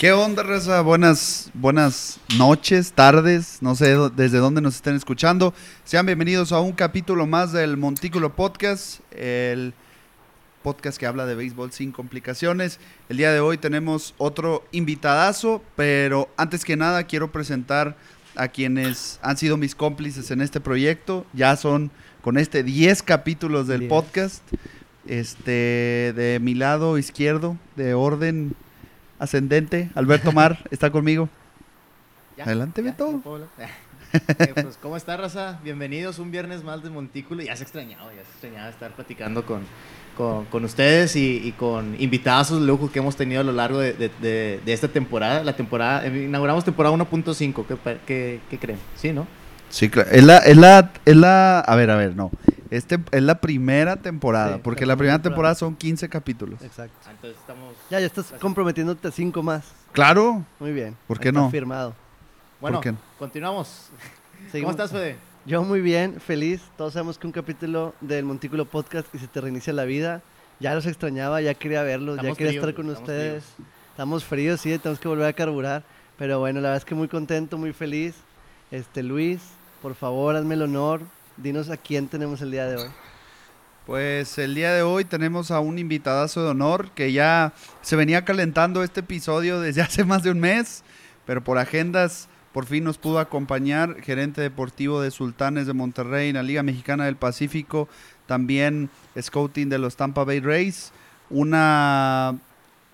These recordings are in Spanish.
¿Qué onda, Reza? Buenas, buenas noches, tardes, no sé desde dónde nos estén escuchando. Sean bienvenidos a un capítulo más del Montículo Podcast, el podcast que habla de béisbol sin complicaciones. El día de hoy tenemos otro invitadazo, pero antes que nada quiero presentar a quienes han sido mis cómplices en este proyecto. Ya son con este 10 capítulos del podcast. Este, de mi lado izquierdo, de orden ascendente, Alberto Mar, está conmigo. Adelante, Beto. Eh, pues, ¿cómo está, raza? Bienvenidos un viernes más de Montículo. Ya se extrañado, ya se extrañaba estar platicando con, con, ustedes y, con invitados de lujo que hemos tenido a lo largo de, esta temporada. La temporada, eh, inauguramos temporada 1.5, ¿qué, qué, creen? Sí, ¿no? Sí, claro. Es la, es la, es la, a ver, a ver, no. Este es la primera temporada, porque la primera temporada. son 15 capítulos. Exacto. Ah, entonces estamos... Ya, ya estás comprometiéndote a 5 más. Claro. Muy bien. ¿Por qué no? firmado. Bueno, continuamos. ¿Cómo estás, Fede? Yo muy bien, feliz. Todos sabemos que un capítulo del Montículo Podcast y se te reinicia la vida. Ya los extrañaba, ya quería verlos, ya quería estar con ustedes. Estamos fríos, sí, tenemos que volver a carburar. Pero bueno, la verdad es que muy contento, muy feliz. Este, Luis, por favor, hazme el honor dinos a quién tenemos el día de hoy. Pues el día de hoy tenemos a un invitadazo de honor que ya se venía calentando este episodio desde hace más de un mes, pero por agendas por fin nos pudo acompañar, gerente deportivo de Sultanes de Monterrey en la Liga Mexicana del Pacífico, también scouting de los Tampa Bay Rays, una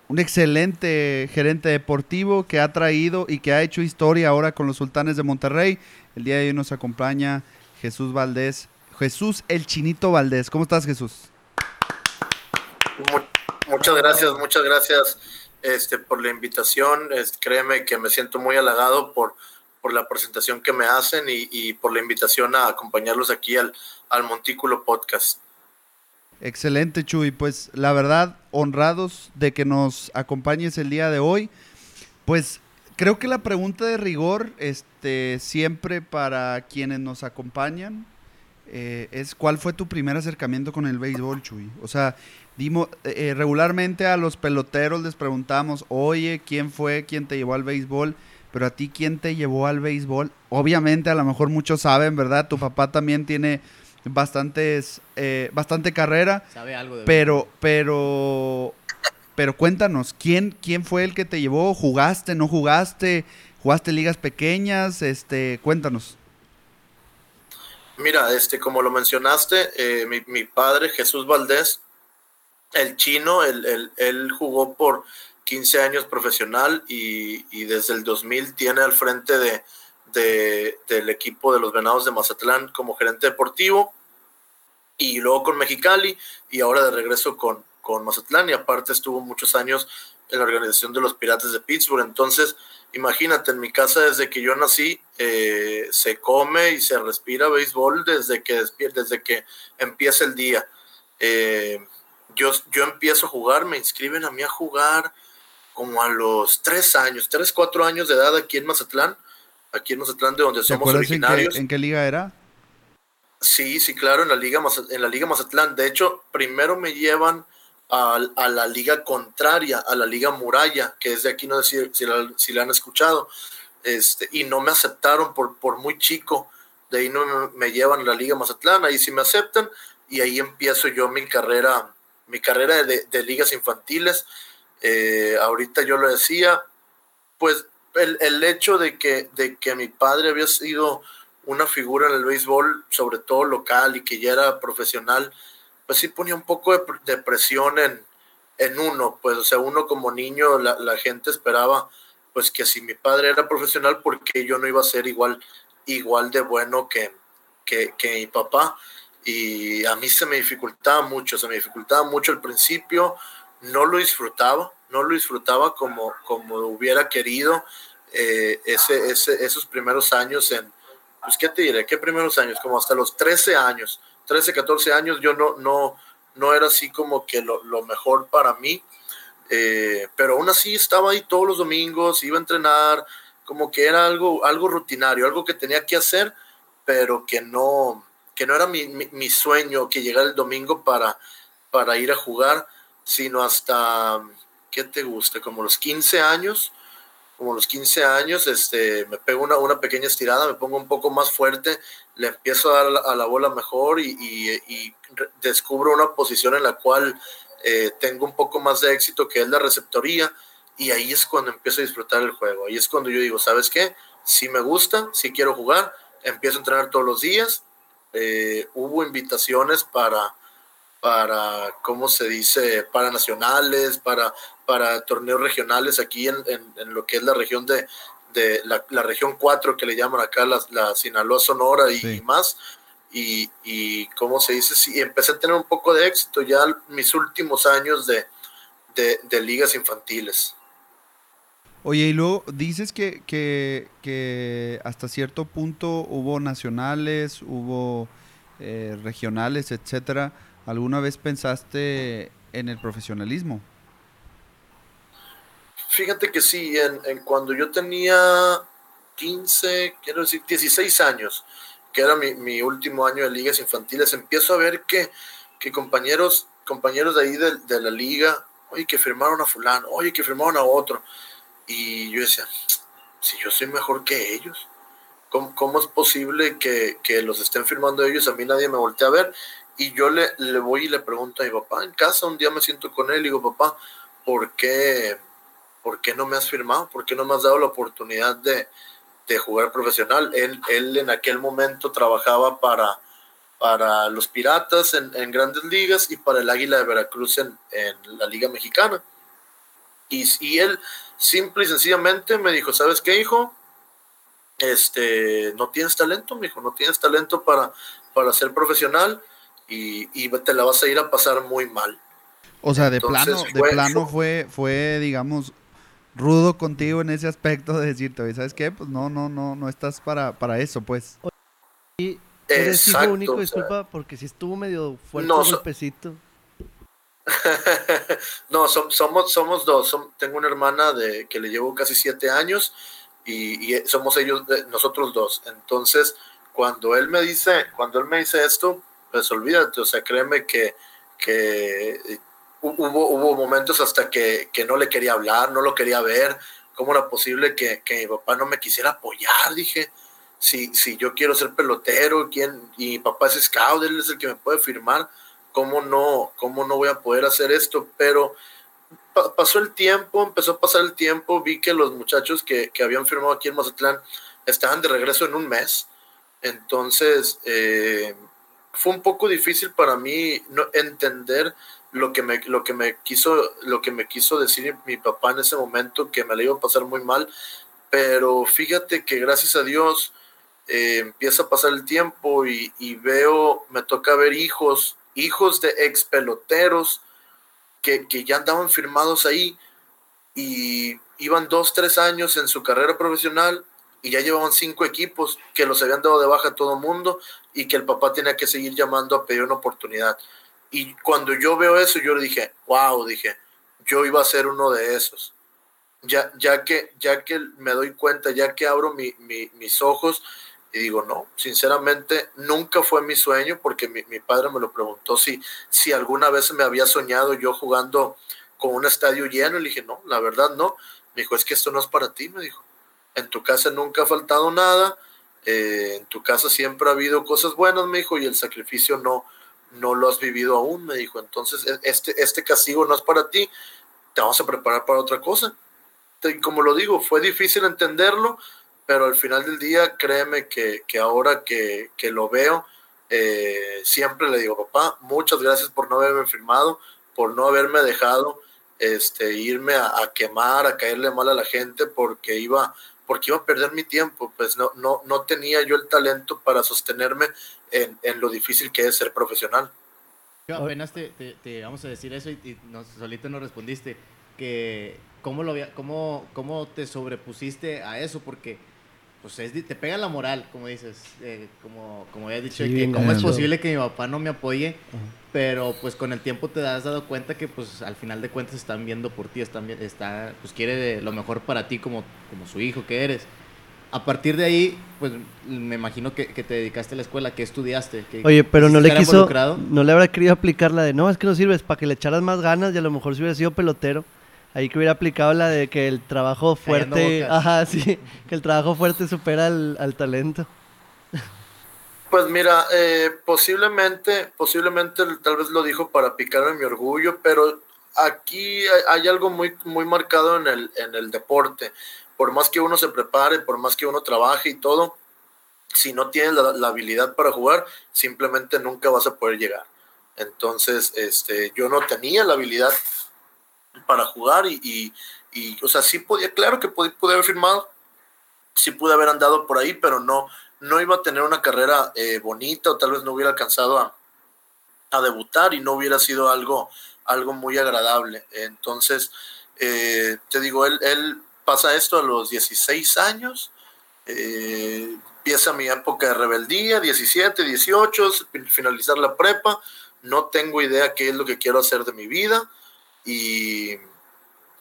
un excelente gerente deportivo que ha traído y que ha hecho historia ahora con los Sultanes de Monterrey. El día de hoy nos acompaña Jesús Valdés. Jesús el Chinito Valdés. ¿Cómo estás, Jesús? Muchas gracias, muchas gracias este, por la invitación. créeme que me siento muy halagado por, por la presentación que me hacen y, por la invitación a acompañarlos aquí al, al Montículo Podcast. Excelente, Chuy. Pues la verdad, honrados de que nos acompañes el día de hoy. Pues creo que la pregunta de rigor, este, siempre para quienes nos acompañan, eh, es ¿cuál fue tu primer acercamiento con el béisbol, Chuy? O sea, dimos, eh, regularmente a los peloteros les preguntamos, oye, ¿quién fue quien te llevó al béisbol? Pero a ti, ¿quién te llevó al béisbol? Obviamente, a lo mejor muchos saben, ¿verdad? Tu papá también tiene bastantes, eh, bastante carrera. Sabe algo de Pero, pero pero cuéntanos, ¿quién, ¿quién fue el que te llevó? ¿Jugaste, no jugaste? ¿Jugaste ligas pequeñas? Este, cuéntanos. Mira, este, como lo mencionaste, eh, mi, padre, Jesús Valdés, el chino, él, jugó por 15 años profesional y, desde el 2000 tiene al frente de, del equipo de los Venados de Mazatlán como gerente deportivo y luego con Mexicali y ahora de regreso con, con Mazatlán y aparte estuvo muchos años en la organización de los Pirates de Pittsburgh. Entonces, imagínate, en mi casa desde que yo nací eh, se come y se respira béisbol desde que, desde que empieza el día. Eh, yo, yo empiezo a jugar, me inscriben a mí a jugar como a los tres años, tres, cuatro años de edad aquí en Mazatlán, aquí en Mazatlán de donde somos originarios. En qué, liga era? Sí, sí, claro, en la Liga, en la Liga Mazatlán. De hecho, primero me llevan a, la liga contraria, a la liga muralla, que es de aquí, no sé si, si, la, han escuchado, este, y no me aceptaron por, por muy chico, de ahí no me, llevan a la liga Mazatlán, ahí sí me aceptan, y ahí empiezo yo mi carrera, mi carrera de, ligas infantiles. Eh, ahorita yo lo decía, pues el, el, hecho de que, de que mi padre había sido una figura en el béisbol, sobre todo local, y que ya era profesional, pues sí ponía un poco de, presión en, en, uno, pues o sea, uno como niño, la, gente esperaba pues que si mi padre era profesional, porque yo no iba a ser igual, igual de bueno que, que, mi papá. Y a mí se me dificultaba mucho, se me dificultaba mucho al principio, no lo disfrutaba, no lo disfrutaba como, como hubiera querido eh, ese, ese, esos primeros años en, pues qué te diré, qué primeros años, como hasta los 13 años, 13, 14 años yo no, no, no era así como que lo, mejor para mí, eh, pero aún así estaba ahí todos los domingos, iba a entrenar, como que era algo, algo rutinario, algo que tenía que hacer, pero que no, que no era mi, sueño que llegara el domingo para, para ir a jugar, sino hasta, ¿qué te gusta? Como los 15 años, como los 15 años, este, me pego una, una pequeña estirada, me pongo un poco más fuerte, le empiezo a dar a la bola mejor y, y, descubro una posición en la cual eh, tengo un poco más de éxito, que es la receptoría, y ahí es cuando empiezo a disfrutar el juego. Ahí es cuando yo digo, ¿sabes qué? Si me gusta, si quiero jugar, empiezo a entrenar todos los días. Eh, hubo invitaciones para, para, ¿cómo se dice? Para nacionales, para, para torneos regionales aquí en, en, lo que es la región de, de la, la, región 4 que le llaman acá la, la Sinaloa Sonora y, más. Y, y, ¿cómo se dice? Sí, empecé a tener un poco de éxito ya mis últimos años de, de, de ligas infantiles. Oye, y luego dices que, que, que hasta cierto punto hubo nacionales, hubo eh, regionales, etcétera. ¿Alguna vez pensaste en el profesionalismo? Fíjate que sí, en, cuando yo tenía 15, quiero decir 16 años, que era mi, último año de ligas infantiles, empiezo a ver que, que compañeros, compañeros de ahí de, la liga, oye, que firmaron a fulano, oye, que firmaron a otro. Y yo decía, si yo soy mejor que ellos, ¿cómo, es posible que, que, los estén firmando ellos? A mí nadie me voltea a ver. Y yo le, le voy y le pregunto a mi papá en casa, un día me siento con él y digo, papá, ¿por qué, ¿por qué no me has firmado? ¿Por qué no me has dado la oportunidad de, de jugar profesional? Él, él en aquel momento trabajaba para, para los Piratas en, en, grandes ligas y para el Águila de Veracruz en, en la Liga Mexicana. Y, y, él simple y sencillamente me dijo, ¿sabes qué, hijo? Este, no tienes talento, mi hijo, no tienes talento para, para ser profesional y, y, te la vas a ir a pasar muy mal. O sea, de plano, de plano fue, fue, digamos, rudo contigo en ese aspecto de decirte, ¿sabes qué? Pues no, no, no, no estás para, para eso, pues. Y eres hijo único, disculpa, porque si estuvo medio fuerte no, el golpecito. no, somos, somos dos. tengo una hermana de que le llevo casi siete años y, y, somos ellos, nosotros dos. Entonces, cuando él me dice, cuando él me dice esto, pues olvídate, o sea, créeme que, que hubo, hubo momentos hasta que, que, no le quería hablar, no lo quería ver. ¿Cómo era posible que, que mi papá no me quisiera apoyar? Dije, si, si yo quiero ser pelotero, ¿quién? y mi papá es scout, él es el que me puede firmar ¿cómo no, cómo no voy a poder hacer esto? Pero pasó el tiempo, empezó a pasar el tiempo, vi que los muchachos que, que, habían firmado aquí en Mazatlán estaban de regreso en un mes. Entonces, eh, fue un poco difícil para mí no entender lo que me lo que me quiso lo que me quiso decir mi papá en ese momento que me le iba a pasar muy mal pero fíjate que gracias a Dios eh, empieza a pasar el tiempo y, veo me toca ver hijos hijos de ex peloteros que, que ya andaban firmados ahí y iban dos, tres años en su carrera profesional y ya llevaban cinco equipos que los habían dado de baja a todo mundo y que el papá tenía que seguir llamando a pedir una oportunidad. Y cuando yo veo eso, yo dije, wow, dije, yo iba a ser uno de esos. Ya, ya, que, ya que me doy cuenta, ya que abro mi, mis ojos y digo, no, sinceramente nunca fue mi sueño porque mi, padre me lo preguntó si, si alguna vez me había soñado yo jugando con un estadio lleno. Y le dije, no, la verdad no. Me dijo, es que esto no es para ti, me dijo. En tu casa nunca ha faltado nada, eh, en tu casa siempre ha habido cosas buenas, me dijo, y el sacrificio no, no lo has vivido aún, me dijo. Entonces, e, este, este castigo no es para ti, te vamos a preparar para otra cosa. Y como lo digo, fue difícil entenderlo, pero al final del día, créeme que, que ahora que, que, lo veo, eh, siempre le digo, papá, muchas gracias por no haberme firmado, por no haberme dejado este, irme a, quemar, a caerle mal a la gente, porque iba, porque iba a perder mi tiempo, pues no, no, no tenía yo el talento para sostenerme en, en lo difícil que es ser profesional. Yo apenas te, te, vamos a decir eso y, y solito no respondiste, que cómo, lo, cómo, cómo te sobrepusiste a eso, porque pues te pega la moral, como dices, eh, como, como había dicho, que cómo es posible que mi papá no me apoye, pero pues con el tiempo te has dado cuenta que pues al final de cuentas están viendo por ti, están, está, pues quiere lo mejor para ti como, como su hijo que eres. A partir de ahí, pues me imagino que, te dedicaste a la escuela, que estudiaste. Que, Oye, pero no le quiso, no le habrá querido aplicar la de, no, es que no sirves para que le echaras más ganas y a lo mejor si hubiera sido pelotero Ahí que hubiera aplicado la de que el trabajo fuerte, ajá, sí, que el trabajo fuerte supera al, talento. Pues mira, eh, posiblemente, posiblemente tal vez lo dijo para picarme mi orgullo, pero aquí hay, algo muy, muy marcado en el, en el deporte. Por más que uno se prepare, por más que uno trabaje y todo, si no tienes la, habilidad para jugar, simplemente nunca vas a poder llegar. Entonces, este, yo no tenía la habilidad para jugar y, y, o sea, sí podía, claro que pude, haber firmado, sí pude haber andado por ahí, pero no, no iba a tener una carrera eh, bonita o tal vez no hubiera alcanzado a, a, debutar y no hubiera sido algo, algo muy agradable. Entonces, eh, te digo, él, él pasa esto a los 16 años. Eh, empieza mi época de rebeldía, 17, 18, finalizar la prepa, no tengo idea qué es lo que quiero hacer de mi vida y,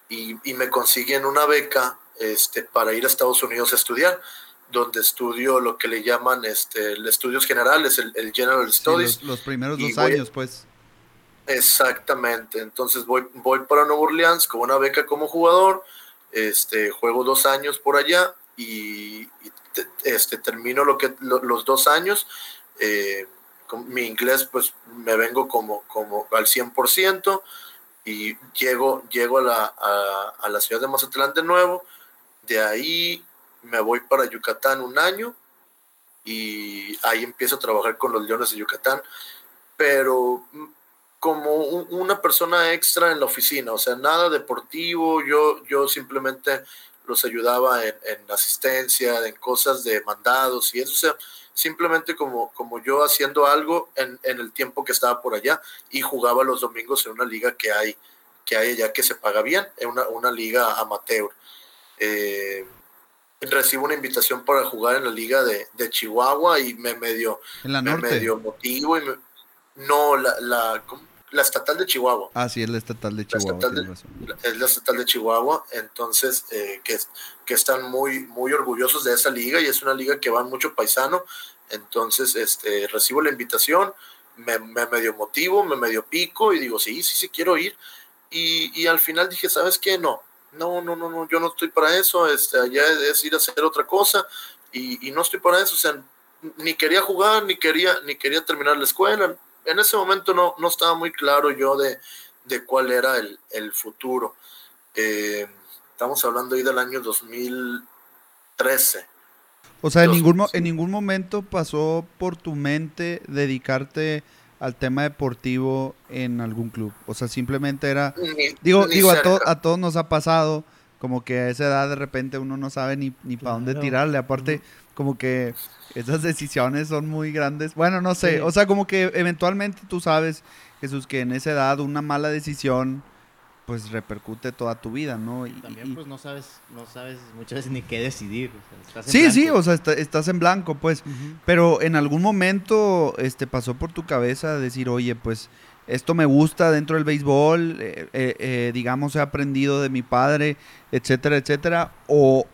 y, me consiguen una beca este, para ir a Estados Unidos a estudiar, donde estudio lo que le llaman este, estudios generales, el, General Studies. los, primeros dos años, pues. Exactamente, entonces voy, voy para Nueva Orleans con una beca como jugador, este, juego dos años por allá y, este, termino lo que, los dos años. Eh, con mi inglés, pues me vengo como, como al 100% y llego, llego a, la, a, la ciudad de Mazatlán de nuevo. De ahí me voy para Yucatán un año y ahí empiezo a trabajar con los Leones de Yucatán, pero como una persona extra en la oficina, o sea, nada deportivo, yo, yo simplemente los ayudaba en, asistencia, en cosas de mandados y eso, o sea, simplemente como, como yo haciendo algo en, el tiempo que estaba por allá y jugaba los domingos en una liga que hay, que hay allá que se paga bien, en una, una liga amateur. Eh, recibo una invitación para jugar en la liga de, Chihuahua y me medio, ¿En me medio motivo y no, la, la, la estatal de Chihuahua. Ah, sí, es la estatal de Chihuahua. es la estatal de Chihuahua, entonces eh, que, que están muy, muy orgullosos de esa liga y es una liga que va mucho paisano. Entonces, este, recibo la invitación, me, me medio motivo, me medio pico y digo, sí, sí, sí, quiero ir. Y, y al final dije, ¿sabes qué? No, no, no, no, no, yo no estoy para eso, este, allá es ir a hacer otra cosa y, y no estoy para eso, o sea, ni quería jugar, ni quería, ni quería terminar la escuela, en ese momento no, no estaba muy claro yo de, cuál era el, futuro. Eh, estamos hablando ahí del año 2013. O sea, en ningún, en ningún momento pasó por tu mente dedicarte al tema deportivo en algún club. O sea, simplemente era... digo, digo a, a todos nos ha pasado como que a esa edad de repente uno no sabe ni, ni para dónde tirarle. Aparte, como que esas decisiones son muy grandes. Bueno, no sé, o sea, como que eventualmente tú sabes, Jesús, que en esa edad una mala decisión pues repercute toda tu vida, ¿no? Y, también pues no sabes, no sabes muchas veces ni qué decidir. sí, sí, o sea, estás en blanco, pues. Pero en algún momento este, pasó por tu cabeza decir, oye, pues esto me gusta dentro del béisbol, eh, eh, eh, digamos, he aprendido de mi padre, etcétera, etcétera. O,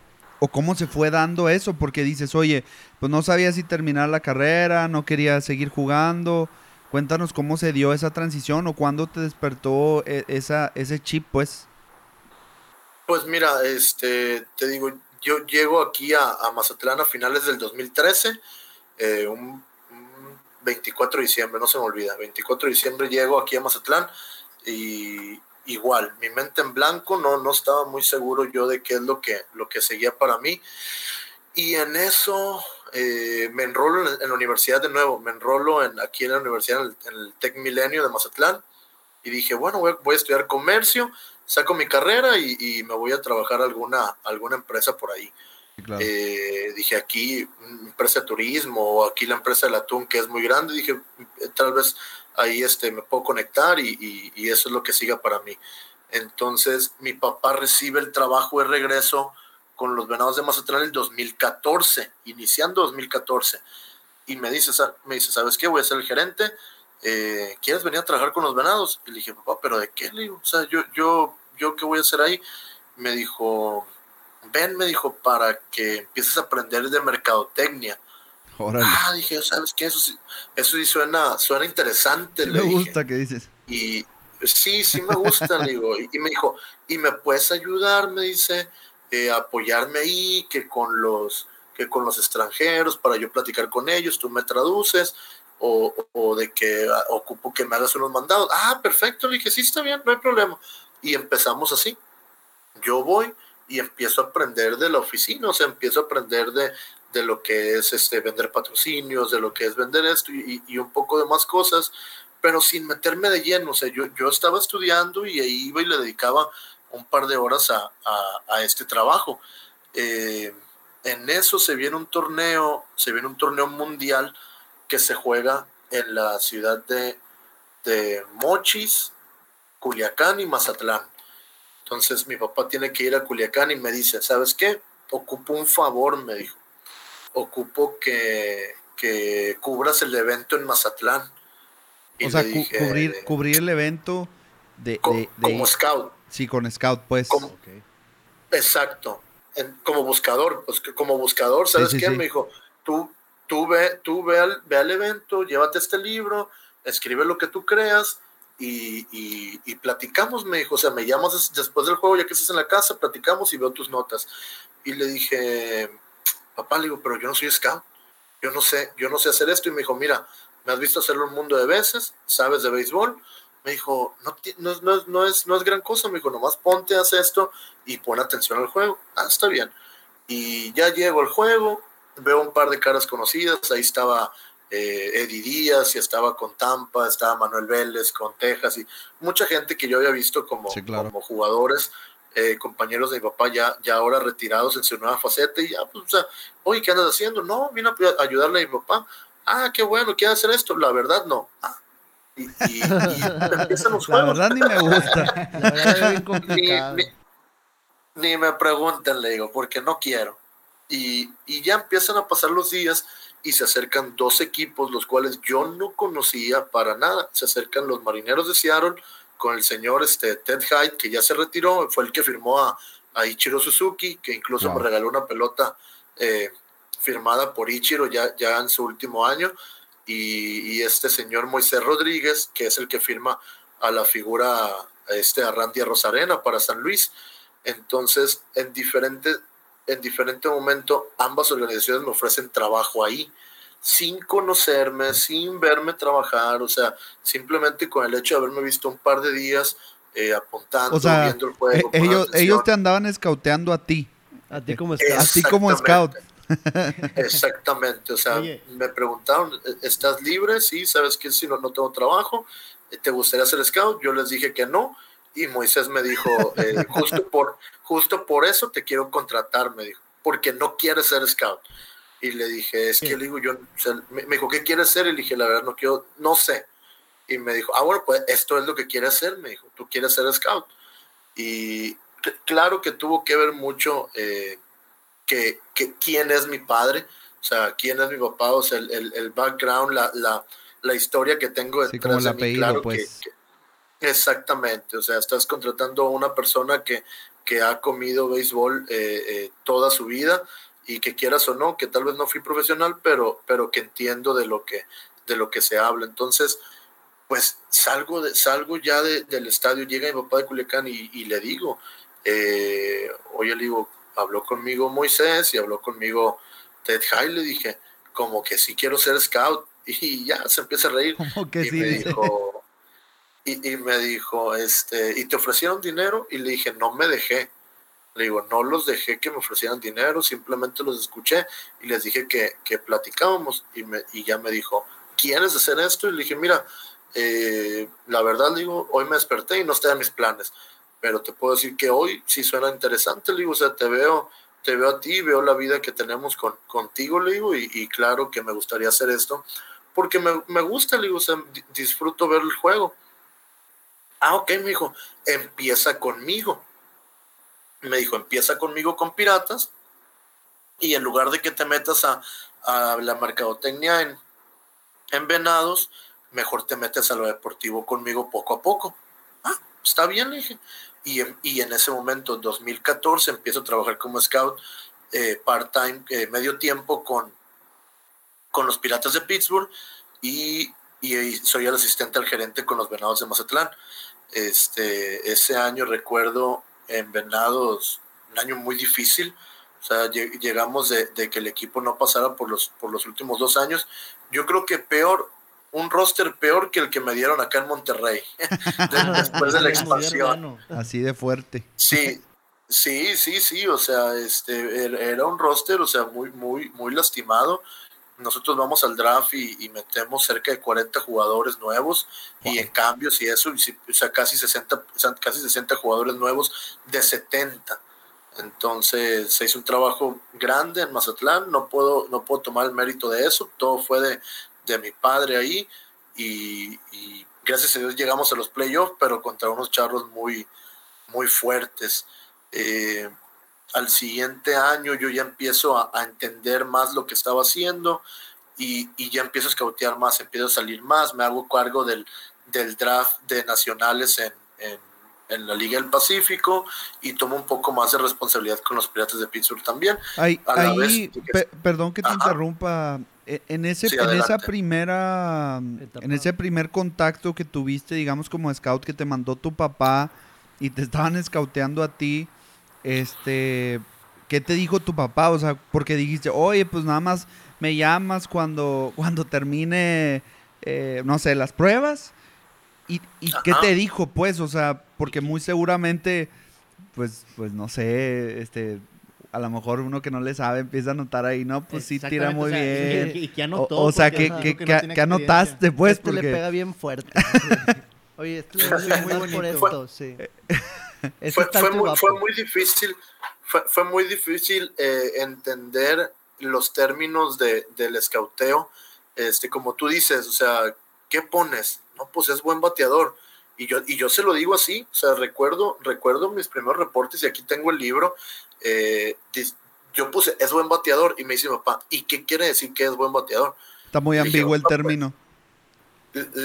o cómo se fue dando eso, porque dices, oye, pues no sabía si terminar la carrera, no quería seguir jugando. Cuéntanos cómo se dio esa transición o cuándo te despertó e, ese chip, pues. Pues mira, este, te digo, yo llego aquí a, Mazatlán a finales del 2013, eh, un, 24 de diciembre, no se me olvida, 24 de diciembre llego aquí a Mazatlán y, igual, mi mente en blanco, no, no estaba muy seguro yo de qué es lo que, lo que seguía para mí. Y en eso eh, me enrolo en, la universidad de nuevo, me enrolo en, aquí en la universidad, en el, Tec Milenio de Mazatlán, y dije, bueno, voy, a estudiar comercio, saco mi carrera y, me voy a trabajar alguna, alguna empresa por ahí. Eh, dije aquí, empresa de turismo, o aquí la empresa del atún, que es muy grande, dije, tal vez ahí este, me puedo conectar y, eso es lo que siga para mí. Entonces mi papá recibe el trabajo de regreso con los Venados de Mazatlán el 2014, iniciando 2014. Y me dice, me dice, ¿sabes qué? Voy a ser el gerente. Eh, ¿Quieres venir a trabajar con los Venados? Y le dije, papá, ¿pero de qué? O sea, yo, yo, yo, ¿qué voy a hacer ahí? Me dijo, ven, me dijo, para que empieces a aprender de mercadotecnia. Ah, dije, ¿sabes qué? Eso sí, eso sí suena, suena interesante. me gusta que dices. Y sí, sí me gusta, le digo. Y, me dijo, ¿y me puedes ayudar? Me dice, eh, apoyarme ahí, que con los que con los extranjeros, para yo platicar con ellos, tú me traduces, o, o de que ocupo que me hagas unos mandados. Ah, perfecto, le dije, sí, está bien, no hay problema. Y empezamos así. Yo voy y empiezo a aprender de la oficina, o sea, empiezo a aprender de, de lo que es este, vender patrocinios, de lo que es vender esto y, un poco de más cosas, pero sin meterme de lleno. O sea, yo, yo estaba estudiando y ahí iba y le dedicaba un par de horas a, a, a este trabajo. Eh, en eso se viene un torneo, se viene un torneo mundial que se juega en la ciudad de, de Mochis, Culiacán y Mazatlán. Entonces mi papá tiene que ir a Culiacán y me dice, ¿sabes qué? Ocupo un favor, me dijo. Ocupo que, que cubras el evento en Mazatlán. o sea, cubrir, cubrir el evento de, como scout. Sí, con scout, pues. Exacto como buscador, pues como buscador, ¿sabes qué? Me dijo, tú, tú, ve, tú ve, al, ve al evento, llévate este libro, escribe lo que tú creas y, y, platicamos, me dijo, o sea, me llamas después del juego, ya que estás en la casa, platicamos y veo tus notas. Y le dije, papá, le digo, pero yo no soy scout, yo no sé, yo no sé hacer esto. Y me dijo, mira, me has visto hacerlo un mundo de veces, sabes de béisbol, me dijo, no, no, no, no, es, no es gran cosa, me dijo, nomás ponte, haz esto y pon atención al juego. Ah, está bien. Y ya llego al juego, veo un par de caras conocidas, ahí estaba eh, Eddie Díaz y estaba con Tampa, estaba Manuel Vélez con Texas y mucha gente que yo había visto como, como jugadores, eh, compañeros de mi papá ya, ya ahora retirados en su nueva faceta y ya, pues, o sea, oye, ¿qué andas haciendo? No, vino a ayudarle a mi papá. Ah, qué bueno, ¿quiere hacer esto? La verdad, no. Ah, y, empiezan los juegos. La verdad ni me gusta. La verdad ni, ni, me pregunten, le digo, porque no quiero. Y, y, ya empiezan a pasar los días y se acercan dos equipos, los cuales yo no conocía para nada. Se acercan los marineros de Seattle con el señor este, Ted Hyde, que ya se retiró, fue el que firmó a, a Ichiro Suzuki, que incluso me regaló una pelota eh, firmada por Ichiro ya, ya en su último año. Y, este señor Moisés Rodríguez, que es el que firma a la figura este, a Randy Rosarena para San Luis. Entonces, en diferente, en diferente momento, ambas organizaciones me ofrecen trabajo ahí, sin conocerme, sin verme trabajar, o sea, simplemente con el hecho de haberme visto un par de días eh, apuntando, viendo el juego. Eh, ellos, ellos te andaban escauteando a ti. A ti como scout. A ti como scout. Exactamente, o sea, me preguntaron, ¿estás libre? Sí, ¿sabes que Si no, no tengo trabajo, ¿te gustaría ser scout? Yo les dije que no, y Moisés me dijo, eh, justo, por, justo por eso te quiero contratar, me dijo, porque no quieres ser scout. Y le dije, es que le digo, yo, me, dijo, ¿qué quieres ser? Y le dije, la verdad, no quiero, no sé. Y me dijo, ah, bueno, pues esto es lo que quieres hacer, me dijo, tú quieres ser scout. Y claro que tuvo que ver mucho eh, que, quién es mi padre, o sea, quién es mi papá, o sea, el, el, background, la, la, la, historia que tengo detrás de mí, claro pues. que, exactamente, o sea, estás contratando a una persona que, que ha comido béisbol eh, eh, toda su vida y que quieras o no, que tal vez no fui profesional, pero, pero que entiendo de lo que, de lo que se habla. Entonces, pues salgo, de, salgo ya del estadio, llega mi papá de Culiacán y, y le digo, eh, oye, le digo, habló conmigo Moisés y habló conmigo Ted High, le dije, como que sí quiero ser scout. Y ya se empieza a reír. que y me dijo, y, me dijo, este, ¿y te ofrecieron dinero? Y le dije, no me dejé. Le digo, no los dejé que me ofrecieran dinero, simplemente los escuché y les dije que, que platicábamos. Y, me, y ya me dijo, ¿quieres hacer esto? Y le dije, mira, eh, la verdad, digo, hoy me desperté y no está en mis planes pero te puedo decir que hoy sí suena interesante, le digo, o sea, te veo, te veo a ti, veo la vida que tenemos con, contigo, le digo, y, claro que me gustaría hacer esto, porque me, me gusta, le digo, o sea, disfruto ver el juego. Ah, ok, me dijo, empieza conmigo. Me dijo, empieza conmigo con Piratas, y en lugar de que te metas a, a la mercadotecnia en, en Venados, mejor te metes a lo deportivo conmigo poco a poco. Ah, está bien, le dije. Y, en ese momento, 2014, empiezo a trabajar como scout eh, part-time, eh, medio tiempo con, con los Piratas de Pittsburgh y, soy el asistente al gerente con los Venados de Mazatlán. Este, ese año recuerdo en Venados, un año muy difícil. O sea, llegamos de, que el equipo no pasara por los, por los últimos dos años. Yo creo que peor, un roster peor que el que me dieron acá en Monterrey, después de la expansión. Así de fuerte. Sí, sí, sí, sí, o sea, este, er, era un roster, o sea, muy, muy, muy lastimado nosotros vamos al draft y, metemos cerca de 40 jugadores nuevos y en cambios y eso, o sea, casi 60, casi 60 jugadores nuevos de 70. Entonces se hizo un trabajo grande en Mazatlán, no puedo, no puedo tomar el mérito de eso, todo fue de, de mi padre ahí y, gracias a Dios llegamos a los playoffs, pero contra unos charros muy, muy fuertes. Eh, al siguiente año yo ya empiezo a, entender más lo que estaba haciendo y, ya empiezo a escautear más, empiezo a salir más, me hago cargo del, del draft de nacionales en, la Liga del Pacífico y tomo un poco más de responsabilidad con los Piratas de Pittsburgh también. Ahí, perdón que te interrumpa. E, en ese, en esa primera, en ese primer contacto que tuviste, digamos como scout que te mandó tu papá y te estaban escauteando a ti, este, ¿qué te dijo tu papá? O sea, porque dijiste, oye, pues nada más me llamas cuando, cuando termine, eh, no sé, las pruebas. ¿Y, y qué te dijo, pues? O sea, porque muy seguramente, pues, pues no sé, este, a lo mejor uno que no le sabe empieza a notar ahí, no, pues sí tira muy bien. Y, que anotó. O, sea, que, que, anotaste, pues. Este le pega bien fuerte. Oye, esto le muy bonito. por esto, sí. fue, muy, fue, muy, difícil, fue, muy difícil eh, entender los términos de, del escauteo. Este, como tú dices, o sea, ¿qué pones? No, pues es buen bateador. Y yo, y yo se lo digo así, o sea, recuerdo, recuerdo mis primeros reportes y aquí tengo el libro. Eh, yo puse, es buen bateador, y me dice mi papá, ¿y qué quiere decir que es buen bateador? Está muy ambiguo el pues, término.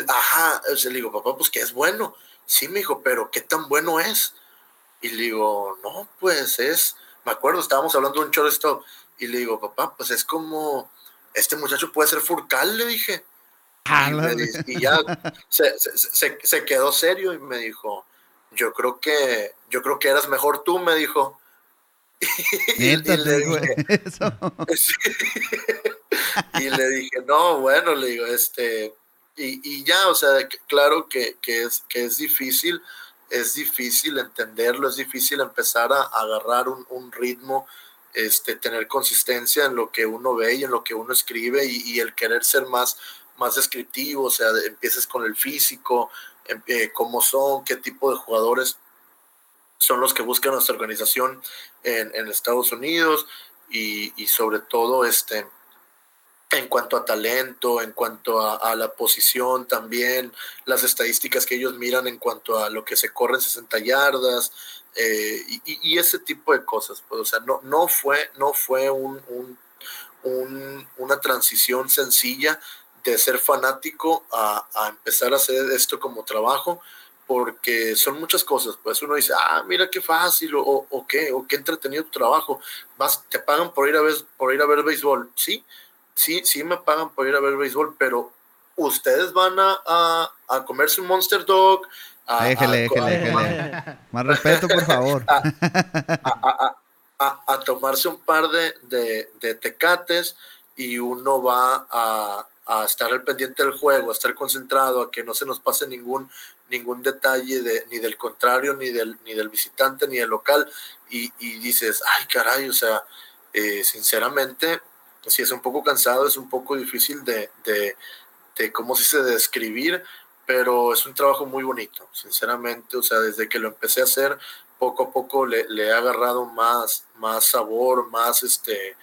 ajá, o sea, le digo, papá, pues que es bueno. Sí, me dijo, pero ¿qué tan bueno es? Y le digo, no, pues es, me acuerdo, estábamos hablando de un shortstop y le digo, papá, pues es como, este muchacho puede ser Furcal, le dije. Y, ya se, quedó serio y me dijo, yo creo que, yo creo que eras mejor tú, me dijo. y, le dije, y le dije, no, bueno, le digo, este, y, ya, o sea, claro que, es, que es difícil, es difícil entenderlo, es difícil empezar a, agarrar un, ritmo, este, tener consistencia en lo que uno ve y en lo que uno escribe y, el querer ser más, más descriptivo, o sea, empieces con el físico, em, eh, cómo son, qué tipo de jugadores son los que buscan nuestra organización en, en Estados Unidos y, y, sobre todo este en cuanto a talento, en cuanto a, la posición también, las estadísticas que ellos miran en cuanto a lo que se corre en 60 yardas eh, y, ese tipo de cosas. Pues, o sea, no, no fue, no fue un, una transición sencilla de ser fanático a, empezar a hacer esto como trabajo, porque son muchas cosas. Pues uno dice, ah, mira qué fácil, o, o qué, o qué entretenido tu trabajo. Vas, te pagan por ir a ver, por ir a ver béisbol, sí sí, sí me pagan por ir a ver béisbol, pero ustedes van a, a, comerse un Monster Dog. A, déjele, déjele, déjele. Más respeto, por favor. A, tomarse un par de, de, de, tecates y uno va a, estar al pendiente del juego, a estar concentrado, a que no se nos pase ningún, ningún detalle de, ni del contrario, ni del, ni del visitante, ni del local. Y, y dices, ay, caray, o sea, eh, sinceramente, sí es un poco cansado, es un poco difícil de, de, de ¿cómo se dice?, de describir, pero es un trabajo muy bonito, sinceramente, o sea, desde que lo empecé a hacer, poco a poco le, he agarrado más, más sabor, más, este,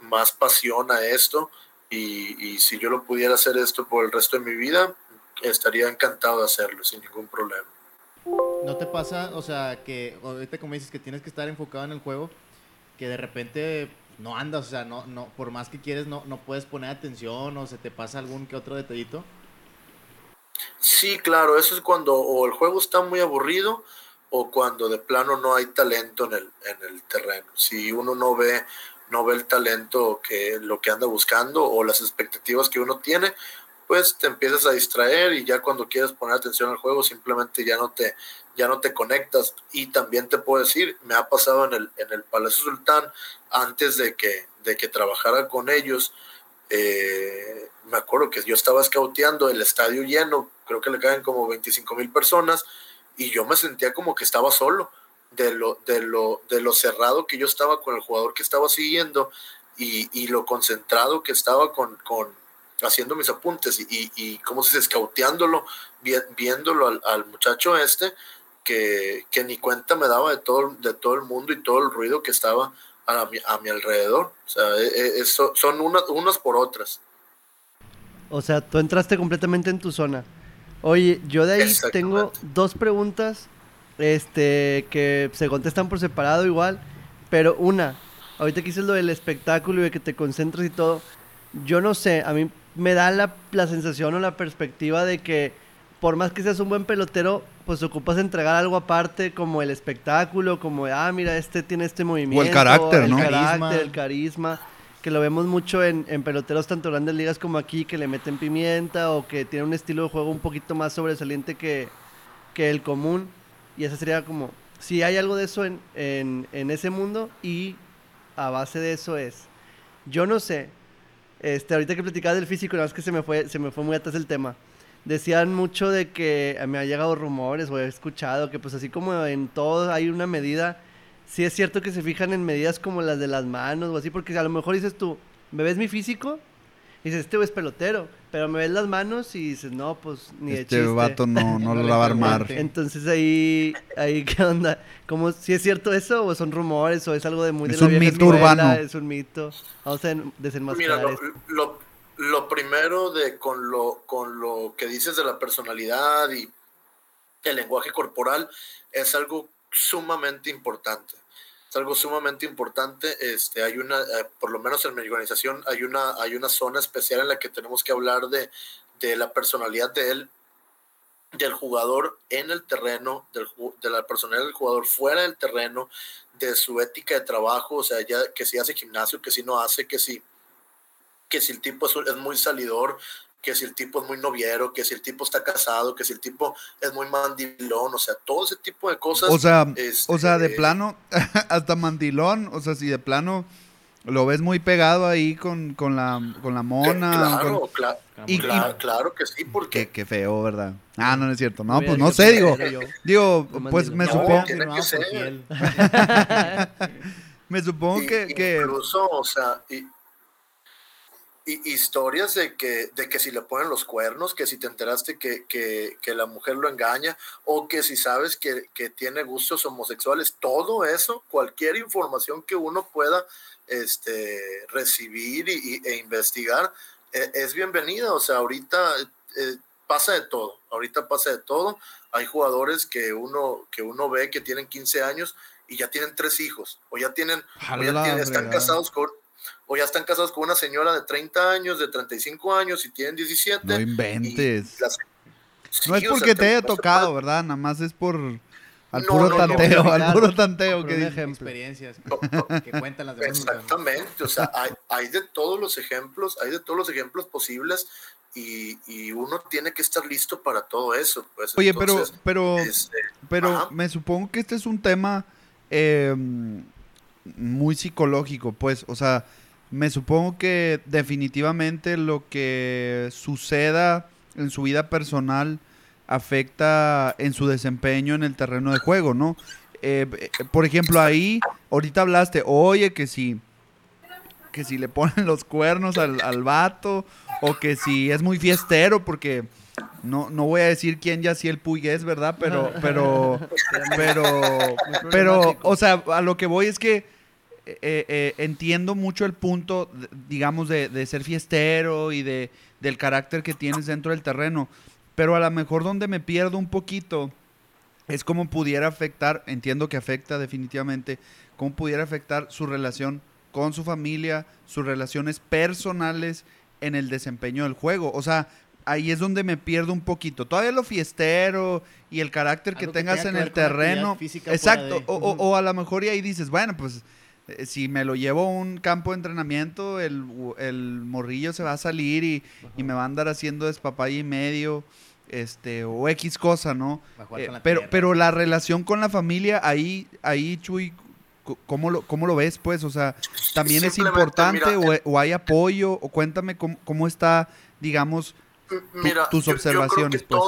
más pasión a esto, y, y si yo lo pudiera hacer esto por el resto de mi vida, estaría encantado de hacerlo, sin ningún problema. ¿No te pasa, o sea, que ahorita como dices que tienes que estar enfocado en el juego, que de repente no andas, o sea, no, no, por más que quieres, no, no puedes poner atención o se te pasa algún que otro detallito. Sí, claro, eso es cuando o el juego está muy aburrido o cuando de plano no hay talento en el, en el terreno. Si uno no ve, no ve el talento que lo que anda buscando o las expectativas que uno tiene, pues te empiezas a distraer y ya cuando quieres poner atención al juego simplemente ya no te, ya no te conectas. Y también te puedo decir, me ha pasado en el, en el Palacio Sultán, antes de que, de que trabajara con ellos, eh, me acuerdo que yo estaba scouteando el estadio lleno, creo que le caen como 25 mil personas, y yo me sentía como que estaba solo de lo, de lo, de lo cerrado que yo estaba con el jugador que estaba siguiendo y, y lo concentrado que estaba con, con haciendo mis apuntes y, y, como se dice, escauteándolo, viéndolo al, al, muchacho este, que, que, ni cuenta me daba de todo, de todo el mundo y todo el ruido que estaba a mi, a mi alrededor. O sea, e, e, son unas, unas por otras. O sea, tú entraste completamente en tu zona. Oye, yo de ahí tengo dos preguntas este, que se contestan por separado igual, pero una, ahorita que hice lo del espectáculo y de que te concentras y todo, yo no sé, a mí me da la, la sensación o la perspectiva de que por más que seas un buen pelotero, pues ocupas entregar algo aparte como el espectáculo, como, ah, mira, este tiene este movimiento. O el carácter, ¿no? El carácter, el carisma que lo vemos mucho en, peloteros tanto grandes ligas como aquí, que le meten pimienta o que tiene un estilo de juego un poquito más sobresaliente que, que el común. Y esa sería como, si hay algo de eso en, en, ese mundo y a base de eso es, yo no sé, este, ahorita que platicaba del físico, nada más que se me fue, se me fue muy atrás el tema. Decían mucho de que me ha llegado rumores o he escuchado que pues así como en todo hay una medida sí es cierto que se fijan en medidas como las de las manos o así, porque a lo mejor dices tú, ¿me ves mi físico? Y dices, este güey es pelotero, pero me ves las manos y dices, no, pues ni de este chiste. Este vato no, no lo va a armar. Entonces ahí, ahí, ¿qué onda? ¿Cómo, si es cierto eso o son rumores o es algo de muy es un mito urbano. Es un mito. Vamos a desenmascarar Mira, lo, lo, primero de con lo, con lo que dices de la personalidad y el lenguaje corporal es algo sumamente importante. Es algo sumamente importante. Este, hay una, eh, por lo menos en mi organización, hay una, hay una zona especial en la que tenemos que hablar de, de la personalidad de él, del jugador en el terreno, del, de la personalidad del jugador fuera del terreno, de su ética de trabajo, o sea, ya que si hace gimnasio, que si no hace, que si, que si el tipo es, es muy salidor, que si el tipo es muy noviero, que si el tipo está casado, que si el tipo es muy mandilón, o sea, todo ese tipo de cosas. O sea, o sea de este, plano, hasta mandilón, o sea, si de plano lo ves muy pegado ahí con, con, la, con la mona. Claro, claro, claro, que sí, porque... Qué, feo, ¿verdad? Ah, no, no es cierto. No, pues no sé, digo, digo, pues me supongo... me supongo que, que... Incluso, o sea, y, historias de que, de que si le ponen los cuernos, que si te enteraste que, que, que la mujer lo engaña, o que si sabes que, que, tiene gustos homosexuales, todo eso, cualquier información que uno pueda este, recibir y, e investigar, e, es bienvenida. O sea, ahorita eh, pasa de todo, ahorita pasa de todo. Hay jugadores que uno, que uno ve que tienen 15 años y ya tienen tres hijos, o ya tienen, o ya están casados con o ya están casados con una señora de 30 años, de 35 años y tienen 17. No inventes. no es porque te haya tocado, ¿verdad? Nada más es por al puro tanteo, al puro tanteo que dije. experiencias que cuentan las demás. Exactamente, o sea, hay, hay, de todos los ejemplos, hay de todos los ejemplos posibles y, y uno tiene que estar listo para todo eso. Pues. Oye, pero, pero, este, pero me supongo que este es un tema eh, muy psicológico, pues, o sea, me supongo que definitivamente lo que suceda en su vida personal afecta en su desempeño en el terreno de juego, ¿no? Eh, eh, por ejemplo, ahí, ahorita hablaste, oye, que si, que si le ponen los cuernos al, al vato, o que si es muy fiestero, porque no, no voy a decir quién ya si el Puy es, ¿verdad? Pero, pero, pero, pero, o sea, a lo que voy es que eh, eh, entiendo mucho el punto, digamos, de, ser fiestero y de, del carácter que tienes dentro del terreno, pero a lo mejor donde me pierdo un poquito es cómo pudiera afectar, entiendo que afecta definitivamente, cómo pudiera afectar su relación con su familia, sus relaciones personales en el desempeño del juego. O sea, ahí es donde me pierdo un poquito. Todavía lo fiestero y el carácter que tengas en el terreno. Exacto. O, o, a lo mejor y ahí dices, bueno, pues si me lo llevo a un campo de entrenamiento, el, el morrillo se va a salir y, y, me va a andar haciendo despapaya y medio, este, o X cosa, ¿no? Eh, pero, pero la relación con la familia, ahí, ahí, Chuy, ¿cómo lo, cómo lo ves, pues? O sea, ¿también es importante o, hay apoyo? O cuéntame cómo, cómo está, digamos, tus observaciones, pues.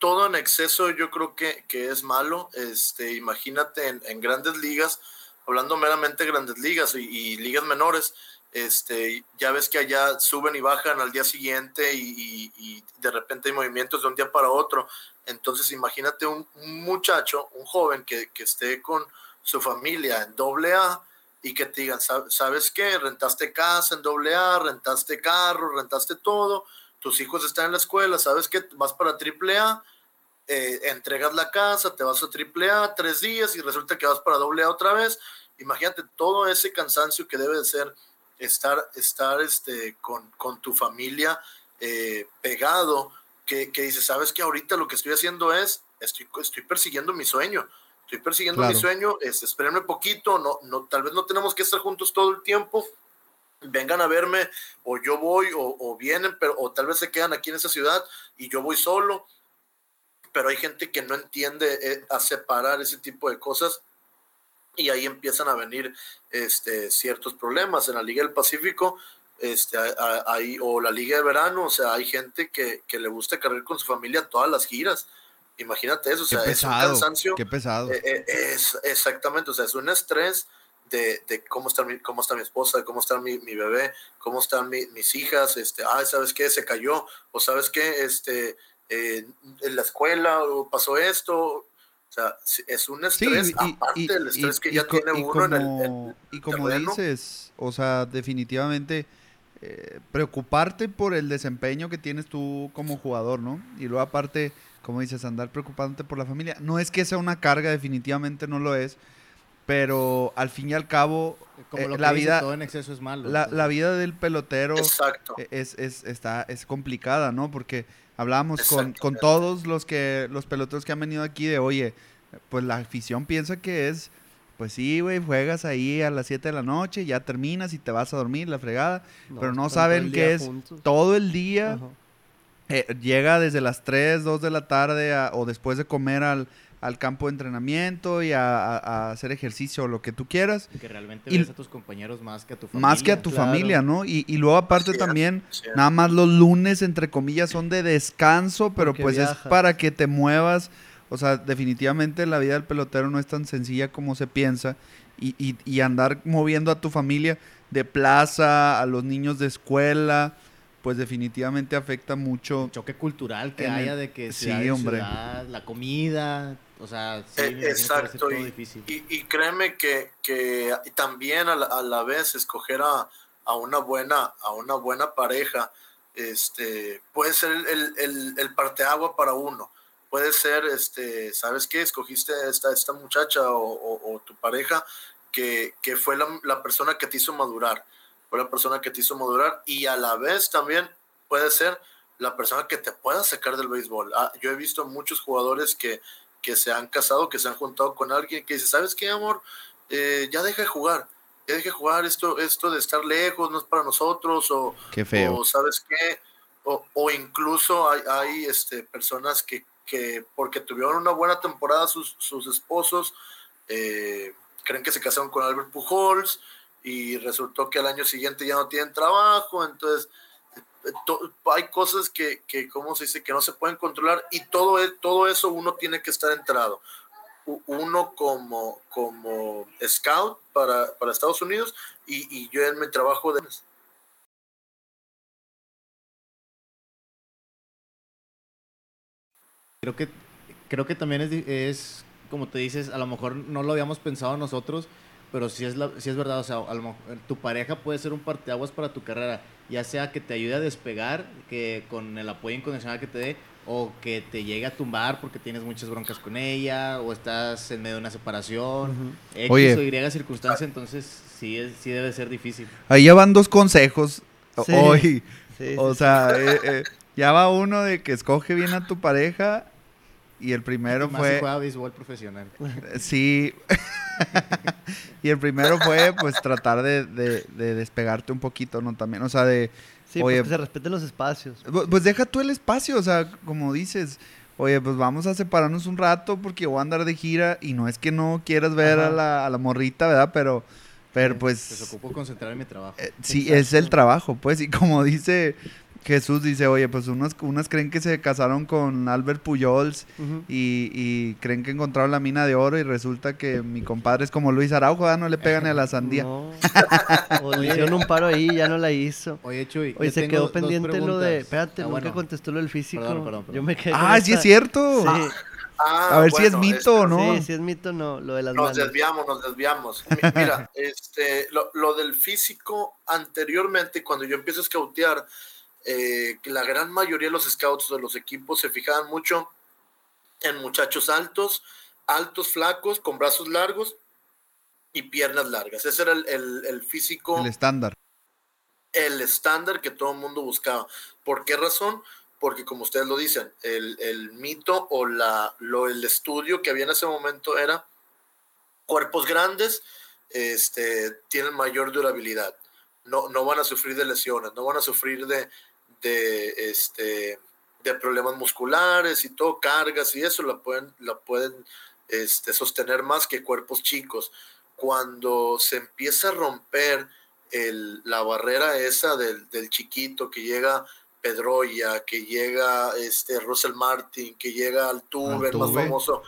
Todo, en exceso yo creo que, que es malo. Este, imagínate en, en grandes ligas, hablando meramente de grandes ligas y, ligas menores, este, ya ves que allá suben y bajan al día siguiente y, de repente hay movimientos de un día para otro. Entonces imagínate un, muchacho, un joven que, esté con su familia en doble A y que te digan, ¿sabes qué? Rentaste casa en doble A, rentaste carro, rentaste todo, tus hijos están en la escuela, ¿sabes qué? Vas para triple A eh, entregas la casa, te vas a triple A tres días y resulta que vas para doble A otra vez. Imagínate todo ese cansancio que debe de ser estar, estar este, con, con tu familia eh, pegado, que, que dices, sabes que ahorita lo que estoy haciendo es, estoy, estoy persiguiendo mi sueño, estoy persiguiendo mi sueño, es, espérenme poquito, no, no, tal vez no tenemos que estar juntos todo el tiempo, vengan a verme, o yo voy, o, o vienen, pero, o tal vez se quedan aquí en esa ciudad y yo voy solo pero hay gente que no entiende eh, a separar ese tipo de cosas y ahí empiezan a venir este, ciertos problemas. En la Liga del Pacífico, este, hay, o la Liga de Verano, o sea, hay gente que, que le gusta cargar con su familia todas las giras. Imagínate eso, o sea, es un cansancio. Qué pesado. Eh, eh, es, exactamente, o sea, es un estrés de, de, cómo, está mi, cómo está mi esposa, cómo está mi, mi bebé, cómo están mis hijas, este, ah, ¿sabes qué? Se cayó, o ¿sabes qué? Este, en la escuela o pasó esto. O sea, es un estrés aparte del estrés que ya tiene uno en el, Y como dices, o sea, definitivamente eh, preocuparte por el desempeño que tienes tú como jugador, ¿no? Y luego aparte, como dices, andar preocupándote por la familia. No es que sea una carga, definitivamente no lo es, pero al fin y al cabo como eh, la vida todo en exceso es malo. La, la vida del pelotero es, es, está, es complicada, ¿no? Porque Hablábamos con, con, todos los que los peloteros que han venido aquí de, oye, pues la afición piensa que es, pues sí, güey, juegas ahí a las 7 de la noche, ya terminas y te vas a dormir, la fregada, pero no saben que es todo el día. Eh, llega desde las 3, 2 de la tarde o después de comer al, al campo de entrenamiento y a, hacer ejercicio o lo que tú quieras. Que realmente ves a tus compañeros más que a tu familia. Más que a tu familia, ¿no? Y, luego aparte también, nada más los lunes, entre comillas, son de descanso, pero pues es para que te muevas. O sea, definitivamente la vida del pelotero no es tan sencilla como se piensa. Y, y andar moviendo a tu familia de plaza, a los niños de escuela, pues definitivamente afecta mucho. El choque cultural que haya de que sí, hombre. la comida, o sea, sí, eh, exacto. Y, difícil. Y, créeme que, que también a la, vez escoger a, a, una buena, a una buena pareja este, puede ser el, el, el parteagua para uno. Puede ser, este, ¿sabes qué? Escogiste esta, esta muchacha o, o, tu pareja que, que fue la, la, persona que te hizo madurar, fue la persona que te hizo madurar y a la vez también puede ser la persona que te pueda sacar del béisbol. Ah, yo he visto muchos jugadores que que se han casado, que se han juntado con alguien que dice, ¿sabes qué, amor? Eh, ya deja de jugar, ya deja de jugar, esto, esto de estar lejos no es para nosotros, o, qué feo. o ¿sabes qué? O, o incluso hay, hay, este, personas que, que, porque tuvieron una buena temporada sus, sus esposos, eh, creen que se casaron con Albert Pujols y resultó que al año siguiente ya no tienen trabajo, entonces hay cosas que, que, ¿cómo se dice?, que no se pueden controlar y todo, e, todo eso uno tiene que estar enterado. Uno como, como scout para, para Estados Unidos y, y, yo en mi trabajo de... Creo que, creo que también es, es, como te dices, a lo mejor no lo habíamos pensado nosotros, pero si es, la, si es verdad, o sea, a lo mejor, tu pareja puede ser un parteaguas para tu carrera ya sea que te ayude a despegar, que con el apoyo incondicional que te dé, o que te llegue a tumbar porque tienes muchas broncas con ella, o estás en medio de una separación, X o Y circunstancia, entonces sí, es, sí debe ser difícil. Ahí ya van dos consejos hoy. o sea, eh, eh, ya va uno de que escoge bien a tu pareja y el primero fue... juega béisbol profesional. Sí. y el primero fue, pues, tratar de, despegarte un poquito, ¿no? También, o sea, de... Sí, oye, se respeten los espacios. Pues deja tú el espacio, o sea, como dices, oye, pues vamos a separarnos un rato porque voy a andar de gira y no es que no quieras ver a la, a la, morrita, ¿verdad? Pero, pero pues... Se ocupo concentrar en mi trabajo. Eh, sí, es el trabajo, pues, y como dice Jesús dice, oye, pues unas, unas creen que se casaron con Albert Pujols y, creen que encontraron la mina de oro y resulta que mi compadre es como Luis Araujo, no le pegan ni a la sandía. No. o le hicieron un paro ahí y ya no la hizo. Oye, Chuy, Oye, se quedó pendiente lo de... Espérate, ah, nunca contestó lo del físico. Yo me quedé Ah, sí es cierto. Sí. Ah, a ver si es mito o no. Sí, si es mito no, lo de las Nos desviamos, nos desviamos. Mira, este, lo, lo del físico anteriormente, cuando yo empiezo a escautear, eh, que la gran mayoría de los scouts de los equipos se fijaban mucho en muchachos altos, altos, flacos, con brazos largos y piernas largas. Ese era el, físico. El estándar. El estándar que todo el mundo buscaba. ¿Por qué razón? Porque como ustedes lo dicen, el, mito o la, lo, el estudio que había en ese momento era cuerpos grandes este, tienen mayor durabilidad. No, no van a sufrir de lesiones, no van a sufrir de, de, este, de problemas musculares y todo, cargas y eso la pueden, la pueden este, sostener más que cuerpos chicos. Cuando se empieza a romper el, la barrera esa del, del, chiquito que llega Pedroya, que llega este Russell Martin, que llega al Tuve, el más famoso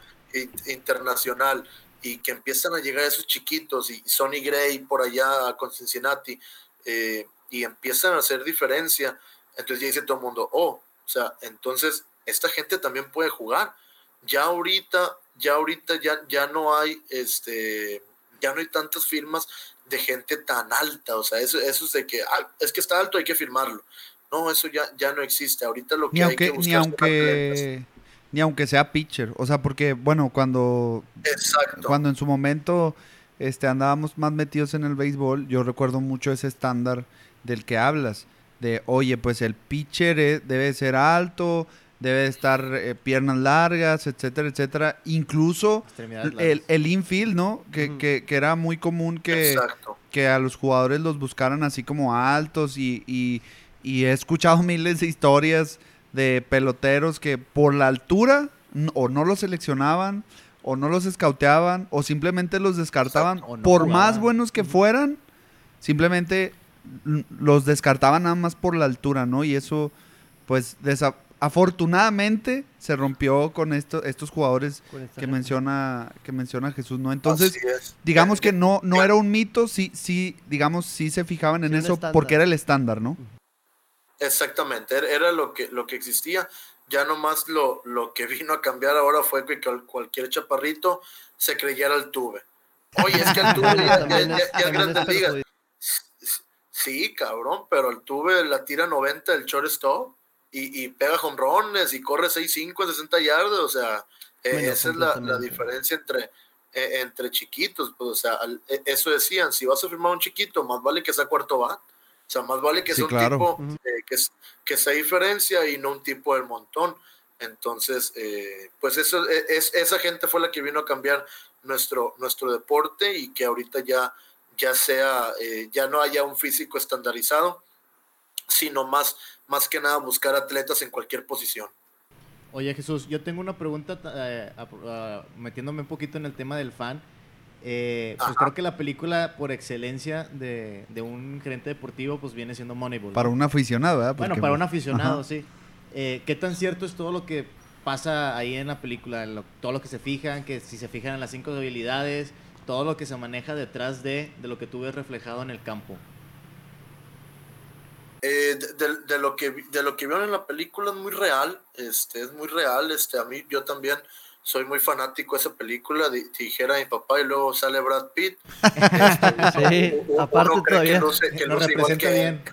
internacional, y que empiezan a llegar esos chiquitos y Sonny Gray por allá con Cincinnati, eh, y empiezan a hacer diferencia entonces ya dice todo el mundo, oh, o sea, entonces esta gente también puede jugar. Ya ahorita, ya ahorita ya, ya no hay, este, ya no hay tantas firmas de gente tan alta. O sea, eso, eso es de que, ah, es que está alto, hay que firmarlo. No, eso ya, ya no existe. Ahorita lo que ni hay aunque, que buscar ni aunque, ni aunque sea pitcher. O sea, porque, bueno, cuando, Exacto. cuando en su momento este, andábamos más metidos en el béisbol, yo recuerdo mucho ese estándar del que hablas de, oye, pues el pitcher debe ser alto, debe estar eh, piernas largas, etcétera, etcétera. Incluso el, el, infield, ¿no? Que, que, que, era muy común que, que a los jugadores los buscaran así como altos y, y, y, he escuchado miles de historias de peloteros que por la altura o no los seleccionaban o no los escauteaban o simplemente los descartaban por más buenos que fueran, simplemente los descartaban nada más por la altura, ¿no? Y eso, pues, afortunadamente se rompió con esto, estos jugadores que menciona, que menciona Jesús, ¿no? Entonces, digamos que no, no era un mito, sí, sí, digamos, sí se fijaban en eso porque era el estándar, ¿no? Exactamente, era lo que, lo que existía. Ya nomás lo, lo que vino a cambiar ahora fue que cualquier chaparrito se creyera al tuve. Oye, es que el tuve ya, es grande Sí, cabrón, pero el tuve la tira 90 del shortstop y, y pega jonrones y corre 6-5 60 yardas, o sea, e, esa es la, la, diferencia entre, e, entre chiquitos, pues, o sea, e, eso decían, si vas a firmar un chiquito, más vale que sea cuarto bat, o sea, más vale que sea un tipo eh, que, que sea diferencia y no un tipo del montón. Entonces, eh, pues eso es, esa gente fue la que vino a cambiar nuestro, nuestro deporte y que ahorita ya ya sea, eh, ya no haya un físico estandarizado, sino más, más que nada buscar atletas en cualquier posición. Oye Jesús, yo tengo una pregunta eh, metiéndome un poquito en el tema del fan. Eh, pues creo que la película por excelencia de, un gerente deportivo pues viene siendo Moneyball. Para un aficionado, ¿verdad? bueno, para un aficionado, sí. ¿Qué tan cierto es todo lo que pasa ahí en la película? todo lo que se fijan, que si se fijan en las cinco debilidades, todo lo que se maneja detrás de, de lo que tú ves reflejado en el campo. Eh, de, lo que de lo que vieron en la película es muy real, este es muy real, este a mí yo también soy muy fanático de esa película, dijera mi papá y luego sale Brad Pitt. Este, sí, aparte todavía que no, representa bien.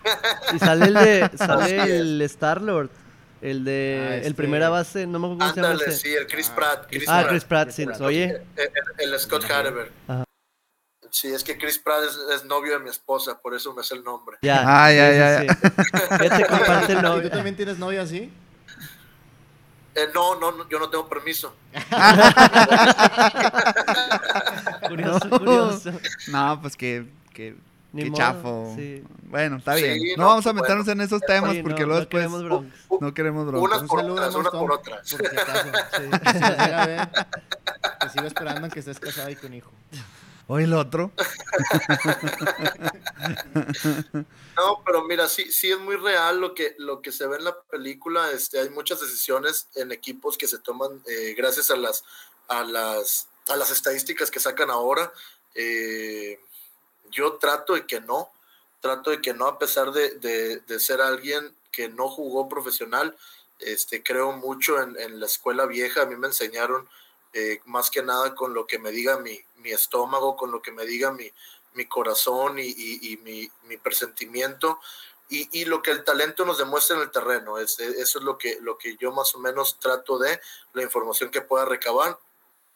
Y sale el de sale el Star Lord. El de ah, el este, primera base, no me acuerdo cómo se llama. sí, el Chris Pratt. Chris ah, Chris Pratt, sí. Oye. El, Scott Harriver. Sí, es que Chris Pratt es, novio de mi esposa, por eso me sé el nombre. Ya, ah, ya, ya. ya. te comparte el novio. ¿Tú también tienes novia así? Eh, no, no, yo no tengo permiso. curioso, curioso. No, pues que, que, que chafo. Bueno, está bien. no, vamos a pues meternos en esos temas porque luego después queremos broncas. no queremos broncas. Unas por otras, unas por otras. Por si acaso. Sí, te sigo esperando que estés casado y con hijo. O el otro. no, pero mira, sí, sí es muy real lo que, lo que se ve en la película. Este, hay muchas decisiones en equipos que se toman eh, gracias a las, a, las, a las estadísticas que sacan ahora. Eh, yo trato de que no, trato de que no, a pesar de, de, ser alguien que no jugó profesional, este, creo mucho en, en la escuela vieja. A mí me enseñaron eh, más que nada con lo que me diga mi, mi estómago, con lo que me diga mi, mi corazón y, y, mi, mi, presentimiento y, y, lo que el talento nos demuestra en el terreno. Es, eso es lo que, lo que yo más o menos trato de, la información que pueda recabar,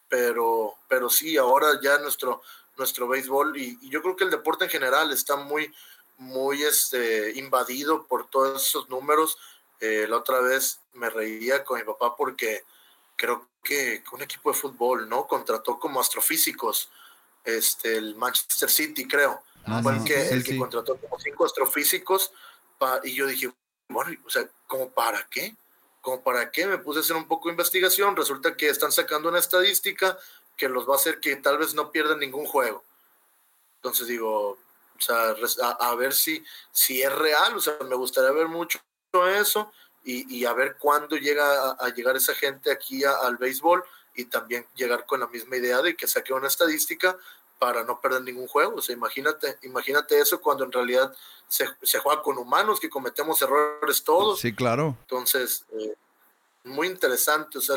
pero, pero sí, ahora ya nuestro, nuestro béisbol y, yo creo que el deporte en general está muy, muy este, invadido por todos esos números. Eh, la otra vez me reía con mi papá porque creo que un equipo de fútbol, ¿no? Contrató como astrofísicos, este, el Manchester City, creo. Ah, Fue el, que, el que contrató como cinco astrofísicos y yo dije, bueno, o sea, ¿como para qué? ¿Como para qué? Me puse a hacer un poco de investigación, resulta que están sacando una estadística que los va a hacer que tal vez no pierdan ningún juego. Entonces digo, o sea, a, ver si, si es real, o sea, me gustaría ver mucho eso y, a ver cuándo llega a, llegar esa gente aquí al béisbol y también llegar con la misma idea de que saque una estadística para no perder ningún juego. O sea, imagínate, imagínate eso cuando en realidad se, se juega con humanos, que cometemos errores todos. Sí, claro. Entonces, eh, muy interesante. O sea,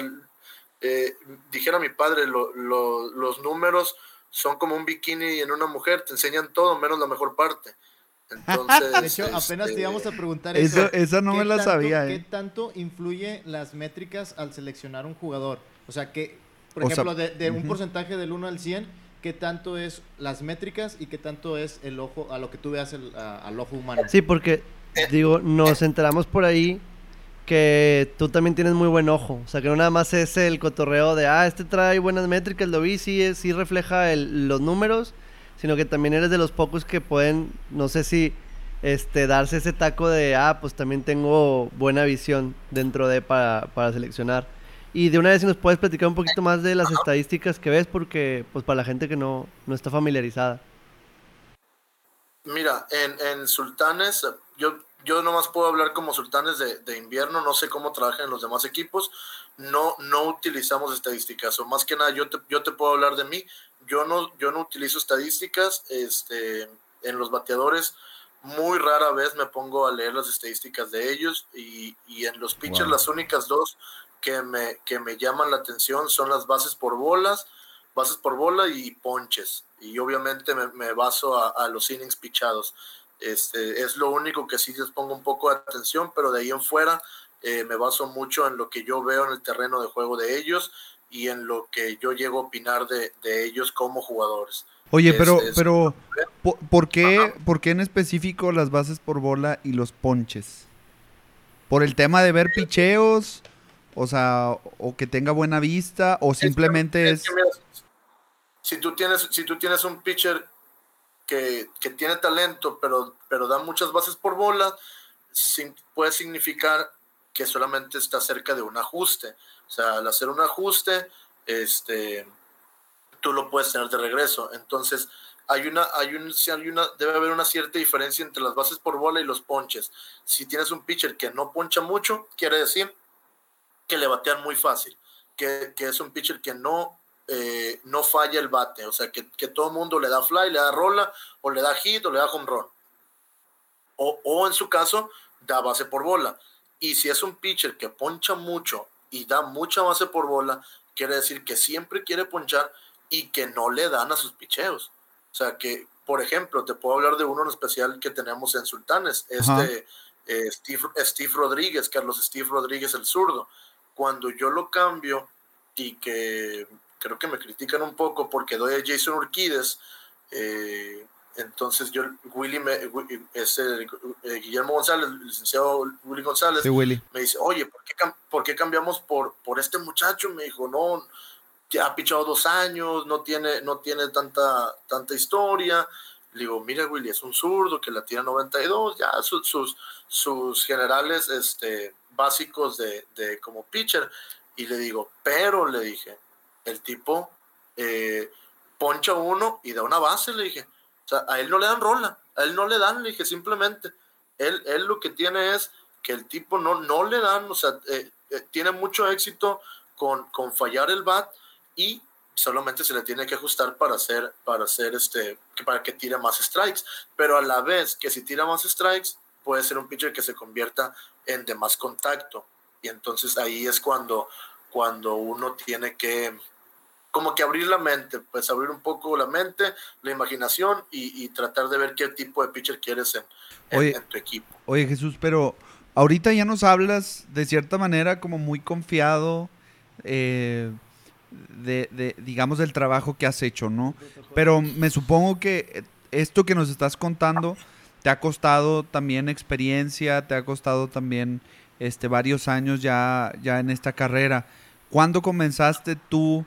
eh, dijera mi padre, los números son como un bikini en una mujer, te enseñan todo menos la mejor parte. Entonces, de hecho, apenas te íbamos a preguntar eso. Esa no me la sabía. ¿Qué eh. tanto influye las métricas al seleccionar un jugador? O sea, que, por ejemplo, de, un porcentaje del 1 al 100, ¿qué tanto es las métricas y qué tanto es el ojo, a lo que tú veas al ojo humano? Sí, porque, digo, nos enteramos por ahí que tú también tienes muy buen ojo. O sea, que no nada más es el cotorreo de, ah, este trae buenas métricas, lo vi, sí, sí refleja los números sino que también eres de los pocos que pueden, no sé si, este, darse ese taco de, ah, pues también tengo buena visión dentro de para, para seleccionar. Y de una vez si nos puedes platicar un poquito más de las estadísticas que ves, porque pues para la gente que no, no está familiarizada. Mira, en, en Sultanes, yo, yo nomás puedo hablar como Sultanes de, de, invierno, no sé cómo trabajan los demás equipos, no, no utilizamos estadísticas, o más que nada yo te, yo te puedo hablar de mí, yo no, yo no utilizo estadísticas este, en los bateadores. Muy rara vez me pongo a leer las estadísticas de ellos y, en los pitchers las únicas dos que me, que me llaman la atención son las bases por bolas, bases por bola y ponches. Y obviamente me, baso a, los innings pichados. Este, es lo único que sí les pongo un poco de atención, pero de ahí en fuera eh, me baso mucho en lo que yo veo en el terreno de juego de ellos y en lo que yo llego a opinar de, ellos como jugadores. Oye, pero, pero ¿por, qué, ¿por qué en específico las bases por bola y los ponches? ¿Por el tema de ver picheos? O sea, o que tenga buena vista, o simplemente es... si, tú tienes, si tú tienes un pitcher que, tiene talento, pero, pero da muchas bases por bola, puede significar que solamente está cerca de un ajuste. O sea, al hacer un ajuste, este, tú lo puedes tener de regreso. Entonces, hay una, hay un, hay una, debe haber una cierta diferencia entre las bases por bola y los ponches. Si tienes un pitcher que no poncha mucho, quiere decir que le batean muy fácil, que, es un pitcher que no, eh, no falla el bate, o sea, que, todo el mundo le da fly, le da rola, o le da hit, o le da home run. O, o en su caso, da base por bola. Y si es un pitcher que poncha mucho y da mucha base por bola, quiere decir que siempre quiere ponchar y que no le dan a sus picheos. O sea que, por ejemplo, te puedo hablar de uno en especial que tenemos en Sultanes, este eh, Steve, Rodríguez, Carlos Steve Rodríguez el zurdo. Cuando yo lo cambio y que creo que me critican un poco porque doy a Jason Urquides, eh, entonces yo, Willy, me, ese, eh, Guillermo González, el licenciado Willy González, me dice, oye, ¿por qué, cambiamos por, por este muchacho? Me dijo, no, ya ha pichado dos años, no tiene, no tiene tanta, tanta historia. Le digo, mira, Willy, es un zurdo que la tira 92, ya sus, sus, sus generales este, básicos de, de, como pitcher. Y le digo, pero le dije, el tipo eh, poncha uno y da una base, le dije. O sea, a él no le dan rola, a él no le dan, le dije, simplemente. Él, él lo que tiene es que el tipo no, no le dan, o sea, eh, eh, tiene mucho éxito con, con fallar el bat y solamente se le tiene que ajustar para hacer, para hacer este, para que tire más strikes. Pero a la vez que si tira más strikes, puede ser un pitcher que se convierta en de más contacto. Y entonces ahí es cuando, cuando uno tiene que, como que abrir la mente, pues abrir un poco la mente, la imaginación y, tratar de ver qué tipo de pitcher quieres en, tu equipo. Oye Jesús, pero ahorita ya nos hablas de cierta manera como muy confiado. Eh, de, digamos, del trabajo que has hecho, ¿no? Pero me supongo que esto que nos estás contando te ha costado también experiencia, te ha costado también este, varios años ya, ya en esta carrera. ¿Cuándo comenzaste tú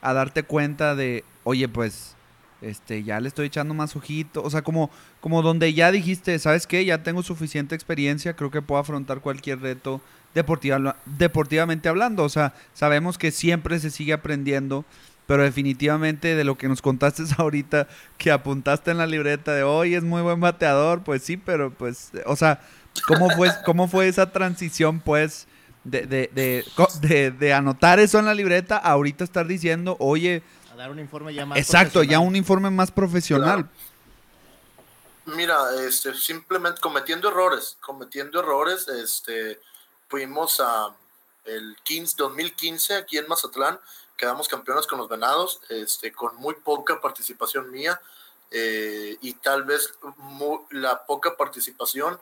a darte cuenta de, oye, pues, este, ya le estoy echando más ojito? O sea, como, como donde ya dijiste, ¿sabes qué? Ya tengo suficiente experiencia, creo que puedo afrontar cualquier reto deportiva, deportivamente hablando. O sea, sabemos que siempre se sigue aprendiendo, pero definitivamente de lo que nos contaste ahorita, que apuntaste en la libreta de hoy es muy buen bateador, pues sí, pero pues, o sea, ¿cómo fue, cómo fue esa transición, pues? De, de, de, anotar eso en la libreta, ahorita estar diciendo, oye... A dar un informe ya más Exacto, ya un informe más profesional. Mira, este, simplemente cometiendo errores, cometiendo errores, este, fuimos a el 15, 2015 aquí en Mazatlán, quedamos campeones con los Venados, este, con muy poca participación mía eh, y tal vez la poca participación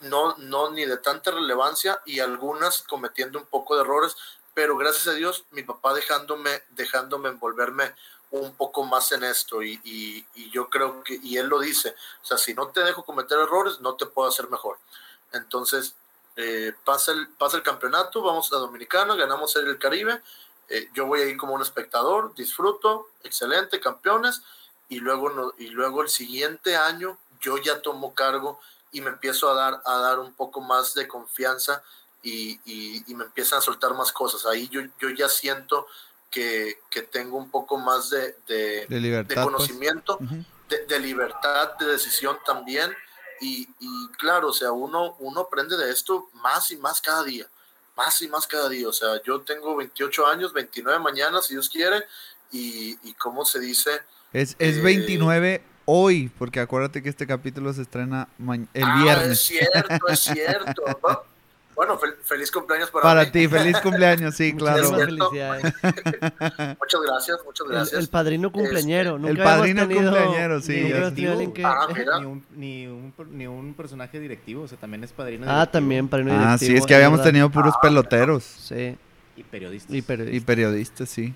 no, no ni de tanta relevancia y algunas cometiendo un poco de errores, pero gracias a Dios mi papá dejándome, dejándome envolverme un poco más en esto y, y, y yo creo que, y él lo dice, o sea, si no te dejo cometer errores, no te puedo hacer mejor. Entonces, eh, pasa, el, pasa el campeonato, vamos a Dominicana, ganamos el Caribe, eh, yo voy a ir como un espectador, disfruto, excelente, campeones, y luego, y luego el siguiente año yo ya tomo cargo y me empiezo a dar, a dar un poco más de confianza y, y, me empiezan a soltar más cosas. Ahí yo, yo ya siento que, que tengo un poco más de, de, de, pues. conocimiento, de, libertad de decisión también y, claro, o sea, uno, uno aprende de esto más y más cada día, más y más cada día. O sea, yo tengo 28 años, 29 mañana, si Dios quiere, y, y ¿cómo se dice? Es, es 29 eh, hoy, porque acuérdate que este capítulo se estrena el ah, viernes. Es cierto, es cierto. Bueno, feliz cumpleaños para, para ti, feliz cumpleaños, sí, claro. Muchas felicidades. muchas gracias, muchas gracias. El, padrino cumpleañero, este, El padrino cumpleañero, sí. Ni, ah, ni, un, ni, un, ni, un, personaje directivo, o sea, también es padrino Ah, también padrino directivo. Ah, sí, es que habíamos tenido puros ah, peloteros. Sí. Y periodistas. Y, periodistas, sí.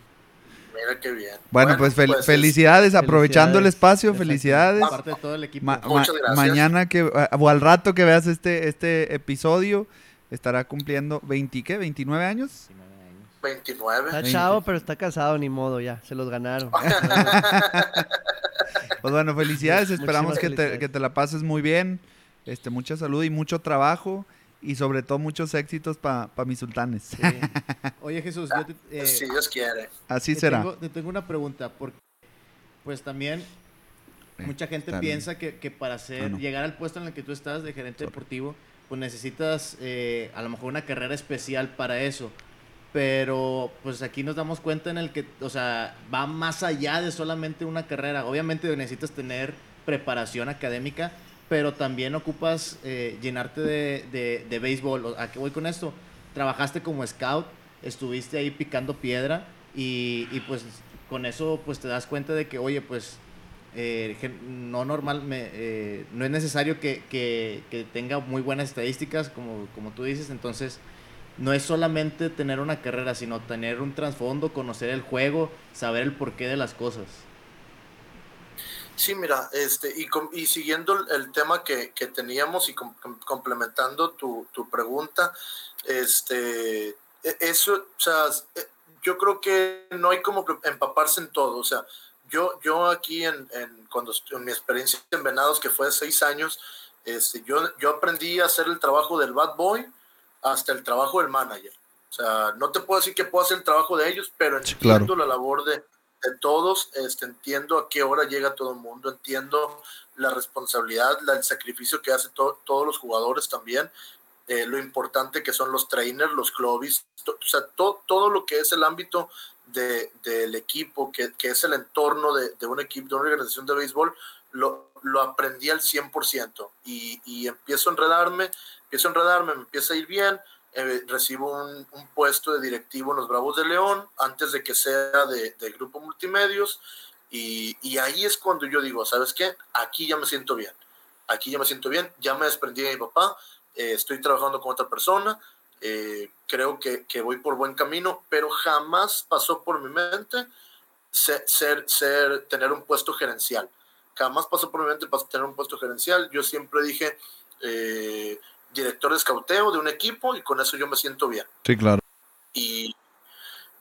Mira qué bien. Bueno, pues, pues felicidades, aprovechando el espacio, felicidades. Aparte de todo el equipo. Muchas gracias. Mañana que, o al rato que veas este, este episodio, estará cumpliendo 20, ¿qué? ¿29 años? 29. Está chavo, pero está casado, ni modo, ya, se los ganaron. pues bueno, felicidades, esperamos que te, que te, la pases muy bien, este, mucha salud y mucho trabajo y sobre todo muchos éxitos para mis sultanes. Oye Jesús, yo eh, si Dios quiere. Así será. Tengo, te tengo una pregunta, porque pues también eh, mucha gente piensa que, que, para hacer, ah, llegar al puesto en el que tú estás de gerente deportivo, pues necesitas eh, a lo mejor una carrera especial para eso. Pero pues aquí nos damos cuenta en el que, o sea, va más allá de solamente una carrera. Obviamente necesitas tener preparación académica, pero también ocupas eh, llenarte de, de, béisbol. ¿A qué voy con esto? Trabajaste como scout, estuviste ahí picando piedra y, y pues con eso pues te das cuenta de que, oye, pues eh, no normal, eh, no es necesario que, que, tenga muy buenas estadísticas, como, como tú dices, entonces no es solamente tener una carrera, sino tener un trasfondo, conocer el juego, saber el porqué de las cosas. Sí, mira, este, y, y siguiendo el tema que, que teníamos y complementando tu, tu, pregunta, este, e, eso, o sea, e, yo creo que no hay como empaparse en todo. O sea, yo, yo aquí en, en cuando en mi experiencia en Venados, que fue de seis años, este, yo, yo aprendí a hacer el trabajo del bad boy hasta el trabajo del manager. O sea, no te puedo decir que puedo hacer el trabajo de ellos, pero entiendo la labor de, de todos, este, entiendo a qué hora llega todo el mundo, entiendo la responsabilidad, el sacrificio que hacen todos los jugadores también, eh, lo importante que son los trainers, los clubes, o sea, todo lo que es el ámbito de, del equipo, que, que, es el entorno de, de, un equipo, de una organización de béisbol, lo, lo aprendí al 100% y, y empiezo a enredarme, empiezo a enredarme, me empieza a ir bien, eh, recibo un, un, puesto de directivo en los Bravos de León antes de que sea de, de Grupo Multimedios y, y, ahí es cuando yo digo, ¿sabes qué? Aquí ya me siento bien, aquí ya me siento bien, ya me desprendí de mi papá, eh, estoy trabajando con otra persona, eh, creo que, que, voy por buen camino, pero jamás pasó por mi mente ser, ser, ser, tener un puesto gerencial, jamás pasó por mi mente tener un puesto gerencial, yo siempre dije... Director de escauteo de un equipo y con eso yo me siento bien. Sí, claro. Y,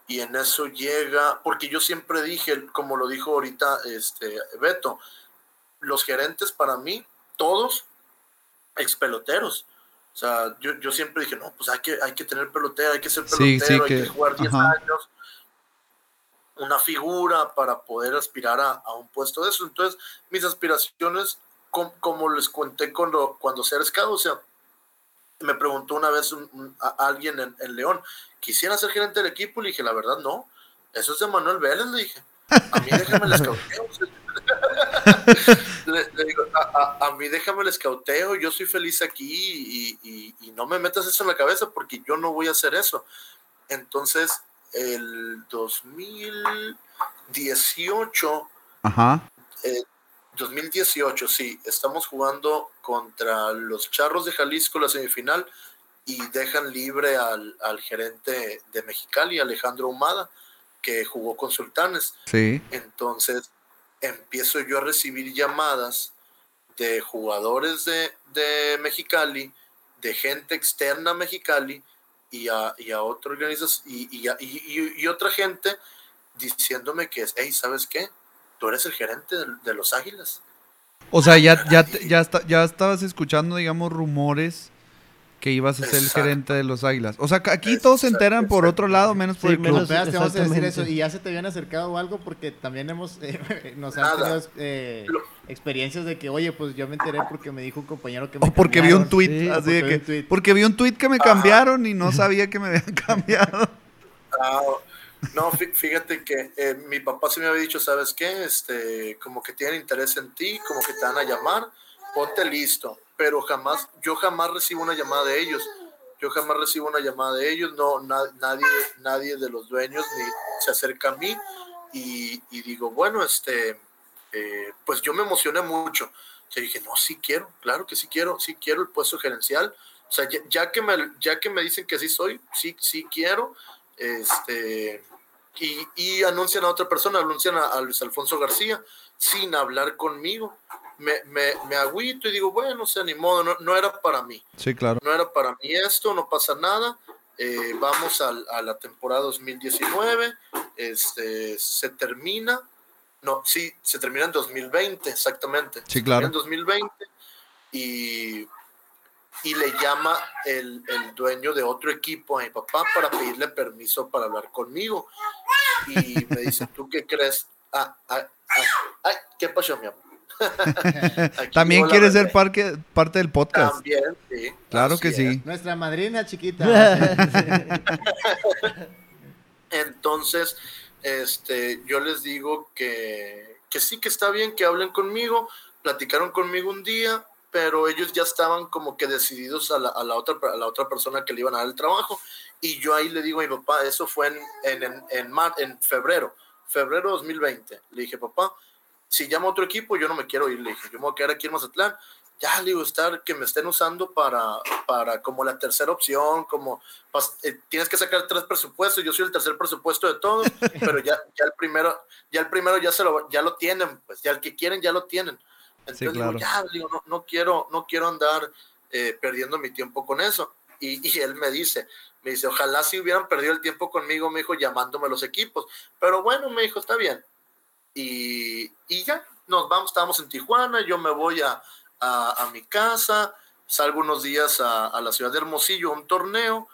y en eso llega, porque yo siempre dije, como lo dijo ahorita este Beto, los gerentes para mí, todos ex peloteros. O sea, yo, yo siempre dije, no, pues hay que, hay que tener pelotero, hay que ser pelotero, sí, sí, hay que, que jugar 10 años, una figura para poder aspirar a, a, un puesto de eso. Entonces, mis aspiraciones, com, como les conté cuando, cuando ser escado, o sea, me preguntó una vez un, un, a alguien en, en, León, ¿quisiera ser gerente del equipo? Le dije, la verdad, no. Eso es de Manuel Vélez, le dije. A mí déjame el escauteo. le, le, digo, a, a, a, mí déjame el escauteo, yo soy feliz aquí y, y, y, no me metas eso en la cabeza porque yo no voy a hacer eso. Entonces, el 2018, Ajá. Eh, 2018, sí, estamos jugando contra los Charros de Jalisco la semifinal y dejan libre al, al gerente de Mexicali, Alejandro Humada, que jugó con Sultanes. Sí. Entonces empiezo yo a recibir llamadas de jugadores de, de Mexicali, de gente externa a Mexicali y a, y a otra organización y, y, y, y, otra gente diciéndome que, hey, ¿sabes qué? Tú eres el gerente de, de los Águilas. O sea, ya, ya, ya, está, ya estabas escuchando, digamos, rumores que ibas a ser Exacto. el gerente de los Águilas. O sea, aquí Exacto. todos se enteran por otro lado, menos por sí, el club. Menos, te vamos a decir eso. Y ya se te habían acercado o algo porque también hemos, eh, nos han tenido eh, experiencias de que, oye, pues yo me enteré porque me dijo un compañero que me O porque cambiaron. vi un tweet, sí, así de que, tweet. porque vi un tweet que me cambiaron y no sabía que me habían cambiado. Ah, no, fíjate que eh, mi papá se me había dicho, ¿sabes qué? Este, como que tienen interés en ti, como que te van a llamar, ponte listo. Pero jamás, yo jamás recibo una llamada de ellos. Yo jamás recibo una llamada de ellos, no, na, nadie, nadie de los dueños ni se acerca a mí y, y digo, bueno, este, eh, pues yo me emocioné mucho. Yo dije, no, sí quiero, claro que sí quiero, sí quiero el puesto gerencial. O sea, ya, ya que, me, ya que me dicen que sí soy, sí, sí quiero. Este, y, y, anuncian a otra persona, anuncian a, a, Luis Alfonso García sin hablar conmigo. Me, me, me agüito y digo, bueno, o sea, ni modo, no, no, era para mí. Sí, claro. No era para mí esto, no pasa nada. Eh, vamos a, a, la temporada 2019, este, se termina, no, sí, se termina en 2020, exactamente. Sí, claro. En 2020 y y le llama el, el, dueño de otro equipo a mi papá para pedirle permiso para hablar conmigo. Y me dice, ¿tú qué crees? Ah, ah, ah, ay, ¿qué pasó, mi amor? También quiere ser parte, parte del podcast. También, sí. Claro que es. sí. Nuestra madrina chiquita. Entonces, este, yo les digo que, que sí, que está bien que hablen conmigo. Platicaron conmigo un día, pero ellos ya estaban como que decididos a la, a la, otra, a la otra persona que le iban a dar el trabajo. Y yo ahí le digo a mi papá, eso fue en, en, en, en, mar, en febrero, febrero 2020. Le dije, papá, si llama otro equipo, yo no me quiero ir. Le dije, yo me voy a quedar aquí en Mazatlán. Ya le digo, estar que me estén usando para, para como la tercera opción, como eh, tienes que sacar tres presupuestos. Yo soy el tercer presupuesto de todos, pero ya, ya el primero, ya el primero ya se lo, ya lo tienen, pues ya el que quieren ya lo tienen. Entonces sí, claro. digo, ya, digo, no, no, quiero, no quiero andar eh, perdiendo mi tiempo con eso. Y, él me dice, me dice, ojalá si hubieran perdido el tiempo conmigo, me dijo, llamándome los equipos. Pero bueno, me dijo, está bien. Y, ya, nos vamos, estábamos en Tijuana, yo me voy a, a, mi casa, salgo unos días a, la ciudad de Hermosillo a un torneo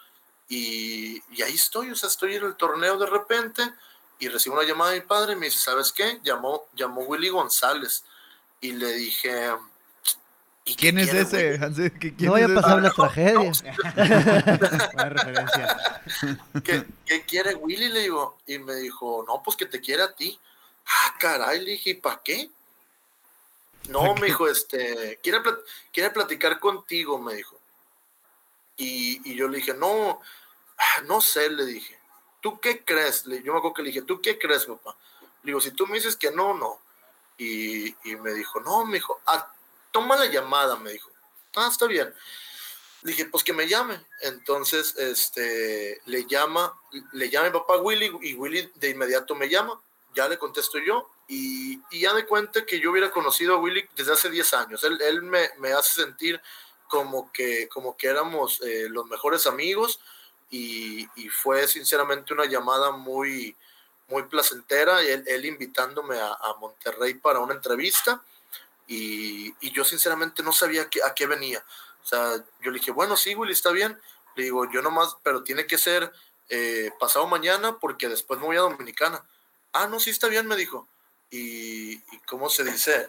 y, y, ahí estoy, o sea, estoy en el torneo de repente y recibo una llamada de mi padre y me dice, ¿sabes qué? Llamó, llamó Willy González y le dije... ¿Y ¿Quién es ese? no vaya a pasar una tragedia. Buena referencia. ¿Qué, ¿Qué, quiere Willy? Le digo. Y me dijo, no, pues que te quiere a ti. Ah, caray, le dije, ¿y para qué? No, me dijo, este, quiere, quiere platicar contigo, me dijo. Y, y, yo le dije, no, ah, no sé, le dije. ¿Tú qué crees? Yo me acuerdo que le dije, ¿tú qué crees, papá? Le digo, si tú me dices que no, no. Y, me dijo, no, me dijo, ah, toma la llamada, me dijo. Ah, está bien. Dije, pues que me llame. Entonces, este, le llama, le llama mi papá Willy y Willy de inmediato me llama. Ya le contesto yo y, ya de cuenta que yo hubiera conocido a Willy desde hace 10 años. Él, él me, me, hace sentir como que, como que éramos eh, los mejores amigos y, fue sinceramente una llamada muy, muy placentera, él, él invitándome a, Monterrey para una entrevista y, yo sinceramente no sabía a qué venía. O sea, yo le dije, bueno, sí, Willy, está bien. Le digo, yo nomás, pero tiene que ser eh, pasado mañana porque después me voy a Dominicana. Ah, no, sí, está bien, me dijo. Y, ¿cómo se dice?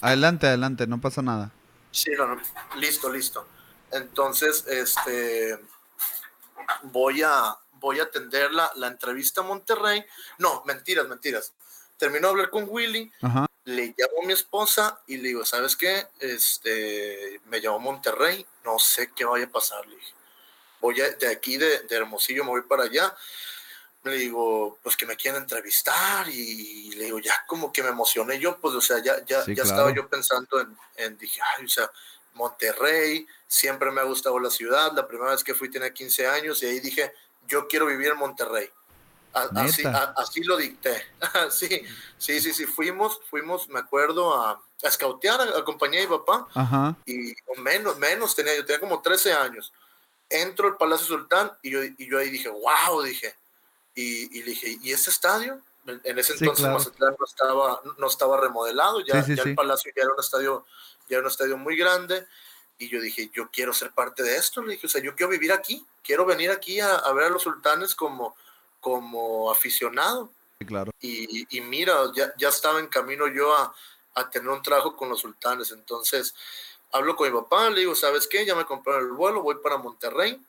Adelante, adelante, no pasa nada. Sí, no, listo, listo. Entonces, este, voy a, voy a atender la, la entrevista a Monterrey. No, mentiras, mentiras. Terminó de hablar con Willy, le llamo a mi esposa y le digo, ¿sabes qué? Este, me llamo Monterrey, no sé qué vaya a pasar. Le dije, voy de aquí de, de Hermosillo, me voy para allá le digo, pues que me quieren entrevistar y, le digo, ya como que me emocioné yo, pues, o sea, ya, ya, ya estaba yo pensando en, en, dije, ay, o sea, Monterrey, siempre me ha gustado la ciudad, la primera vez que fui tenía 15 años y ahí dije, yo quiero vivir en Monterrey. así, así lo dicté. sí, sí, sí, sí, fuimos, fuimos, me acuerdo, a, a scoutear, acompañé a mi papá y menos, menos tenía, yo tenía como 13 años. Entro al Palacio Sultán y yo, y yo ahí dije, wow, dije, y, y dije, ¿y ese estadio? En ese entonces Mazatlán no estaba, no estaba remodelado, ya, ya el Palacio ya era un estadio, ya era un estadio muy grande. Y yo dije, yo quiero ser parte de esto. Le dije, o sea, yo quiero vivir aquí, quiero venir aquí a, a ver a los sultanes como, como aficionado. Claro. Y, y mira, ya, ya, estaba en camino yo a, a, tener un trabajo con los sultanes. Entonces, hablo con mi papá, le digo, ¿sabes qué? Ya me compraron el vuelo, voy para Monterrey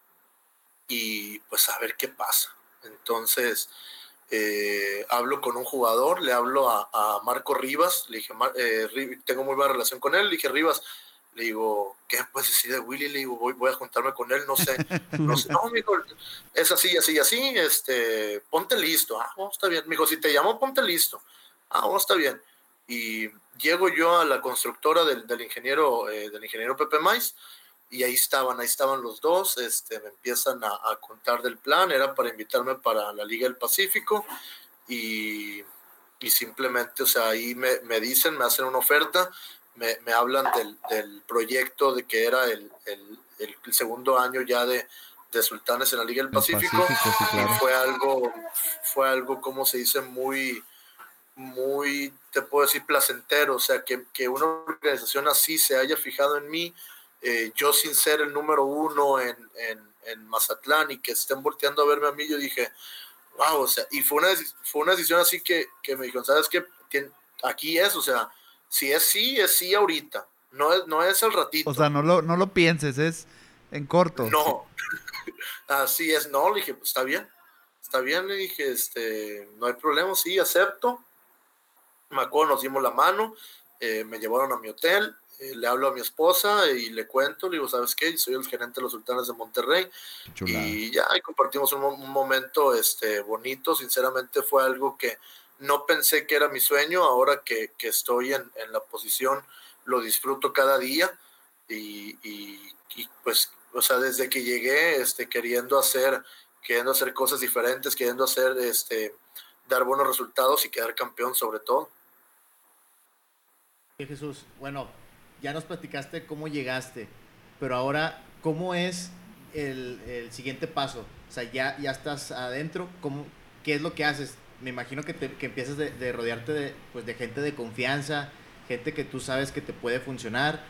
y pues a ver qué pasa. Entonces, eh, hablo con un jugador, le hablo a, Marco Rivas, le dije, eh, tengo muy buena relación con él, le dije, Rivas, le digo, ¿qué puedes decir de Willy? Le digo, voy, a juntarme con él, no sé, no sé, no, mijo, es así, así, así, este, ponte listo, ah, está bien, me dijo, si te llamo, ponte listo, ah, está bien, y llego yo a la constructora del, ingeniero, eh, del ingeniero Pepe Mais, y ahí estaban, ahí estaban los dos, este, me empiezan a, contar del plan, era para invitarme para la Liga del Pacífico y, y simplemente, o sea, ahí me, me, dicen, me hacen una oferta, me, me hablan del, del, proyecto de que era el, el, el segundo año ya de, de, Sultanes en la Liga del Pacífico, y fue algo, fue algo, como se dice, muy, muy, te puedo decir, placentero, o sea, que, que una organización así se haya fijado en mí, eh, yo sin ser el número uno en, en, en, Mazatlán y que estén volteando a verme a mí, yo dije, wow, o sea, y fue una, fue una decisión así que, que me dijeron, ¿sabes qué? Aquí es, o sea, si es sí, es sí ahorita, no es, no es el ratito. O sea, no lo, no lo pienses, es en corto. No, así es, no, le dije, pues está bien, está bien, le dije, este, no hay problema, sí, acepto. Me acuerdo, nos dimos la mano, eh, me llevaron a mi hotel, eh, le hablo a mi esposa y le cuento, le digo, ¿sabes qué? Soy el gerente de los Sultanes de Monterrey. Y ya ahí compartimos un, momento este, bonito, sinceramente fue algo que no pensé que era mi sueño, ahora que, que estoy en, en, la posición lo disfruto cada día y, y, pues, o sea, desde que llegué este, queriendo hacer, queriendo hacer cosas diferentes, queriendo hacer, este, dar buenos resultados y quedar campeón sobre todo. Jesús, bueno, ya nos platicaste cómo llegaste, pero ahora, ¿cómo es el, siguiente paso? O sea, ya, ya estás adentro, ¿cómo, ¿qué es lo que haces? Me imagino que, te, que empiezas de, de, rodearte de, pues, de gente de confianza, gente que tú sabes que te puede funcionar,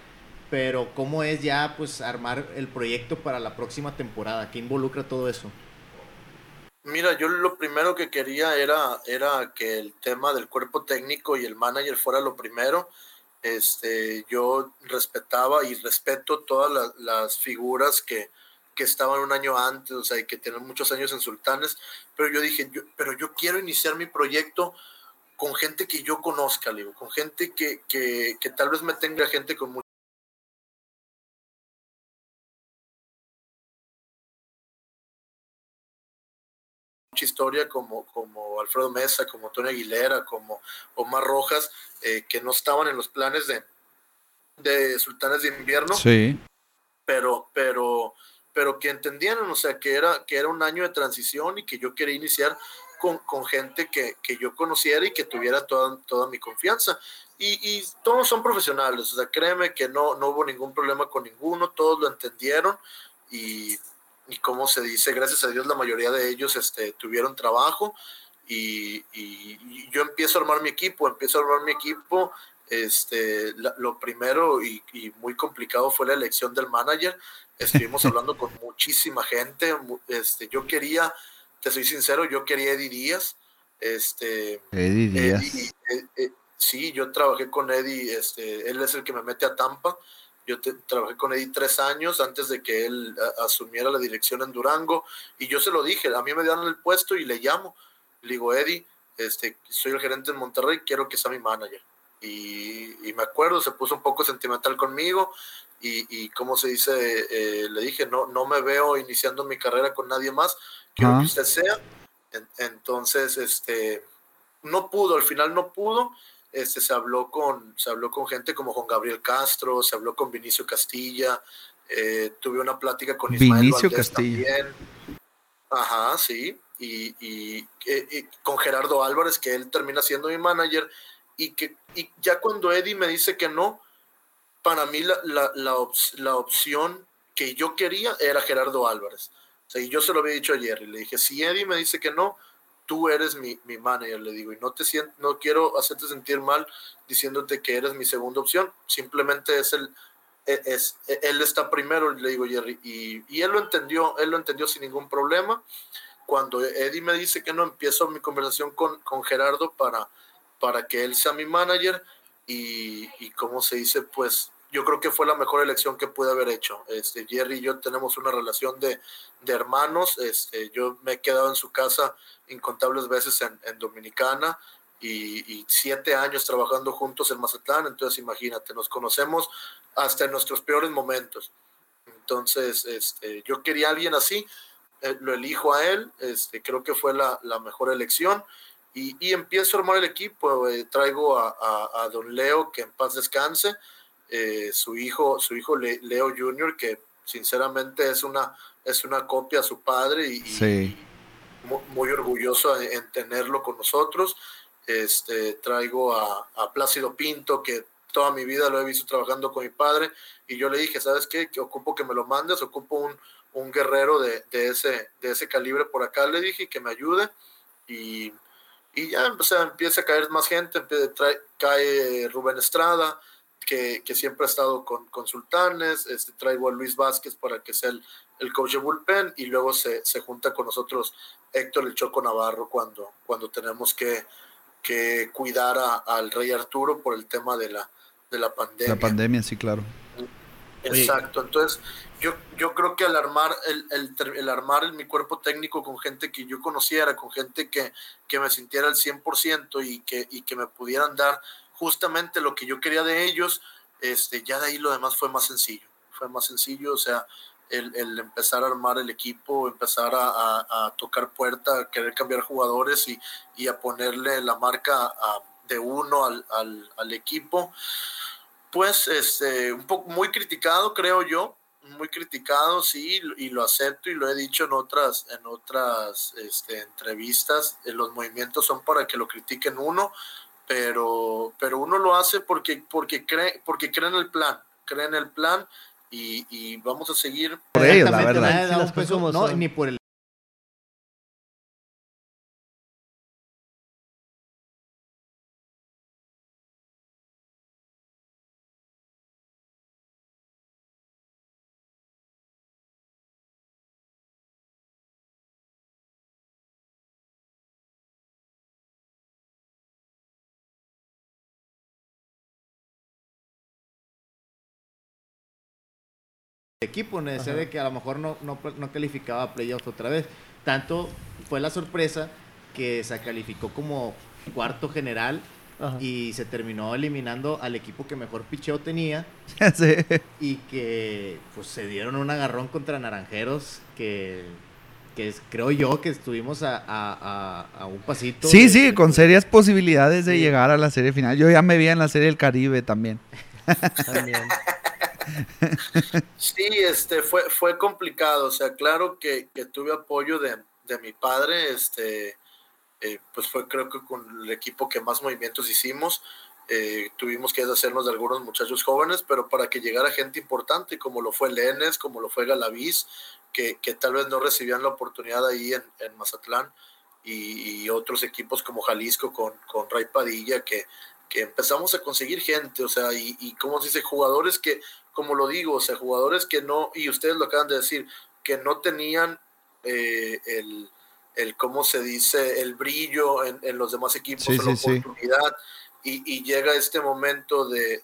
pero ¿cómo es ya pues armar el proyecto para la próxima temporada? ¿Qué involucra todo eso? Mira, yo lo primero que quería era, era que el tema del cuerpo técnico y el manager fuera lo primero. Este, yo respetaba y respeto todas las, figuras que, que, estaban un año antes, o sea, y que tienen muchos años en Sultanes, pero yo dije, yo, pero yo quiero iniciar mi proyecto con gente que yo conozca, digo, con gente que, que, que tal vez me tenga gente con mucho mucha historia como, como Alfredo Mesa, como Tony Aguilera, como Omar Rojas, eh, que no estaban en los planes de, de Sultanes de Invierno. Sí. Pero, pero, pero que entendieron, o sea, que era, que era un año de transición y que yo quería iniciar con, con gente que, que, yo conociera y que tuviera toda, toda mi confianza. Y, y, todos son profesionales, o sea, créeme que no, no hubo ningún problema con ninguno, todos lo entendieron y y como se dice, gracias a Dios la mayoría de ellos este, tuvieron trabajo y, yo empiezo a armar mi equipo, empiezo a armar mi equipo. Este, lo primero y, muy complicado fue la elección del manager. Estuvimos hablando con muchísima gente. Este, yo quería, te soy sincero, yo quería Eddie Díaz. Este, Eddie Díaz. Eh, eh, sí, yo trabajé con Eddie, este, él es el que me mete a Tampa yo trabajé con Eddie tres años antes de que él asumiera la dirección en Durango y yo se lo dije, a mí me dieron el puesto y le llamo. Le digo, Eddie, este, soy el gerente en Monterrey, quiero que sea mi manager. Y, me acuerdo, se puso un poco sentimental conmigo y, y como se dice, eh, le dije, no, no me veo iniciando mi carrera con nadie más, quiero que usted sea. entonces, este, no pudo, al final no pudo este, se, habló con, se habló con gente como Juan Gabriel Castro, se habló con Vinicio Castilla, eh, tuve una plática con Ismael Vinicio Castilla. también. Ajá, sí. Y, y, con Gerardo Álvarez, que él termina siendo mi manager, y que y ya cuando Eddie me dice que no, para mí la, la, la, la opción que yo quería era Gerardo Álvarez. O sea, y yo se lo había dicho a Jerry, le dije, si Eddie me dice que no, tú eres mi, mi manager, le digo, y no te siento, no quiero hacerte sentir mal diciéndote que eres mi segunda opción, simplemente es el, e, es, e, él está primero, le digo Jerry, y, y, él lo entendió, él lo entendió sin ningún problema. Cuando Eddie me dice que no, empiezo mi conversación con, con Gerardo para, para que él sea mi manager y, y como se dice, pues yo creo que fue la mejor elección que pude haber hecho. Este, Jerry y yo tenemos una relación de, de hermanos. Este, yo me he quedado en su casa incontables veces en, en Dominicana y, siete años trabajando juntos en Mazatlán. Entonces, imagínate, nos conocemos hasta en nuestros peores momentos. Entonces, este, yo quería a alguien así, eh, lo elijo a él, este, creo que fue la, la mejor elección. Y, y, empiezo a armar el equipo. Eh, traigo a, a, a, don Leo, que en paz descanse, eh, su hijo, su hijo Leo Jr., que sinceramente es una, es una copia a su padre y, muy, orgulloso en, tenerlo con nosotros. Este, traigo a, Plácido Pinto, que toda mi vida lo he visto trabajando con mi padre, y yo le dije, ¿sabes qué? Que ocupo que me lo mandes, ocupo un, un guerrero de, de, ese, de ese calibre por acá, le dije, que me ayude, y, y ya o sea, empieza a caer más gente, trae, cae Rubén Estrada, que, siempre ha estado con, con Sultanes, este, traigo a Luis Vázquez para que sea el, el coach de bullpen y luego se, se, junta con nosotros Héctor el Choco Navarro cuando, cuando tenemos que, que cuidar al Rey Arturo por el tema de la, de la pandemia. La pandemia, sí, claro. Exacto, entonces yo, yo creo que al armar, el, el, el armar mi cuerpo técnico con gente que yo conociera, con gente que, que me sintiera al 100% y que, y que me pudieran dar justamente lo que yo quería de ellos, este, ya de ahí lo demás fue más sencillo, fue más sencillo, o sea, el, el empezar a armar el equipo, empezar a, a, tocar puerta, querer cambiar jugadores y, y a ponerle la marca de uno al, al, al, equipo, pues este, un poco muy criticado, creo yo, muy criticado, sí, y lo acepto y lo he dicho en otras, en otras este, entrevistas, los movimientos son para que lo critiquen uno, pero, pero uno lo hace porque, porque, cree, porque cree en el plan, cree en el plan y, vamos a seguir. Por ellos, la verdad. no, ni por el equipo, necesidad de que a lo mejor no, no, no calificaba a playoffs otra vez. Tanto fue la sorpresa que se calificó como cuarto general y se terminó eliminando al equipo que mejor picheo tenía. Y que pues se dieron un agarrón contra Naranjeros que, que creo yo que estuvimos a, a, a, un pasito. Sí, sí, con serias posibilidades de llegar a la serie final. Yo ya me vi en la serie del Caribe también. también. Sí, este, fue, fue complicado, o sea, claro que, tuve apoyo de, mi padre, este, eh, pues fue creo que con el equipo que más movimientos hicimos, eh, tuvimos que hacernos de algunos muchachos jóvenes, pero para que llegara gente importante, como lo fue Lenes, como lo fue Galaviz, que, tal vez no recibían la oportunidad ahí en, Mazatlán, y, otros equipos como Jalisco con, con Ray Padilla, que, que empezamos a conseguir gente, o sea, y, y como se dice, jugadores que como lo digo, o sea, jugadores que no, y ustedes lo acaban de decir, que no tenían eh, el, el, ¿cómo se dice?, el brillo en, los demás equipos, la oportunidad, y, llega este momento de,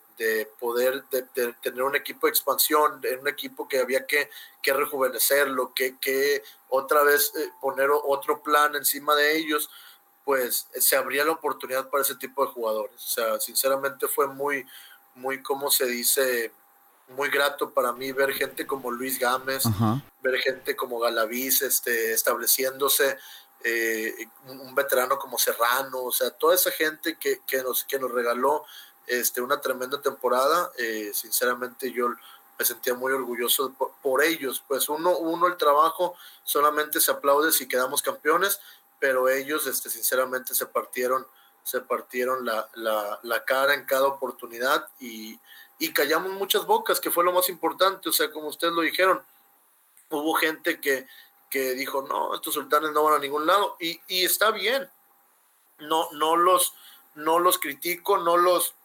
poder de, tener un equipo de expansión, un equipo que había que, que rejuvenecerlo, que, que otra vez eh, poner otro plan encima de ellos, pues se abría la oportunidad para ese tipo de jugadores. O sea, sinceramente fue muy, muy, ¿cómo se dice?, muy grato para mí ver gente como Luis Gámez, ver gente como Galaviz este, estableciéndose, eh, un veterano como Serrano, o sea, toda esa gente que, que, nos, que nos regaló este, una tremenda temporada, eh, sinceramente yo me sentía muy orgulloso por, ellos, pues uno, uno el trabajo solamente se aplaude si quedamos campeones, pero ellos este, sinceramente se partieron, se partieron la, la, la cara en cada oportunidad y y callamos muchas bocas, que fue lo más importante, o sea, como ustedes lo dijeron, hubo gente que, que dijo, no, estos sultanes no van a ningún lado, y, y está bien, no, no, los, no los critico, no, los,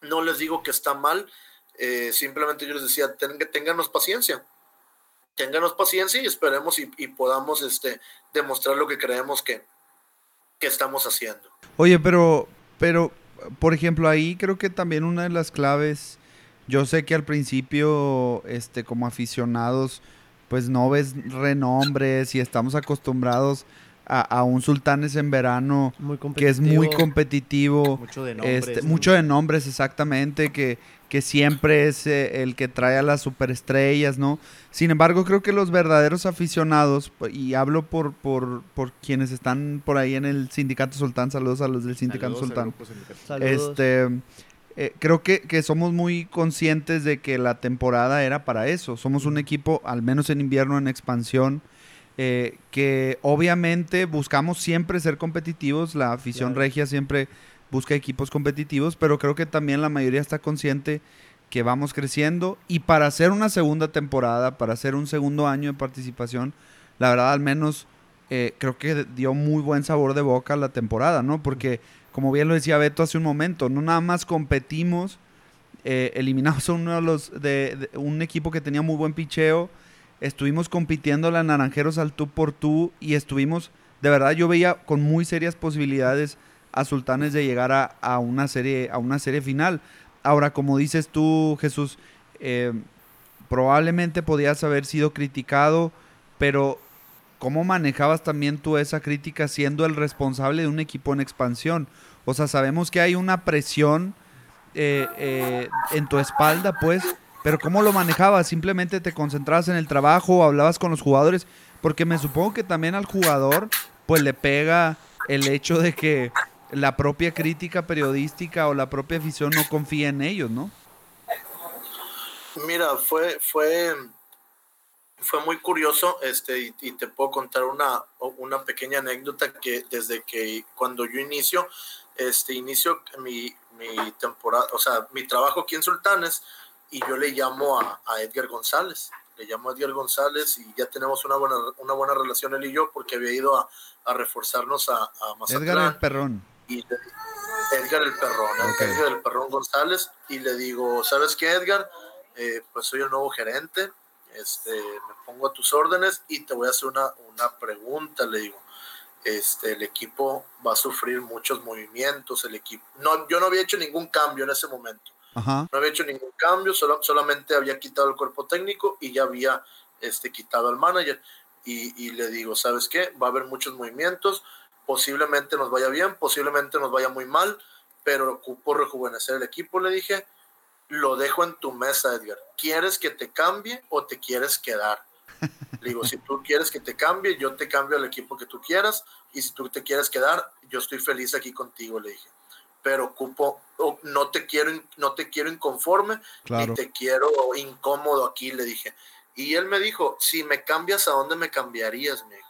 no les digo que está mal, eh, simplemente yo les decía, ten, ténganos paciencia, ténganos paciencia y esperemos y, y, podamos este, demostrar lo que creemos que, que estamos haciendo. Oye, pero, pero por ejemplo, ahí creo que también una de las claves, yo sé que al principio, este, como aficionados, pues no ves renombres y estamos acostumbrados a, un Sultanes en verano que es muy competitivo. Mucho de nombres. Este, mucho de nombres, exactamente, que, que siempre es eh, el que trae a las superestrellas, ¿no? Sin embargo, creo que los verdaderos aficionados, y hablo por, por, por quienes están por ahí en el Sindicato Sultán, saludos a los del Sindicato Sultán. Este, eh, creo que, que, somos muy conscientes de que la temporada era para eso. Somos un equipo, al menos en invierno, en expansión eh, que obviamente buscamos siempre ser competitivos, la afición regia siempre busca equipos competitivos, pero creo que también la mayoría está consciente que vamos creciendo y para hacer una segunda temporada, para hacer un segundo año de participación, la verdad al menos eh, creo que dio muy buen sabor de boca la temporada, ¿no? Porque como bien lo decía Beto hace un momento, no nada más competimos, eh, eliminamos a uno de los de, un equipo que tenía muy buen picheo, estuvimos compitiendo la Naranjeros al tú por tú y estuvimos, de verdad yo veía con muy serias posibilidades a Sultanes de llegar a, una, serie, a una serie final. Ahora, como dices tú, Jesús, eh, probablemente podías haber sido criticado, pero ¿cómo manejabas también tú esa crítica siendo el responsable de un equipo en expansión? O sea, sabemos que hay una presión eh, eh, en tu espalda, pues, pero ¿cómo lo manejabas? ¿Simplemente te concentrabas en el trabajo, hablabas con los jugadores? Porque me supongo que también al jugador pues le pega el hecho de que la propia crítica periodística o la propia afición no confía en ellos, ¿no? Mira, fue, fue, fue muy curioso, este, y, te puedo contar una, una pequeña anécdota que desde que cuando yo inicio, este, inicio mi, mi temporada, o sea, mi trabajo aquí en Sultanes, y yo le llamo a, a, Edgar González. Le llamo a Edgar González y ya tenemos una buena, una buena relación él y yo porque había ido a, a reforzarnos a, a Mazatlán. Edgar el Perrón. Y Edgar el Perrón, Edgar el Perrón González. Y le digo, ¿sabes qué, Edgar? Eh, pues soy el nuevo gerente, este, me pongo a tus órdenes y te voy a hacer una, una pregunta, le digo. Este, el equipo va a sufrir muchos movimientos, el equipo, no, yo no había hecho ningún cambio en ese momento, no había hecho ningún cambio, solo, solamente había quitado el cuerpo técnico y ya había este, quitado al manager. Y, y, le digo, ¿sabes qué? Va a haber muchos movimientos, posiblemente nos vaya bien, posiblemente nos vaya muy mal, pero ocupo rejuvenecer el equipo, le dije, lo dejo en tu mesa, Edgar. ¿Quieres que te cambie o te quieres quedar? Le digo, si tú quieres que te cambie, yo te cambio al equipo que tú quieras. Y si tú te quieres quedar, yo estoy feliz aquí contigo, le dije. Pero ocupo, no te quiero, no te quiero inconforme, ni te quiero incómodo aquí, le dije. Y él me dijo, si me cambias, ¿a dónde me cambiarías? Me dijo.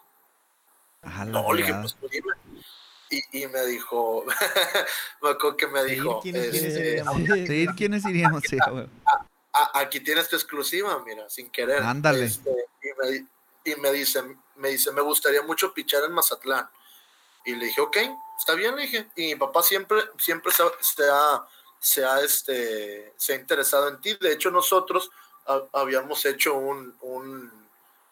No, le dije, pues dime. Y, y, me dijo, me acuerdo que me dijo, ¿quiénes, este, ¿quiénes iríamos? Sí, aquí tienes tu exclusiva, mira, sin querer. Ándale. Este, y, me, y, me, dice, me dice, me gustaría mucho pichar en Mazatlán. Y le dije, ok, está bien, le dije. Y mi papá siempre, siempre se, ha, se, ha, este, se ha interesado en ti. De hecho, nosotros habíamos hecho un, un,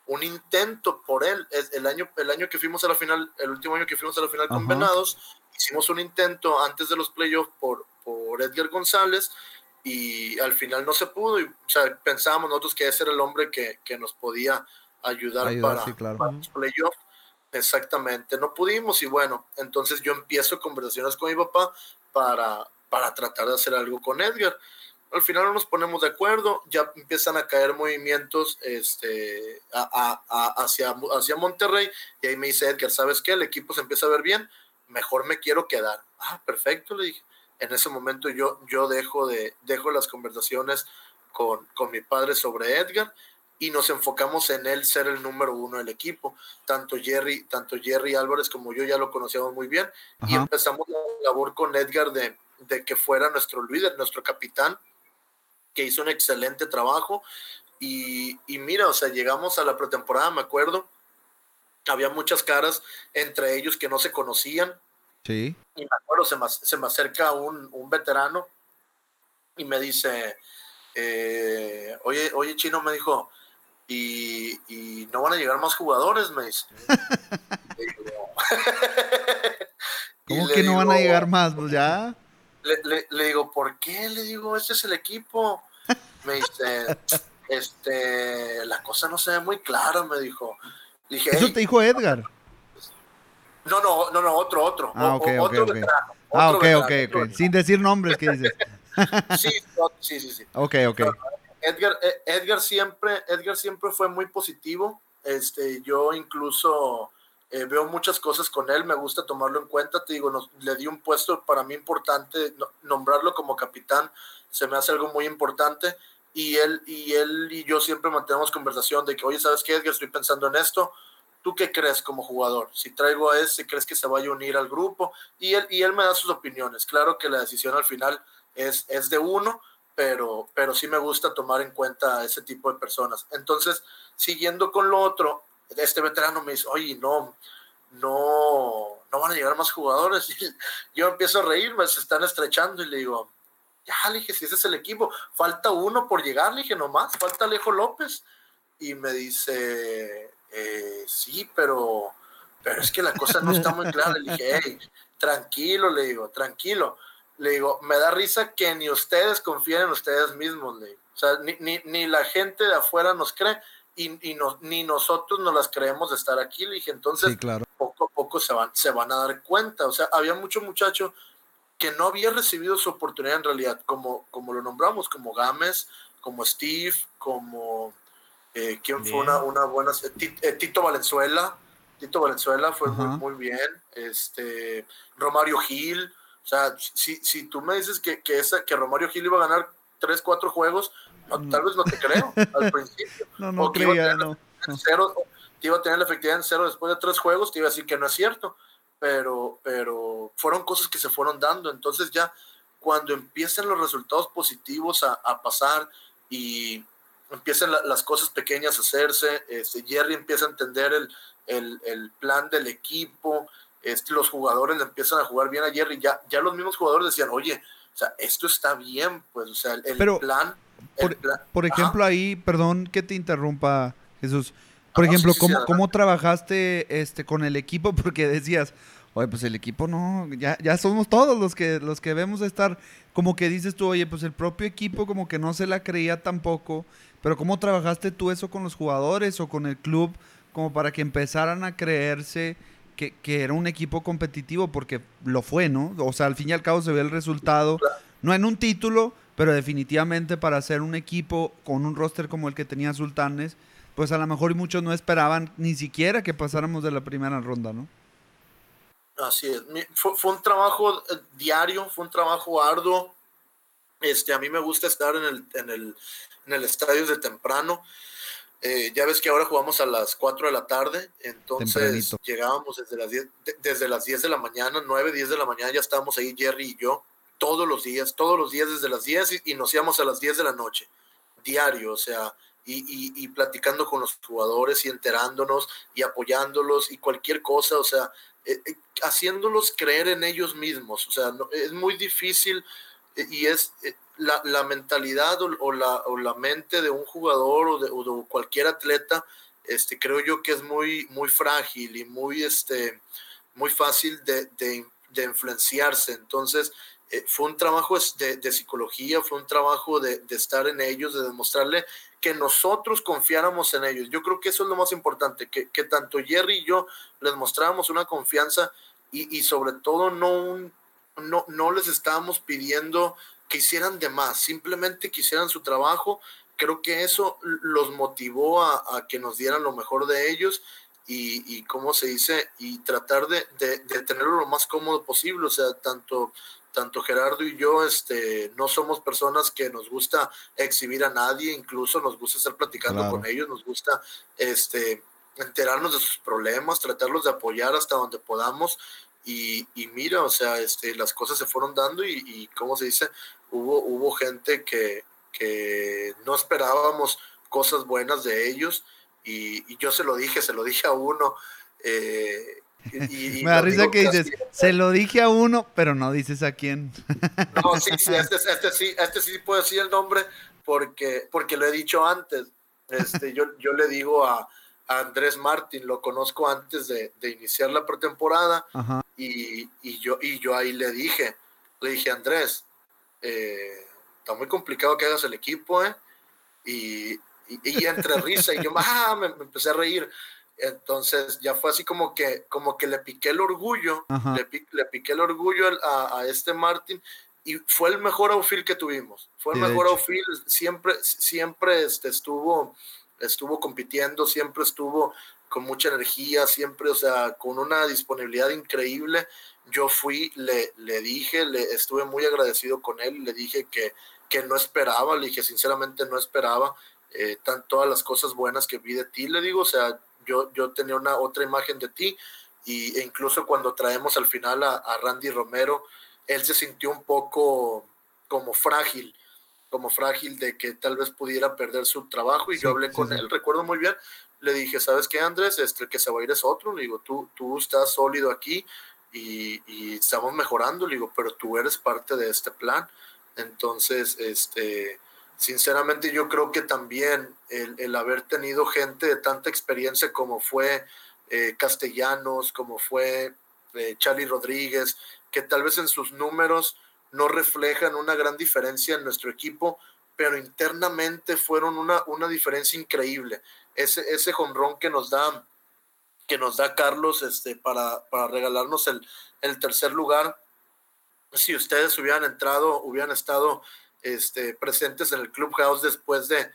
un, intento por él. El año, el año que fuimos a la final, el último año que fuimos a la final con Venados, hicimos un intento antes de los playoffs por, por Edgar González y al final no se pudo. Y, o sea, pensábamos nosotros que ese era el hombre que, que nos podía ayudar, para, los playoffs. Exactamente, no pudimos y bueno, entonces yo empiezo conversaciones con mi papá para, para tratar de hacer algo con Edgar. Al final no nos ponemos de acuerdo, ya empiezan a caer movimientos este, a, a, hacia, hacia Monterrey y ahí me dice Edgar, ¿sabes qué? El equipo se empieza a ver bien, mejor me quiero quedar. Ah, perfecto, le dije en ese momento yo, yo dejo, de, dejo las conversaciones con, con mi padre sobre Edgar y nos enfocamos en él ser el número uno del equipo. Tanto Jerry, tanto Jerry Álvarez como yo ya lo conocíamos muy bien y empezamos la labor con Edgar de, de, que fuera nuestro líder, nuestro capitán, que hizo un excelente trabajo. Y, y mira, o sea, llegamos a la pretemporada, me acuerdo, había muchas caras entre ellos que no se conocían, Sí. Y me acuerdo, se me, se me acerca un, un, veterano y me dice, eh, oye, oye, Chino me dijo, y, y, no van a llegar más jugadores, me dice. ¿Cómo que no van a llegar más? Pues ya. Le, le, le, digo, ¿por qué? Le digo, este es el equipo. Me dice, este, la cosa no se ve muy clara, me dijo. dije, Eso te dijo Edgar. No, no, no, no, otro, otro. Ah, ok, ok, ok. Ah, ok, ok, ok. Sin decir nombres, ¿qué dices? sí, sí, sí, sí. Ok, ok. Edgar, eh, Edgar, siempre, Edgar siempre fue muy positivo. Este, yo incluso eh, veo muchas cosas con él, me gusta tomarlo en cuenta. Te digo, nos, le di un puesto para mí importante, nombrarlo como capitán se me hace algo muy importante. Y él, y él y yo siempre mantenemos conversación de que, oye, ¿sabes qué, Edgar? Estoy pensando en esto ¿Tú qué crees como jugador? Si traigo a ese, ¿crees que se vaya a unir al grupo? Y él, y él me da sus opiniones. Claro que la decisión al final es, es de uno, pero, pero sí me gusta tomar en cuenta ese tipo de personas. Entonces, siguiendo con lo otro, este veterano me dice, oye, no, no, no van a llegar más jugadores. Yo empiezo a reírme, se están estrechando y le digo, ya, le dije, si ese es el equipo, falta uno por llegar, le dije, nomás, falta Alejo López. Y me dice, eh, sí, pero, pero es que la cosa no está muy clara. Le dije, hey, tranquilo, le digo, tranquilo. Le digo, me da risa que ni ustedes confíen en ustedes mismos, le ni, ni, ni la gente de afuera nos cree y, y no, ni nosotros nos las creemos de estar aquí. Le dije, entonces, claro. poco a poco se van, se van a dar cuenta. O sea, había muchos muchachos que no había recibido su oportunidad en realidad, como, como lo nombramos, como Gámez, como Steve, como eh, ¿Quién fue una, una buena? Eh, eh, Tito Valenzuela. Tito Valenzuela fue muy, muy, bien. Este, Romario Gil. O sea, si, si tú me dices que, que, esa, que Romario Gil iba a ganar 3, 4 juegos. Tal vez no te creo al principio. No, no creía, no. Cero, te iba a tener la efectividad en cero después de tres juegos, te iba a decir que no es cierto. Pero, pero fueron cosas que se fueron dando. Entonces ya cuando empiezan los resultados positivos a, a pasar, y empiezan las cosas pequeñas a hacerse, este, Jerry empieza a entender el, el, plan del equipo, este, los jugadores le empiezan a jugar bien a Jerry, ya, ya los mismos jugadores decían, oye, o sea, esto está bien, pues, o sea, el, plan... por, ejemplo, ahí, perdón que te interrumpa, Jesús, por ejemplo, ¿cómo, ¿cómo, trabajaste este, con el equipo? Porque decías, oye, pues el equipo no, ya, ya somos todos los que, los que debemos estar, como que dices tú, oye, pues el propio equipo como que no se la creía tampoco, pero ¿cómo trabajaste tú eso con los jugadores o con el club como para que empezaran a creerse que, que era un equipo competitivo? Porque lo fue, ¿no? O sea, al fin y al cabo se ve el resultado, no en un título, pero definitivamente para ser un equipo con un roster como el que tenía Sultanes, pues a lo mejor muchos no esperaban ni siquiera que pasáramos de la primera ronda, ¿no? Así es. Fue, un trabajo eh, diario, fue un trabajo arduo. Este, a mí me gusta estar en el, en el, en el estadio de temprano. Eh, ya ves que ahora jugamos a las 4 de la tarde, entonces llegábamos desde las, 10, desde las 10 de la mañana, 9, 10 de la mañana, ya estábamos ahí Jerry y yo, todos los días, todos los días desde las 10 y, y nos íbamos a las 10 de la noche, diario, o sea, y, platicando con los jugadores y enterándonos y apoyándolos y cualquier cosa, o sea, eh, eh, haciéndolos creer en ellos mismos. O sea, es muy difícil eh, y es la, mentalidad o, la, o, la, mente de un jugador o de, cualquier atleta, este, creo yo que es muy, muy frágil y muy, este, muy fácil de, de influenciarse. Entonces, eh, fue un trabajo de, psicología, fue un trabajo de, estar en ellos, de demostrarle que nosotros confiáramos en ellos. Yo creo que eso es lo más importante, que, tanto Jerry y yo les mostrábamos una confianza y, sobre todo no, no, no les estábamos pidiendo que hicieran de más, simplemente que hicieran su trabajo. Creo que eso los motivó a, que nos dieran lo mejor de ellos y, y ¿cómo se dice? Y tratar de, de, tenerlo lo más cómodo posible, o sea, tanto tanto Gerardo y yo este, no somos personas que nos gusta exhibir a nadie, incluso nos gusta estar platicando con ellos, nos gusta este, enterarnos de sus problemas, tratarlos de apoyar hasta donde podamos. Y, y mira, o sea, este, las cosas se fueron dando y, y como se dice, hubo, hubo gente que, que no esperábamos cosas buenas de ellos y, y, yo se lo dije, se lo dije a uno. Eh, me da risa que dices, se lo dije a uno, pero no dices a quién. No, sí, sí, este, este, sí, este sí puedo decir el nombre porque, porque lo he dicho antes. Este, yo, yo le digo a, Andrés Martín, lo conozco antes de, iniciar la pretemporada y, yo, y yo ahí le dije, le dije, Andrés, eh, está muy complicado que hagas el equipo, ¿eh? Y, y, entre risa y yo ah, me, empecé a reír entonces ya fue así como que, como que le piqué el orgullo, le, le, piqué el orgullo a, a, este Martin y fue el mejor outfield que tuvimos. Fue el mejor outfield, siempre, siempre este, estuvo, estuvo compitiendo, siempre estuvo con mucha energía, siempre, o sea, con una disponibilidad increíble. Yo fui, le, le dije, le estuve muy agradecido con él, le dije que, que no esperaba, le dije sinceramente no esperaba eh, tan, todas las cosas buenas que vi de ti, le digo, o sea, yo, yo tenía una otra imagen de ti y, e incluso cuando traemos al final a, Randy Romero, él se sintió un poco como frágil, como frágil de que tal vez pudiera perder su trabajo y yo hablé con él, recuerdo muy bien, le dije, ¿sabes qué, Andrés? Este, el que se va a ir es otro, le digo, tú, tú estás sólido aquí y, y estamos mejorando, le digo, pero tú eres parte de este plan. Entonces, este, sinceramente yo creo que también el, haber tenido gente de tanta experiencia como fue eh, Castellanos, como fue eh, Charlie Rodríguez, que tal vez en sus números no reflejan una gran diferencia en nuestro equipo, pero internamente fueron una, una diferencia increíble. Ese, ese jonrón que nos da que nos da Carlos este, para, para regalarnos el, el tercer lugar. Si ustedes hubieran entrado, hubieran estado este, presentes en el Clubhouse después de,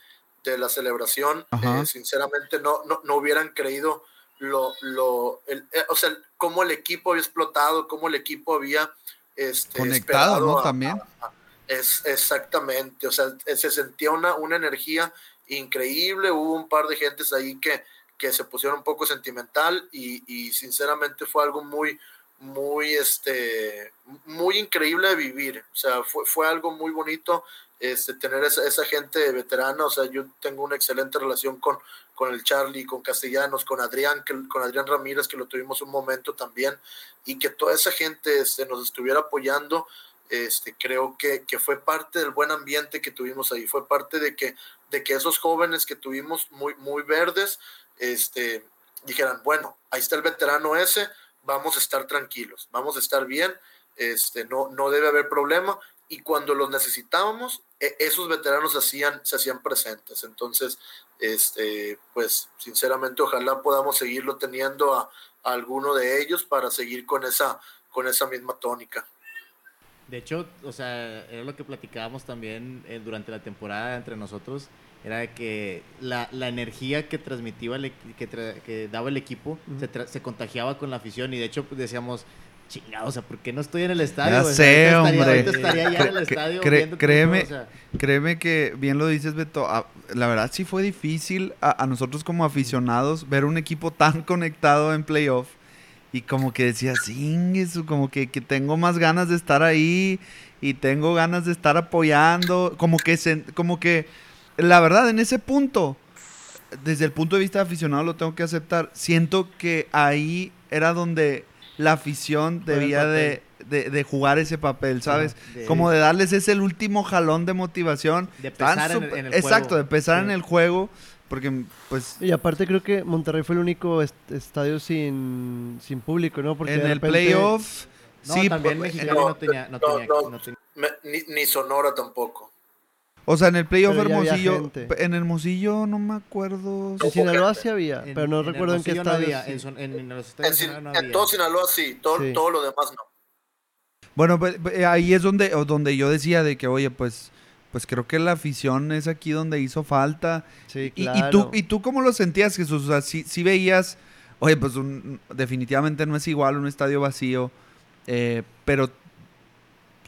la celebración. Eh, sinceramente, no, no, hubieran creído lo, lo el, eh, o sea, cómo el equipo había explotado, cómo el equipo había este, conectado, ¿no? También. es, exactamente, o sea, se sentía una, una energía increíble, hubo un par de gentes ahí que, que se pusieron un poco sentimental y, y sinceramente fue algo muy, muy, este, muy increíble de vivir. O sea, fue, fue algo muy bonito este, tener esa, esa, gente veterana, o sea, yo tengo una excelente relación con, con el Charlie, con Castellanos, con Adrián, con Adrián Ramírez, que lo tuvimos un momento también, y que toda esa gente este, nos estuviera apoyando, este, creo que, que, fue parte del buen ambiente que tuvimos ahí, fue parte de que, de que esos jóvenes que tuvimos muy, muy verdes, este, dijeran, bueno, ahí está el veterano ese, vamos a estar tranquilos, vamos a estar bien, este, no, no debe haber problema, y cuando los necesitábamos, e, esos veteranos hacían, se hacían presentes. Entonces, este, pues sinceramente ojalá podamos seguirlo teniendo a, alguno de ellos para seguir con esa, con esa misma tónica. De hecho, o sea, era lo que platicábamos también eh, durante la temporada entre nosotros, era que la, la energía que transmitía, que, que, daba el equipo, se, se, contagiaba con la afición y de hecho pues, decíamos, chingado, o sea, ¿por qué no estoy en el estadio? Ya sé, hombre. Estaría, ya en el estadio créeme, créeme que, bien lo dices, Beto, ah, la verdad sí fue difícil a, nosotros como aficionados ver un equipo tan conectado en playoff y como que decía, eso como que, que tengo más ganas de estar ahí y tengo ganas de estar apoyando, como que, se, como que, la verdad, en ese punto, desde el punto de vista de aficionado lo tengo que aceptar, siento que ahí era donde la afición debía de, de, jugar ese papel, ¿sabes? Como de darles ese el último jalón de motivación. De pesar en, el, Exacto, de pesar en el juego. Porque, pues... Y aparte creo que Monterrey fue el único estadio sin, sin público, ¿no? Porque en el playoff... sí, también Mexicali no, tenía... No tenía, ni, ni Sonora tampoco. O sea, en el playoff Hermosillo, en Hermosillo no me acuerdo. En Sinaloa sí había, pero no recuerdo en qué estadio. No había. En, en, los en, no en todo Sinaloa sí, todo, todo lo demás no. Bueno, pues, pues, ahí es donde, donde yo decía de que, oye, pues, pues creo que la afición es aquí donde hizo falta. Sí, claro. y, tú, ¿Y tú cómo lo sentías, Jesús? O sea, si, veías, oye, pues definitivamente no es igual un estadio vacío, eh, pero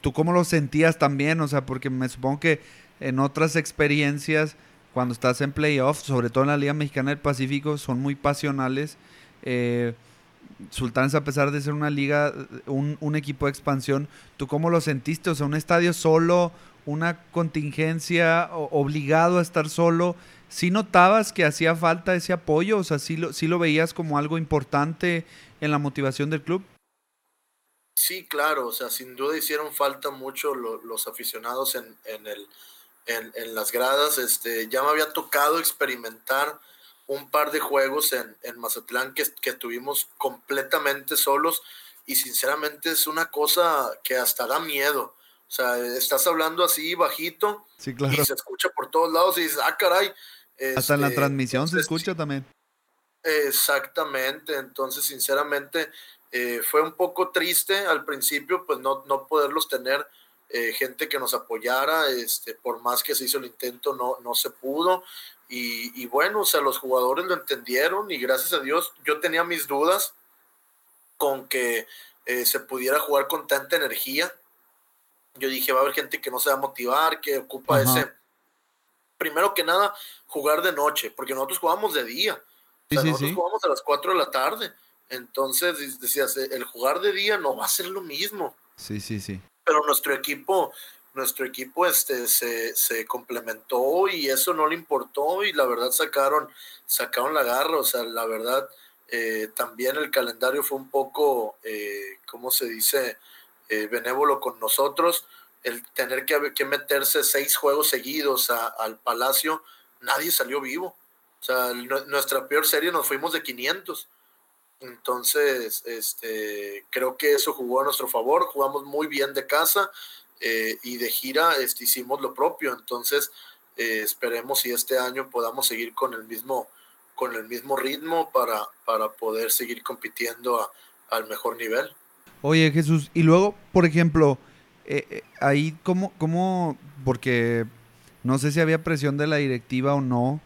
tú cómo lo sentías también, o sea, porque me supongo que en otras experiencias, cuando estás en playoffs, sobre todo en la Liga Mexicana del Pacífico, son muy pasionales. Eh, Sultanes, a pesar de ser una liga, un, equipo de expansión, ¿tú cómo lo sentiste? O sea, un estadio solo, una contingencia, obligado a estar solo. ¿Sí notabas que hacía falta ese apoyo? O sea, ¿sí lo, sí lo veías como algo importante en la motivación del club? Sí, claro, o sea, sin duda hicieron falta mucho los aficionados en, en, el, en, en, las gradas. Este, ya me había tocado experimentar un par de juegos en, en Mazatlán que, que estuvimos completamente solos y sinceramente es una cosa que hasta da miedo. O sea, estás hablando así bajito y se escucha por todos lados y dices, ah, caray. hasta en la este, transmisión se escucha también. Exactamente, entonces sinceramente eh, fue un poco triste al principio, pues no, no poderlos tener eh, gente que nos apoyara, este, por más que se hizo el intento, no, no se pudo. Y, bueno, o sea, los jugadores lo entendieron y gracias a Dios yo tenía mis dudas con que eh, se pudiera jugar con tanta energía. Yo dije, va a haber gente que no se va a motivar, que ocupa ese... Primero que nada, jugar de noche, porque nosotros jugamos de día. nosotros jugamos a las 4 de la tarde. Entonces decías, el jugar de día no va a ser lo mismo. Sí, sí, sí pero nuestro equipo, nuestro equipo este, se, se, complementó y eso no le importó y la verdad sacaron, sacaron la garra, o sea, la verdad eh, también el calendario fue un poco, eh, ¿cómo se dice?, eh, benévolo con nosotros, el tener que, que meterse seis juegos seguidos al Palacio, nadie salió vivo. O sea, nuestra peor serie nos fuimos de 500. Entonces, este, creo que eso jugó a nuestro favor, jugamos muy bien de casa eh, y de gira este, hicimos lo propio. Entonces, eh, esperemos si este año podamos seguir con el mismo, con el mismo ritmo para, para poder seguir compitiendo al mejor nivel. Oye Jesús, y luego, por ejemplo, eh, ahí cómo, cómo, porque no sé si había presión de la directiva o no,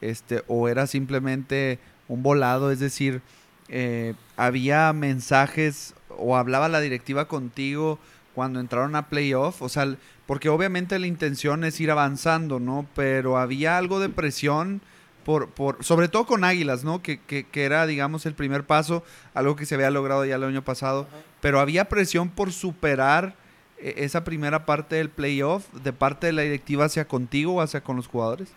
este, o era simplemente un volado, es decir, eh, había mensajes o hablaba la directiva contigo cuando entraron a playoff, o sea, porque obviamente la intención es ir avanzando, ¿no? Pero había algo de presión por, por sobre todo con Águilas, ¿no? Que, que, era, digamos, el primer paso, algo que se había logrado ya el año pasado, pero había presión por superar e, esa primera parte del playoff de parte de la directiva hacia contigo o hacia con los jugadores?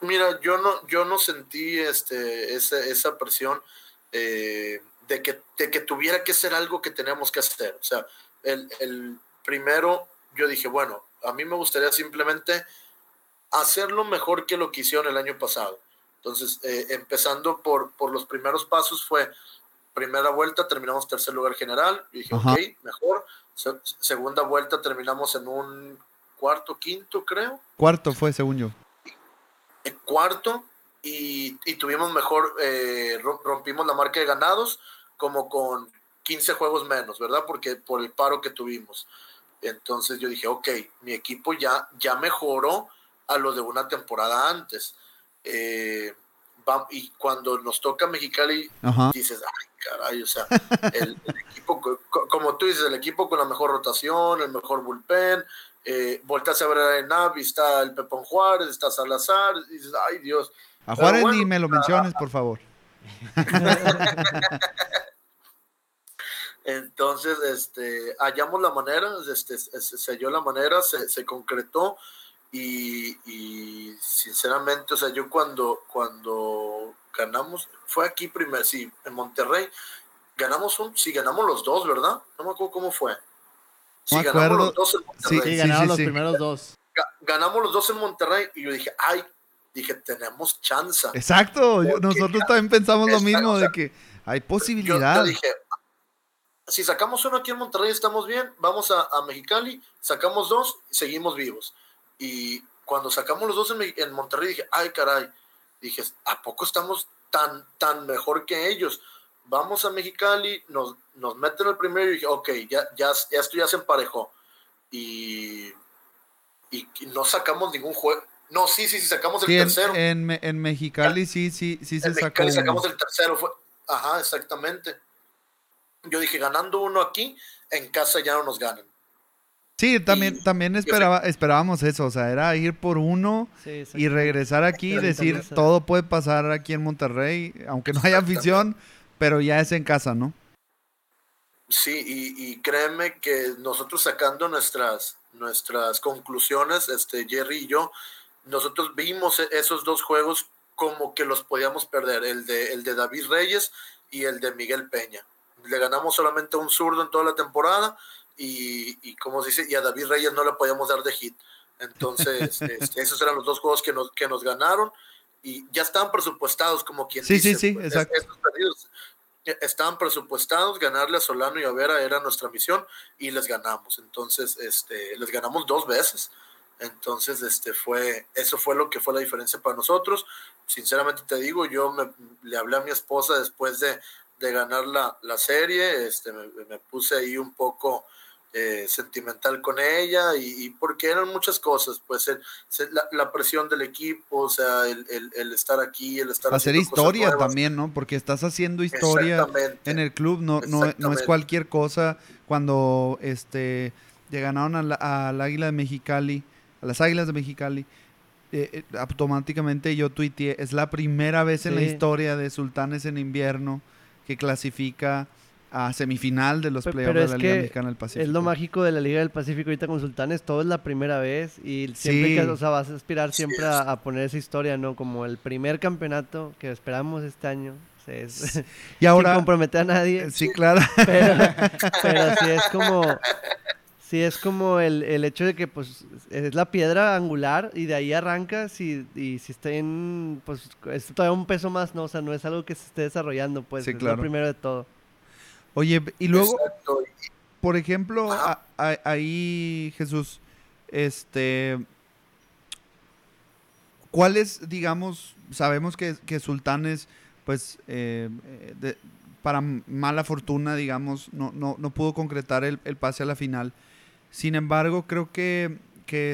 Mira, yo no, yo no sentí este, esa, esa presión eh, de, que, de que tuviera que ser algo que teníamos que hacer. O sea, el, el primero yo dije, bueno, a mí me gustaría simplemente hacerlo mejor que lo que hicieron el año pasado. Entonces, eh, empezando por, por los primeros pasos fue, primera vuelta terminamos tercer lugar general, y dije, ok, mejor. segunda vuelta terminamos en un cuarto, quinto, creo. Cuarto fue, según yo. Cuarto, y, y tuvimos mejor, eh, rompimos la marca de ganados como con 15 juegos menos, ¿verdad? Porque por el paro que tuvimos. Entonces yo dije, ok, mi equipo ya, ya mejoró a lo de una temporada antes. Eh, y cuando nos toca Mexicali, dices, ay, caray, o sea, el, equipo, como tú dices, el equipo con la mejor rotación, el mejor bullpen, eh, volteas a ver a Navi, está el Pepón Juárez, está Salazar, y dices, ay Dios. A Juárez ni me lo menciones, por favor. Entonces, este, hallamos la manera, este, se, halló la manera, se, se concretó y, y, sinceramente, o sea, yo cuando, cuando ganamos, fue aquí primero, sí, en Monterrey, ganamos un, sí, ganamos los dos, ¿verdad? No me acuerdo cómo fue. Sí, ganamos los dos en Monterrey. Sí, ganamos los primeros dos. Ganamos los dos en Monterrey y yo dije, ay, dije, tenemos chance. Exacto, nosotros también pensamos lo mismo, de que hay posibilidad. Yo, dije, si sacamos uno aquí en Monterrey estamos bien, vamos a, Mexicali, sacamos dos, y seguimos vivos. Y cuando sacamos los dos en, Monterrey dije, ay caray, dije, ¿a poco estamos tan, tan mejor que ellos? Vamos a Mexicali, nos, nos meten el primero y dije, ok, ya, ya, ya esto ya se emparejó. Y, y, no sacamos ningún juego. No, sí, sí, sí, sacamos el tercero. En, en, Mexicali sí, sí, sí se sacó. Mexicali sacamos el tercero. Fue, ajá, exactamente. Yo dije, ganando uno aquí, en casa ya no nos ganan. Sí, también, también esperaba, esperábamos eso, o sea, era ir por uno y regresar aquí y decir, todo puede pasar aquí en Monterrey, aunque no haya afición, pero ya es en casa, ¿no? Sí, y, créeme que nosotros sacando nuestras, nuestras conclusiones, este, Jerry y yo, nosotros vimos e, esos dos juegos como que los podíamos perder, el de, el de David Reyes y el de Miguel Peña le ganamos solamente un zurdo en toda la temporada y, y como se dice, y a David Reyes no le podíamos dar de hit. Entonces, este, esos eran los dos juegos que nos, que nos ganaron y ya estaban presupuestados, como quien sí, dice. Sí, sí, pues, exacto. E, estaban presupuestados, ganarle a Solano y a Vera era nuestra misión y les ganamos. Entonces, este, les ganamos dos veces. Entonces, este fue, eso fue lo que fue la diferencia para nosotros. Sinceramente te digo, yo me, le hablé a mi esposa después de, de ganar la, la serie, este, me, puse ahí un poco eh, sentimental con ella y, porque eran muchas cosas, pues la, presión del equipo, o sea, el, el, estar aquí, el estar... Hacer historia también, ¿no? Porque estás haciendo historia en el club, no, no, no, es cualquier cosa cuando este, le ganaron al Águila de Mexicali, a las Águilas de Mexicali. Eh, eh, automáticamente yo tuiteé, es la primera vez en la historia de Sultanes en invierno que clasifica a semifinal de los playoffs de la Liga Mexicana del Pacífico. Es lo mágico de la Liga del Pacífico ahorita con Sultanes, todo es la primera vez y siempre que, o sea, vas a aspirar siempre a, poner esa historia, ¿no? Como el primer campeonato que esperamos este año. y ahora sin comprometer a nadie. Sí, claro. Pero, pero sí es como Sí, es como el, el, hecho de que pues es la piedra angular y de ahí arrancas y, y si está en, pues es todavía un peso más, ¿no? O sea, no es algo que se esté desarrollando, pues es lo primero de todo. Oye, y luego, por ejemplo, ahí Jesús, este, ¿cuáles, digamos, sabemos que, que Sultanes, pues, eh, de, para mala fortuna, digamos, no, no, no pudo concretar el, el pase a la final. Sin embargo, creo que,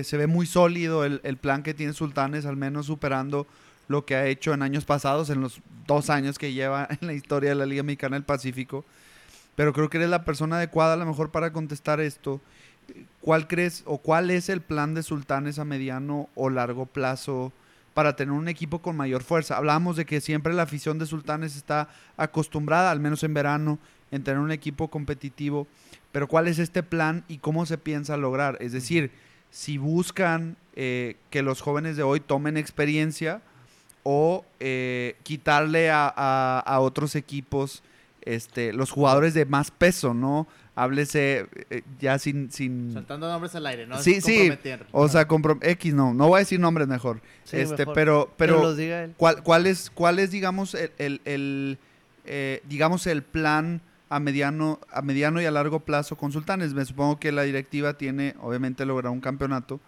se ve muy sólido el, plan que tiene Sultanes, al menos superando lo que ha hecho en años pasados, en los dos años que lleva en la historia de la Liga Mexicana del Pacífico. Pero creo que eres la persona adecuada a lo mejor para contestar esto. ¿Cuál crees o cuál es el plan de Sultanes a mediano o largo plazo para tener un equipo con mayor fuerza? Hablábamos de que siempre la afición de Sultanes está acostumbrada, al menos en verano, en tener un equipo competitivo, pero ¿cuál es este plan y cómo se piensa lograr? Es decir, si buscan eh, que los jóvenes de hoy tomen experiencia o eh, quitarle a, otros equipos este, los jugadores de más peso, ¿no? Háblese eh, ya sin, sin... Saltando nombres al aire, ¿no? Sí, sí. O sea, X no, no voy a decir nombres mejor. este, pero, pero, ¿cuál, cuál, es, ¿cuál es, digamos, el, el, digamos, el plan a mediano, a mediano y a largo plazo con Sultanes. Me supongo que la directiva tiene, obviamente, lograr un campeonato,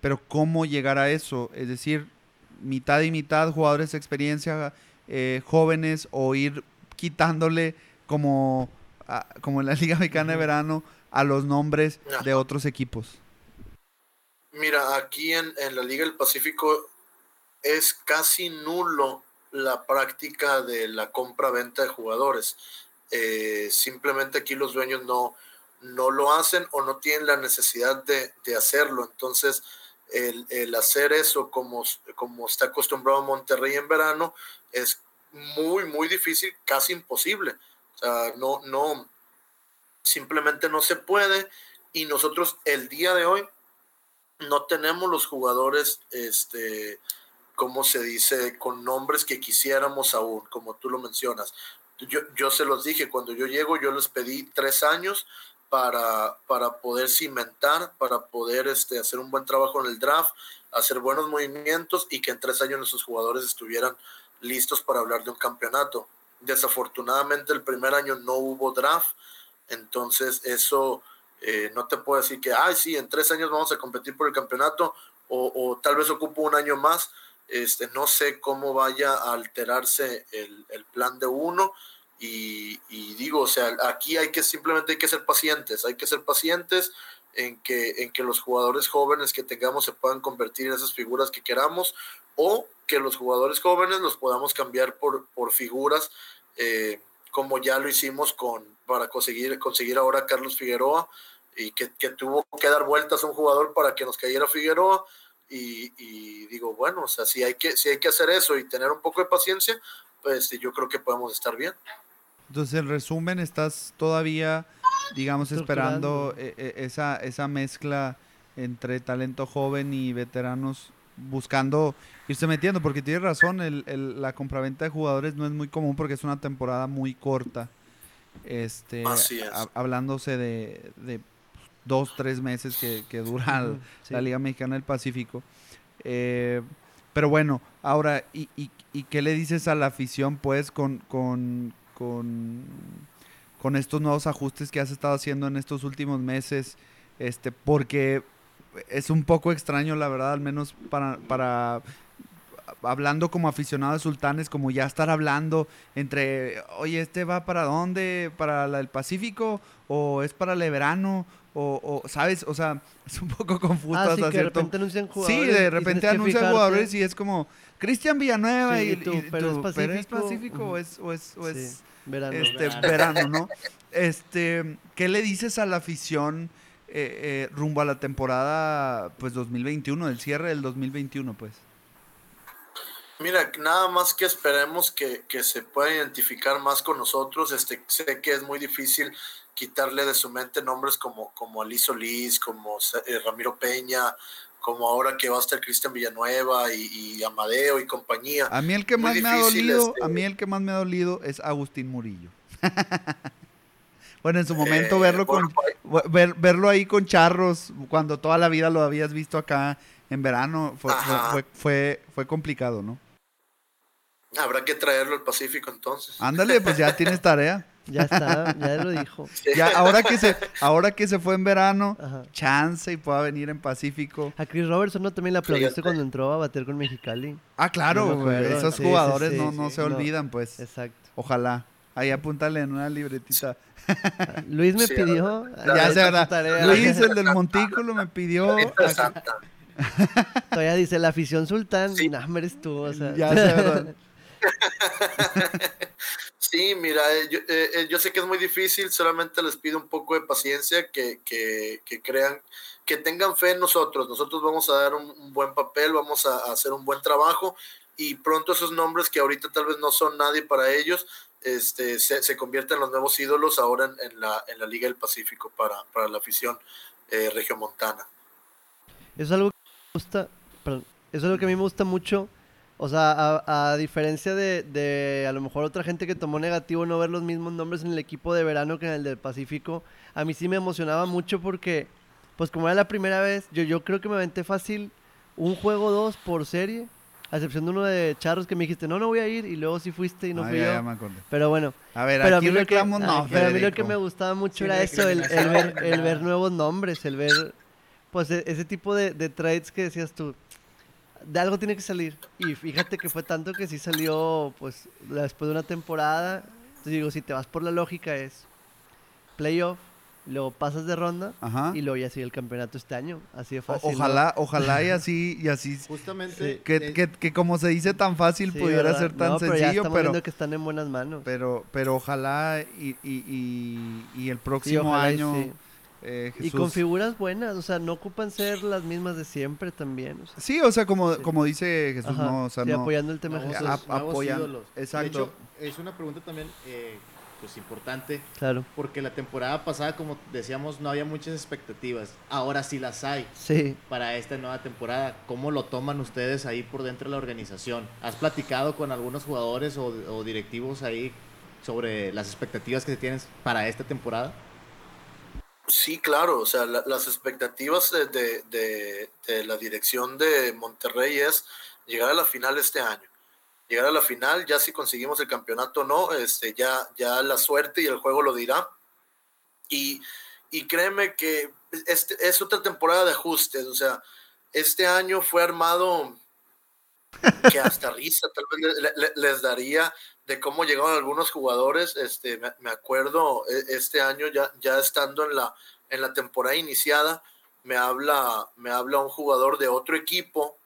pero ¿cómo llegar a eso? Es decir, mitad y mitad, jugadores de experiencia, eh, jóvenes, o ir quitándole como, como en la Liga Mexicana de Verano a los nombres de otros equipos. Mira, aquí en, en la Liga del Pacífico es casi nulo la práctica de la compra-venta de jugadores. Eh, simplemente aquí los dueños no, no lo hacen o no tienen la necesidad de, hacerlo. Entonces, el, hacer eso como, como está acostumbrado Monterrey en verano es muy, muy difícil, casi imposible. O sea, no, no, simplemente no se puede. Y nosotros el día de hoy no tenemos los jugadores, este, como se dice, con nombres que quisiéramos aún, como tú lo mencionas yo, yo se los dije, cuando yo llego, yo les pedí tres años para, para poder cimentar, para poder este, hacer un buen trabajo en el draft, hacer buenos movimientos y que en tres años nuestros jugadores estuvieran listos para hablar de un campeonato. Desafortunadamente el primer año no hubo draft, entonces eso eh, no te puedo decir que, ay, sí, en tres años vamos a competir por el campeonato o, o tal vez ocupo un año más. Este, no sé cómo vaya a alterarse el, el plan de uno y, digo, o sea, aquí hay que simplemente hay que ser pacientes, hay que ser pacientes en que, en que los jugadores jóvenes que tengamos se puedan convertir en esas figuras que queramos o que los jugadores jóvenes los podamos cambiar por, por figuras eh, como ya lo hicimos con, para conseguir, conseguir ahora a Carlos Figueroa y que, que, tuvo que dar vueltas a un jugador para que nos cayera Figueroa y, y, digo, bueno, o sea, si hay, que, si hay que hacer eso y tener un poco de paciencia, pues yo creo que podemos estar bien. Entonces, en resumen, estás todavía, digamos, esperando eh, eh, esa, esa mezcla entre talento joven y veteranos buscando irse metiendo, porque tienes razón, el, el, la compraventa de jugadores no es muy común porque es una temporada muy corta. Este, hablándose de, de, dos, tres meses que, que dura la Liga Mexicana del Pacífico. Eh, pero bueno, ahora, ¿y, y, y qué le dices a la afición, pues, con, con, con, estos nuevos ajustes que has estado haciendo en estos últimos meses, este, porque es un poco extraño, la verdad, al menos para, para hablando como aficionado de sultanes, como ya estar hablando entre, oye, este va para dónde, para el Pacífico, o es para el verano, o, ¿sabes? O sea, es un poco confuso. Ah, sí, que de repente anuncian jugadores. Sí, de repente anuncian jugadores y es como Cristian Villanueva y, tú, pero, es Pacífico, o es, o es, o es verano. Este, verano. ¿no? Este, ¿qué le dices a la afición eh, eh, rumbo a la temporada pues 2021, el cierre del 2021, pues? Mira, nada más que esperemos que, que, se pueda identificar más con nosotros. Este, sé que es muy difícil quitarle de su mente nombres como, como Solís, como eh, Ramiro Peña, como ahora que va a estar Cristian Villanueva y, Amadeo y compañía. A mí el que más me ha dolido, este a mí el que más me ha dolido es Agustín Murillo. bueno, en su momento eh, verlo con ver, verlo ahí con charros cuando toda la vida lo habías visto acá en verano fue, fue, fue, fue complicado, ¿no? Habrá que traerlo al Pacífico entonces. Ándale, pues ya tienes tarea. Ya está, ya lo dijo. Ya, ahora que se, ahora que se fue en verano, chance y pueda venir en Pacífico. A Chris Robertson no también le aplaudiste cuando entró a bater con Mexicali. Ah, claro, esos jugadores no, no se olvidan, pues. Exacto. Ojalá. Ahí apúntale en una libretita. Luis me pidió. Ya se verdad. Luis, el del montículo, me pidió. Todavía dice la afición sultán. Sí. Nah, eres tú, o sea. Ya se verdad. Sí, mira, eh, eh, eh, yo, sé que es muy difícil, solamente les pido un poco de paciencia, que, crean, que tengan fe en nosotros. Nosotros vamos a dar un, buen papel, vamos a, hacer un buen trabajo y pronto esos nombres que ahorita tal vez no son nadie para ellos, este, se, se convierten en los nuevos ídolos ahora en, la, en la Liga del Pacífico para, la afición eh, regiomontana. Es algo que me gusta, es algo que a mí me gusta mucho. O sea, a, diferencia de, de, a lo mejor otra gente que tomó negativo no ver los mismos nombres en el equipo de verano que en el del Pacífico, a mí sí me emocionaba mucho porque, pues como era la primera vez, yo, yo creo que me aventé fácil un juego dos por serie a excepción de uno de Charros que me dijiste, no, no voy a ir, y luego sí fuiste y no ah, fui yo. pero bueno. A ver, aquí reclamo no, Pero a mí lo que me gustaba mucho era eso, el, ver, el ver nuevos nombres, el ver, pues, e, ese tipo de, de trades que decías tú, de algo tiene que salir. Y fíjate que fue tanto que sí salió, pues, después de una temporada. Entonces digo, si te vas por la lógica es playoff, luego pasas de ronda y luego ya sigue el campeonato este año. Así de fácil. ojalá, ojalá y así, y así. Justamente. Que, que, que, como se dice tan fácil, pudiera ser tan sencillo. Pero ya estamos viendo que están en buenas manos. Pero, pero ojalá y, y, y, el próximo año. Eh, y con figuras buenas, o sea, no ocupan ser las mismas de siempre también. sí, o sea, como, como dice Jesús, no, o sea, no, apoyando el tema de Jesús. apoyando. Exacto. De hecho, es una pregunta también eh, pues importante. Claro. Porque la temporada pasada, como decíamos, no había muchas expectativas. Ahora sí las hay. Sí. Para esta nueva temporada. ¿Cómo lo toman ustedes ahí por dentro de la organización? ¿Has platicado con algunos jugadores o, directivos ahí sobre las expectativas que se tienen para esta temporada? Sí, claro, o sea, las expectativas de, de, la dirección de Monterrey es llegar a la final este año llegar a la final, ya si conseguimos el campeonato o no, este, ya, ya la suerte y el juego lo dirá. Y, y créeme que este, es otra temporada de ajustes, o sea, este año fue armado que hasta risa tal vez les daría de cómo llegaron algunos jugadores, este, me, acuerdo e, este año ya, ya estando en la, en la temporada iniciada, me habla, me habla un jugador de otro equipo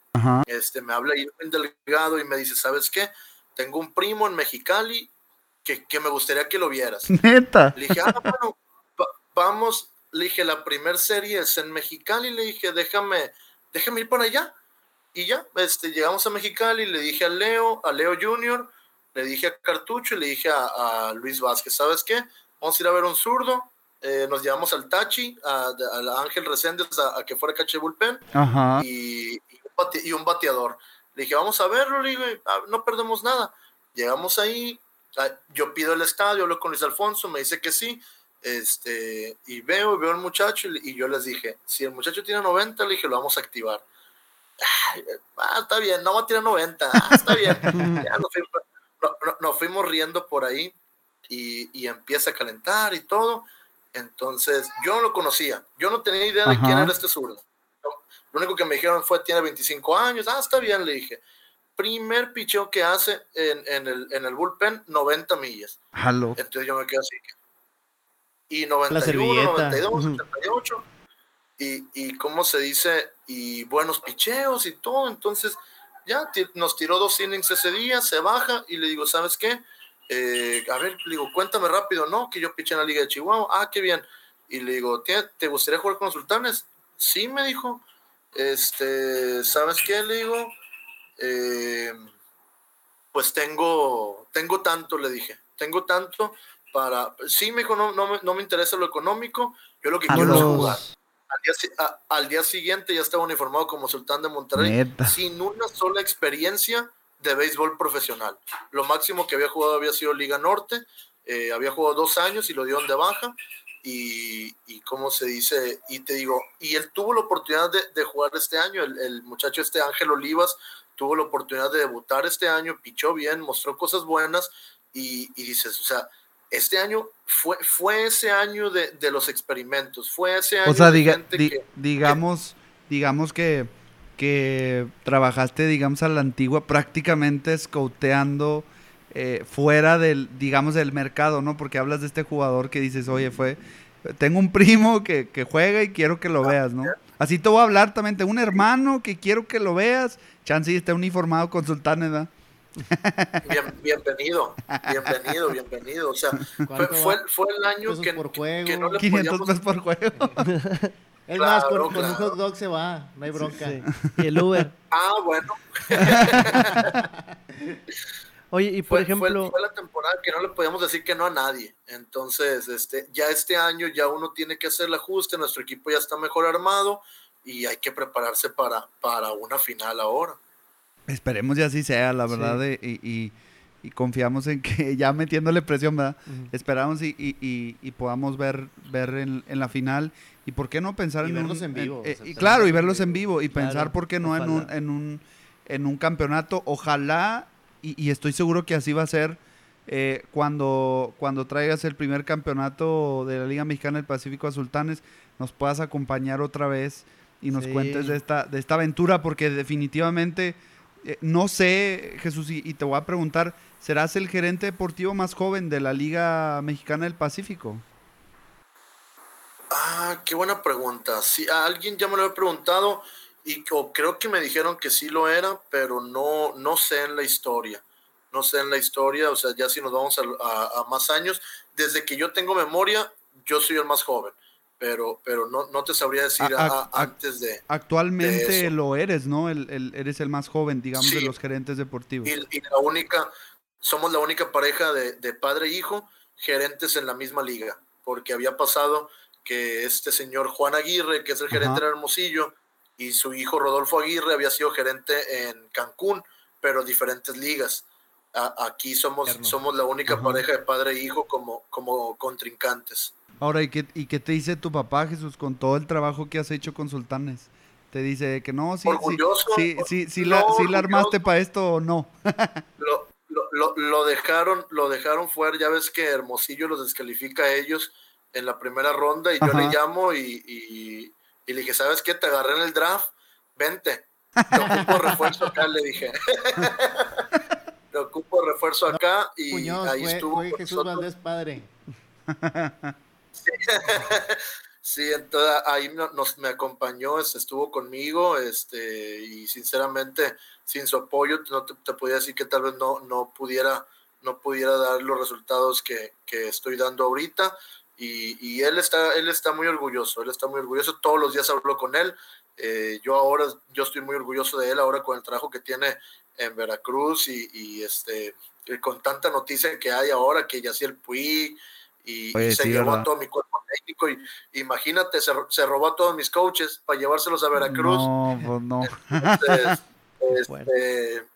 este, me habla un Delgado y me dice, ¿sabes qué? Tengo un primo en Mexicali que, que me gustaría que lo vieras. Neta. Le dije, ah, bueno, vamos, le dije, la primera serie es en Mexicali, le dije, déjame, déjame ir para allá. Y ya, este, llegamos a Mexicali, le dije a Leo, a Leo Junior, le dije a Cartucho y le dije a, Luis Vázquez, ¿sabes qué? Vamos a ir a ver un zurdo, eh, nos llevamos al Tachi, a, Ángel Reséndez a, que fuera caché bullpen, y, y un bateador. Le dije, vamos a verlo, le ah, no perdemos nada. Llegamos ahí, ah, yo pido el estadio, hablo con Luis Alfonso, me dice que sí, este, y veo, veo al muchacho y, yo les dije, si el muchacho tiene 90, le dije, lo vamos a activar. Ah, está bien, no va a tirar 90, está bien. nos, fuimos, riendo por ahí y, y, empieza a calentar y todo. Entonces, yo no lo conocía, yo no tenía idea de quién era este zurdo. Lo único que me dijeron fue, tiene 25 años. Ah, está bien, le dije. Primer picheo que hace en, el, en el bullpen, 90 millas. Entonces yo me quedé así. Y 91, 92, 78. Y, y cómo se dice, y buenos picheos y todo. Entonces, ya nos tiró dos innings ese día, se baja y le digo, ¿sabes qué? Eh, a ver, le digo, cuéntame rápido, ¿no? Que yo piché en la Liga de Chihuahua. Ah, qué bien. Y le digo, ¿te gustaría jugar con los sultanes? Sí, me dijo este, ¿sabes qué? Le digo, eh, pues tengo, tengo tanto, le dije, tengo tanto para, sí, me dijo, no, no, me interesa lo económico, yo lo que quiero es jugar. Al día, siguiente ya estaba uniformado como sultán de Monterrey, sin una sola experiencia de béisbol profesional. Lo máximo que había jugado había sido Liga Norte, eh, había jugado dos años y lo dieron de baja. Y, y cómo se dice, y te digo, y él tuvo la oportunidad de, jugar este año, el, muchacho este Ángel Olivas tuvo la oportunidad de debutar este año, pichó bien, mostró cosas buenas y, dices, o sea, este año fue, fue ese año de, los experimentos, fue ese año o sea, digamos, digamos que, que trabajaste, digamos, a la antigua, prácticamente scouteando eh, fuera del, digamos, del mercado, ¿no? Porque hablas de este jugador que dices, oye, fue, tengo un primo que, juega y quiero que lo veas, ¿no? Así te voy a hablar también, tengo un hermano que quiero que lo veas. Chance está uniformado con Sultán, ¿verdad? bienvenido, bienvenido, bienvenido. O sea, fue, fue, el año que, que, no le 500 pesos por juego. Es más, con, un hot dog se va, no hay bronca. Y el Uber. Ah, bueno. Oye, y por ejemplo... Fue, la temporada que no le podíamos decir que no a nadie. Entonces, este, ya este año ya uno tiene que hacer el ajuste, nuestro equipo ya está mejor armado y hay que prepararse para, para una final ahora. Esperemos y así sea, la verdad, y, confiamos en que ya metiéndole presión, ¿verdad? Esperamos y, y, podamos ver, ver en, la final. Y por qué no pensar en verlos en vivo. Eh, y claro, y verlos en vivo. Y pensar por qué no en un, en un, en un campeonato. Ojalá, y, estoy seguro que así va a ser. Eh, cuando, cuando traigas el primer campeonato de la Liga Mexicana del Pacífico a Sultanes, nos puedas acompañar otra vez y nos cuentes de esta, de esta aventura, porque definitivamente eh, no sé, Jesús, y, te voy a preguntar, ¿serás el gerente deportivo más joven de la Liga Mexicana del Pacífico? Ah, qué buena pregunta. Sí, a alguien ya me lo he preguntado y creo que me dijeron que sí lo era, pero no, no sé en la historia. No sé en la historia, o sea, ya si nos vamos a más años, desde que yo tengo memoria, yo soy el más joven pero, pero no, no te sabría decir antes de. Actualmente lo eres, ¿no? El, eres el más joven, digamos, de los gerentes deportivos. Y, la única, somos la única pareja de, padre e hijo gerentes en la misma liga, porque había pasado que este señor Juan Aguirre, que es el gerente de Hermosillo, y su hijo Rodolfo Aguirre había sido gerente en Cancún, pero diferentes ligas. aquí somos, somos la única pareja de padre e hijo como, como contrincantes. Ahora, ¿y qué, ¿y qué te dice tu papá, Jesús, con todo el trabajo que has hecho con Sultanes? Te dice que no, sí, sí, sí, sí, la, armaste para esto o no. lo, lo, lo, dejaron, lo dejaron fuera, ya ves que Hermosillo los descalifica a ellos en la primera ronda y yo le llamo y, y, le dije, ¿sabes qué? Te agarré en el draft, vente. Te ocupo refuerzo acá, le dije. Te ocupo refuerzo acá y ahí estuvo. Jesús Valdés padre. Sí, entonces ahí nos, me acompañó, este, estuvo conmigo, este, y sinceramente, sin su apoyo, no te, podía decir que tal vez no, no pudiera, no pudiera dar los resultados que, que estoy dando ahorita. Y, y, él está, él está muy orgulloso, él está muy orgulloso, todos los días hablo con él. Eh, yo ahora, yo estoy muy orgulloso de él ahora con el trabajo que tiene en Veracruz y, y este, con tanta noticia que hay ahora, que ya el Puig, y, se llevó a todo mi cuerpo técnico y imagínate, se, robó a todos mis coaches para llevárselos a Veracruz. No, pues no. este,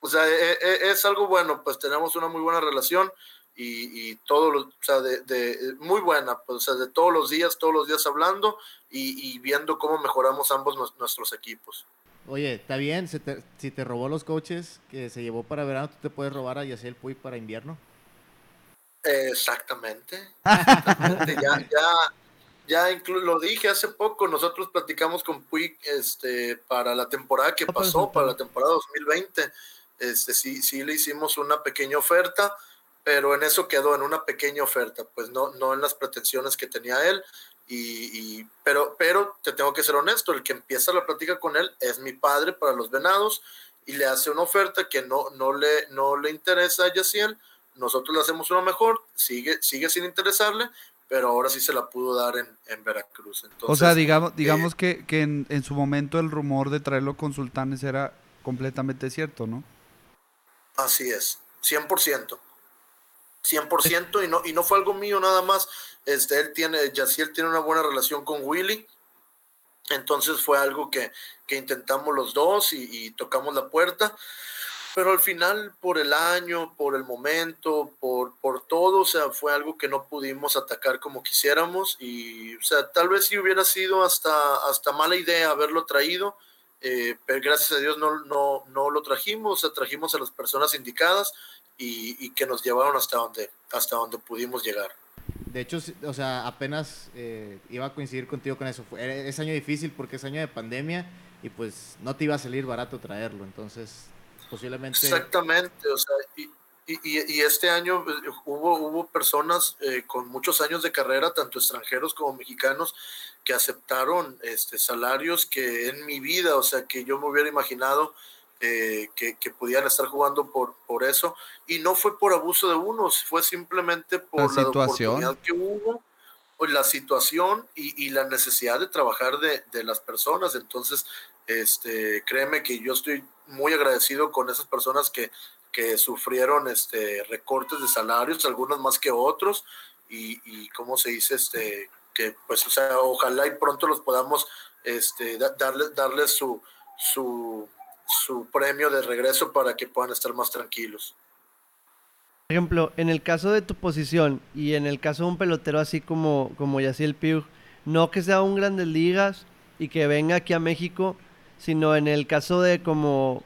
o sea, e, e, es, algo bueno, pues tenemos una muy buena relación y, y todo, o sea, de, muy buena, pues, o sea, de todos los días, todos los días hablando y, viendo cómo mejoramos ambos nuestros equipos. Oye, está bien, si te, si te robó los coaches que se llevó para verano, tú te puedes robar a Yaciel Puy para invierno. Exactamente. ya, ya, ya lo dije hace poco, nosotros platicamos con Puig este, para la temporada que pasó, para la temporada 2020. Este, sí, sí le hicimos una pequeña oferta, pero en eso quedó, en una pequeña oferta, pues no, no en las pretensiones que tenía él. Y, pero, pero te tengo que ser honesto, el que empieza la plática con él es mi padre para los venados y le hace una oferta que no, no, le, no le interesa a Yaciel nosotros le hacemos uno mejor, sigue, sigue sin interesarle, pero ahora sí se la pudo dar en, Veracruz. o sea, digamos, digamos que, que en, su momento el rumor de traerlo con Sultanes era completamente cierto, ¿no? Así es, 100%. 100% y no, y no fue algo mío nada más. Este, él tiene, Yaciel tiene una buena relación con Willy. Entonces fue algo que, que intentamos los dos y, y tocamos la puerta pero al final por el año, por el momento, por, por todo, o sea, fue algo que no pudimos atacar como quisiéramos y, o sea, tal vez si hubiera sido hasta, hasta mala idea haberlo traído, eh, pero gracias a Dios no, no, no lo trajimos, o sea, trajimos a las personas indicadas y, que nos llevaron hasta donde, hasta donde pudimos llegar. De hecho, o sea, apenas eh, iba a coincidir contigo con eso. Fue, es año difícil porque es año de pandemia y pues no te iba a salir barato traerlo. Entonces, posiblemente. Exactamente, o sea, y, y, y este año pues, hubo, hubo personas eh, con muchos años de carrera, tanto extranjeros como mexicanos, que aceptaron este, salarios que en mi vida, o sea, que yo me hubiera imaginado eh, que, que, podían estar jugando por, por eso. Y no fue por abuso de unos, fue simplemente por la, oportunidad que hubo la situación y, y, la necesidad de trabajar de, de, las personas. Entonces, este, créeme que yo estoy muy agradecido con esas personas que, que sufrieron este, recortes de salarios, algunos más que otros, y, y cómo se dice, este, que pues, o sea, ojalá y pronto los podamos este, darles, darles su, su, su premio de regreso para que puedan estar más tranquilos. Por ejemplo, en el caso de tu posición y en el caso de un pelotero así como, como Yaciel Piug, no que sea un Grandes Ligas y que venga aquí a México, sino en el caso de como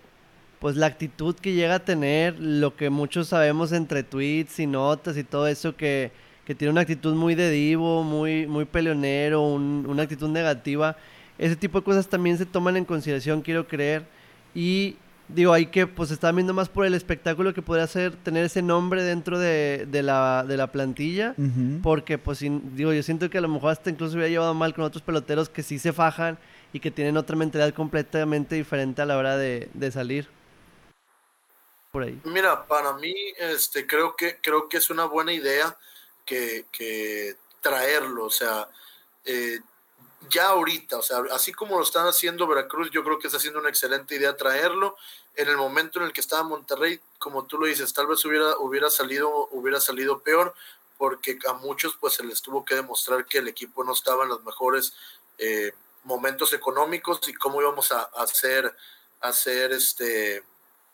pues la actitud que llega a tener, lo que muchos sabemos entre tweets y notas y todo eso, que, que tiene una actitud muy de divo, muy, muy peleonero, una actitud negativa. Ese tipo de cosas también se toman en consideración, quiero creer. Y digo, hay que, pues está viendo más por el espectáculo que podría ser tener ese nombre dentro de, la, de la plantilla, porque pues digo, yo siento que a lo mejor hasta incluso hubiera llevado mal con otros peloteros que sí se fajan y que tienen otra mentalidad completamente diferente a la hora de, de salir. Mira, para mí, este, creo que, creo que es una buena idea que, que traerlo, o sea, eh, ya ahorita, o sea, así como lo están haciendo Veracruz, yo creo que está haciendo una excelente idea traerlo. En el momento en el que estaba Monterrey, como tú lo dices, tal vez hubiera, hubiera, salido, hubiera salido peor, porque a muchos pues se les tuvo que demostrar que el equipo no estaba en los mejores eh, momentos económicos y cómo íbamos a, hacer, hacer este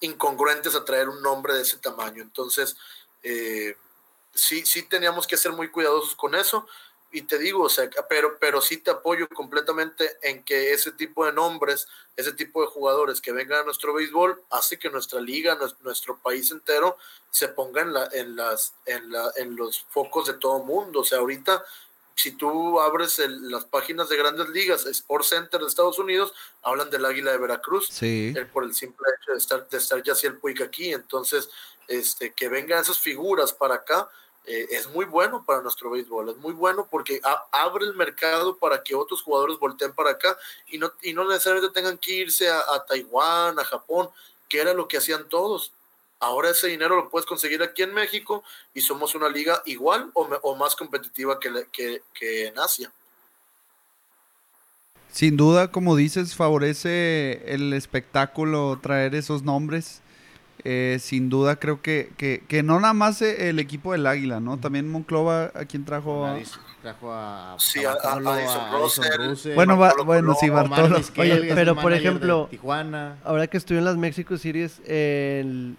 incongruentes a traer un nombre de ese tamaño. Entonces, eh, sí, sí teníamos que ser muy cuidadosos con eso. Y te digo, o sea, pero, pero sí te apoyo completamente en que ese tipo de nombres, ese tipo de jugadores que vengan a nuestro béisbol, hace que nuestra liga, nuestro país entero, se ponga en, la, en, las, en, la, en los focos de todo mundo. O sea, ahorita si tú abres las páginas de grandes ligas, Sport Center de Estados Unidos, hablan del Águila de Veracruz, sí. por el simple hecho de estar, de estar ya el Puig aquí. Entonces, este, que vengan esas figuras para acá eh, es muy bueno para nuestro béisbol, es muy bueno porque abre el mercado para que otros jugadores volteen para acá y no, y no necesariamente tengan que irse a, a Taiwán, a Japón, que era lo que hacían todos Ahora ese dinero lo puedes conseguir aquí en México y somos una liga igual o, más competitiva que, en Asia. Sin duda, como dices, favorece el espectáculo traer esos nombres. Eh, sin duda creo que, que, no nada más el equipo del Águila, ¿no? También Monclova, ¿a quién trajo? A... Trajo a, sí, a, Bueno, bueno, sí, Bartolo. Oye, pero por ejemplo, Tijuana. Ahora que estuve en las México Series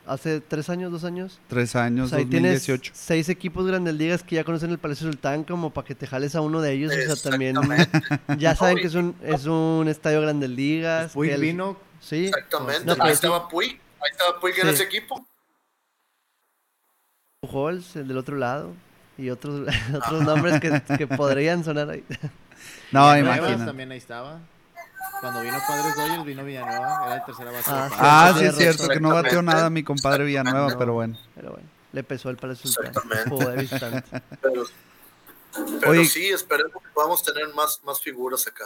hace tres años, dos años. Tres años, o sea, 2018. seis equipos grandes ligas que ya conocen el Palacio Sultán como para que te jales a uno de ellos. O sea, también ya saben que es un, es un estadio grandes ligas. Puy vino. Sí. Exactamente. ahí estaba Puy. Ahí estaba Puy en ese equipo. Halls, el del otro lado y otros, otros nombres que, que, podrían sonar ahí. No, imagínate. también ahí estaba. Cuando vino Padres Doyers, vino Villanueva, era el tercera base. Ah, ah sí, es cierto, que no batió nada mi compadre Villanueva, pero bueno. Pero bueno, le pesó el Palacio Sultán. Pero, pero sí, esperemos que podamos tener más, más figuras acá.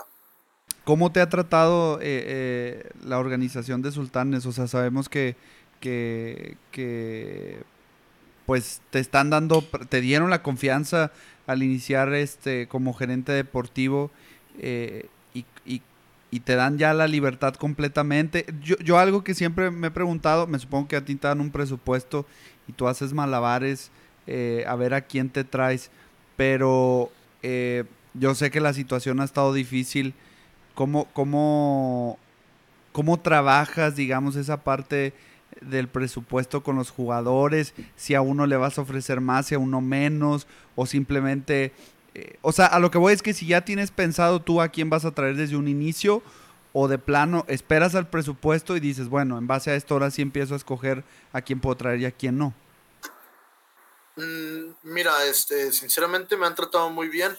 ¿Cómo te ha tratado eh, eh, la organización de Sultanes? O sea, sabemos que, que, que pues te están dando, te dieron la confianza al iniciar este como gerente deportivo eh, y, te dan ya la libertad completamente. Yo, yo, algo que siempre me he preguntado, me supongo que a ti te dan un presupuesto y tú haces malabares eh, a ver a quién te traes, pero eh, yo sé que la situación ha estado difícil. ¿Cómo, cómo, cómo trabajas, digamos, esa parte? Del presupuesto con los jugadores, si a uno le vas a ofrecer más, si a uno menos, o simplemente, eh, o sea, a lo que voy es que si ya tienes pensado tú a quién vas a traer desde un inicio, o de plano esperas al presupuesto y dices, bueno, en base a esto ahora sí empiezo a escoger a quién puedo traer y a quién no. Mm, mira, este, sinceramente me han tratado muy bien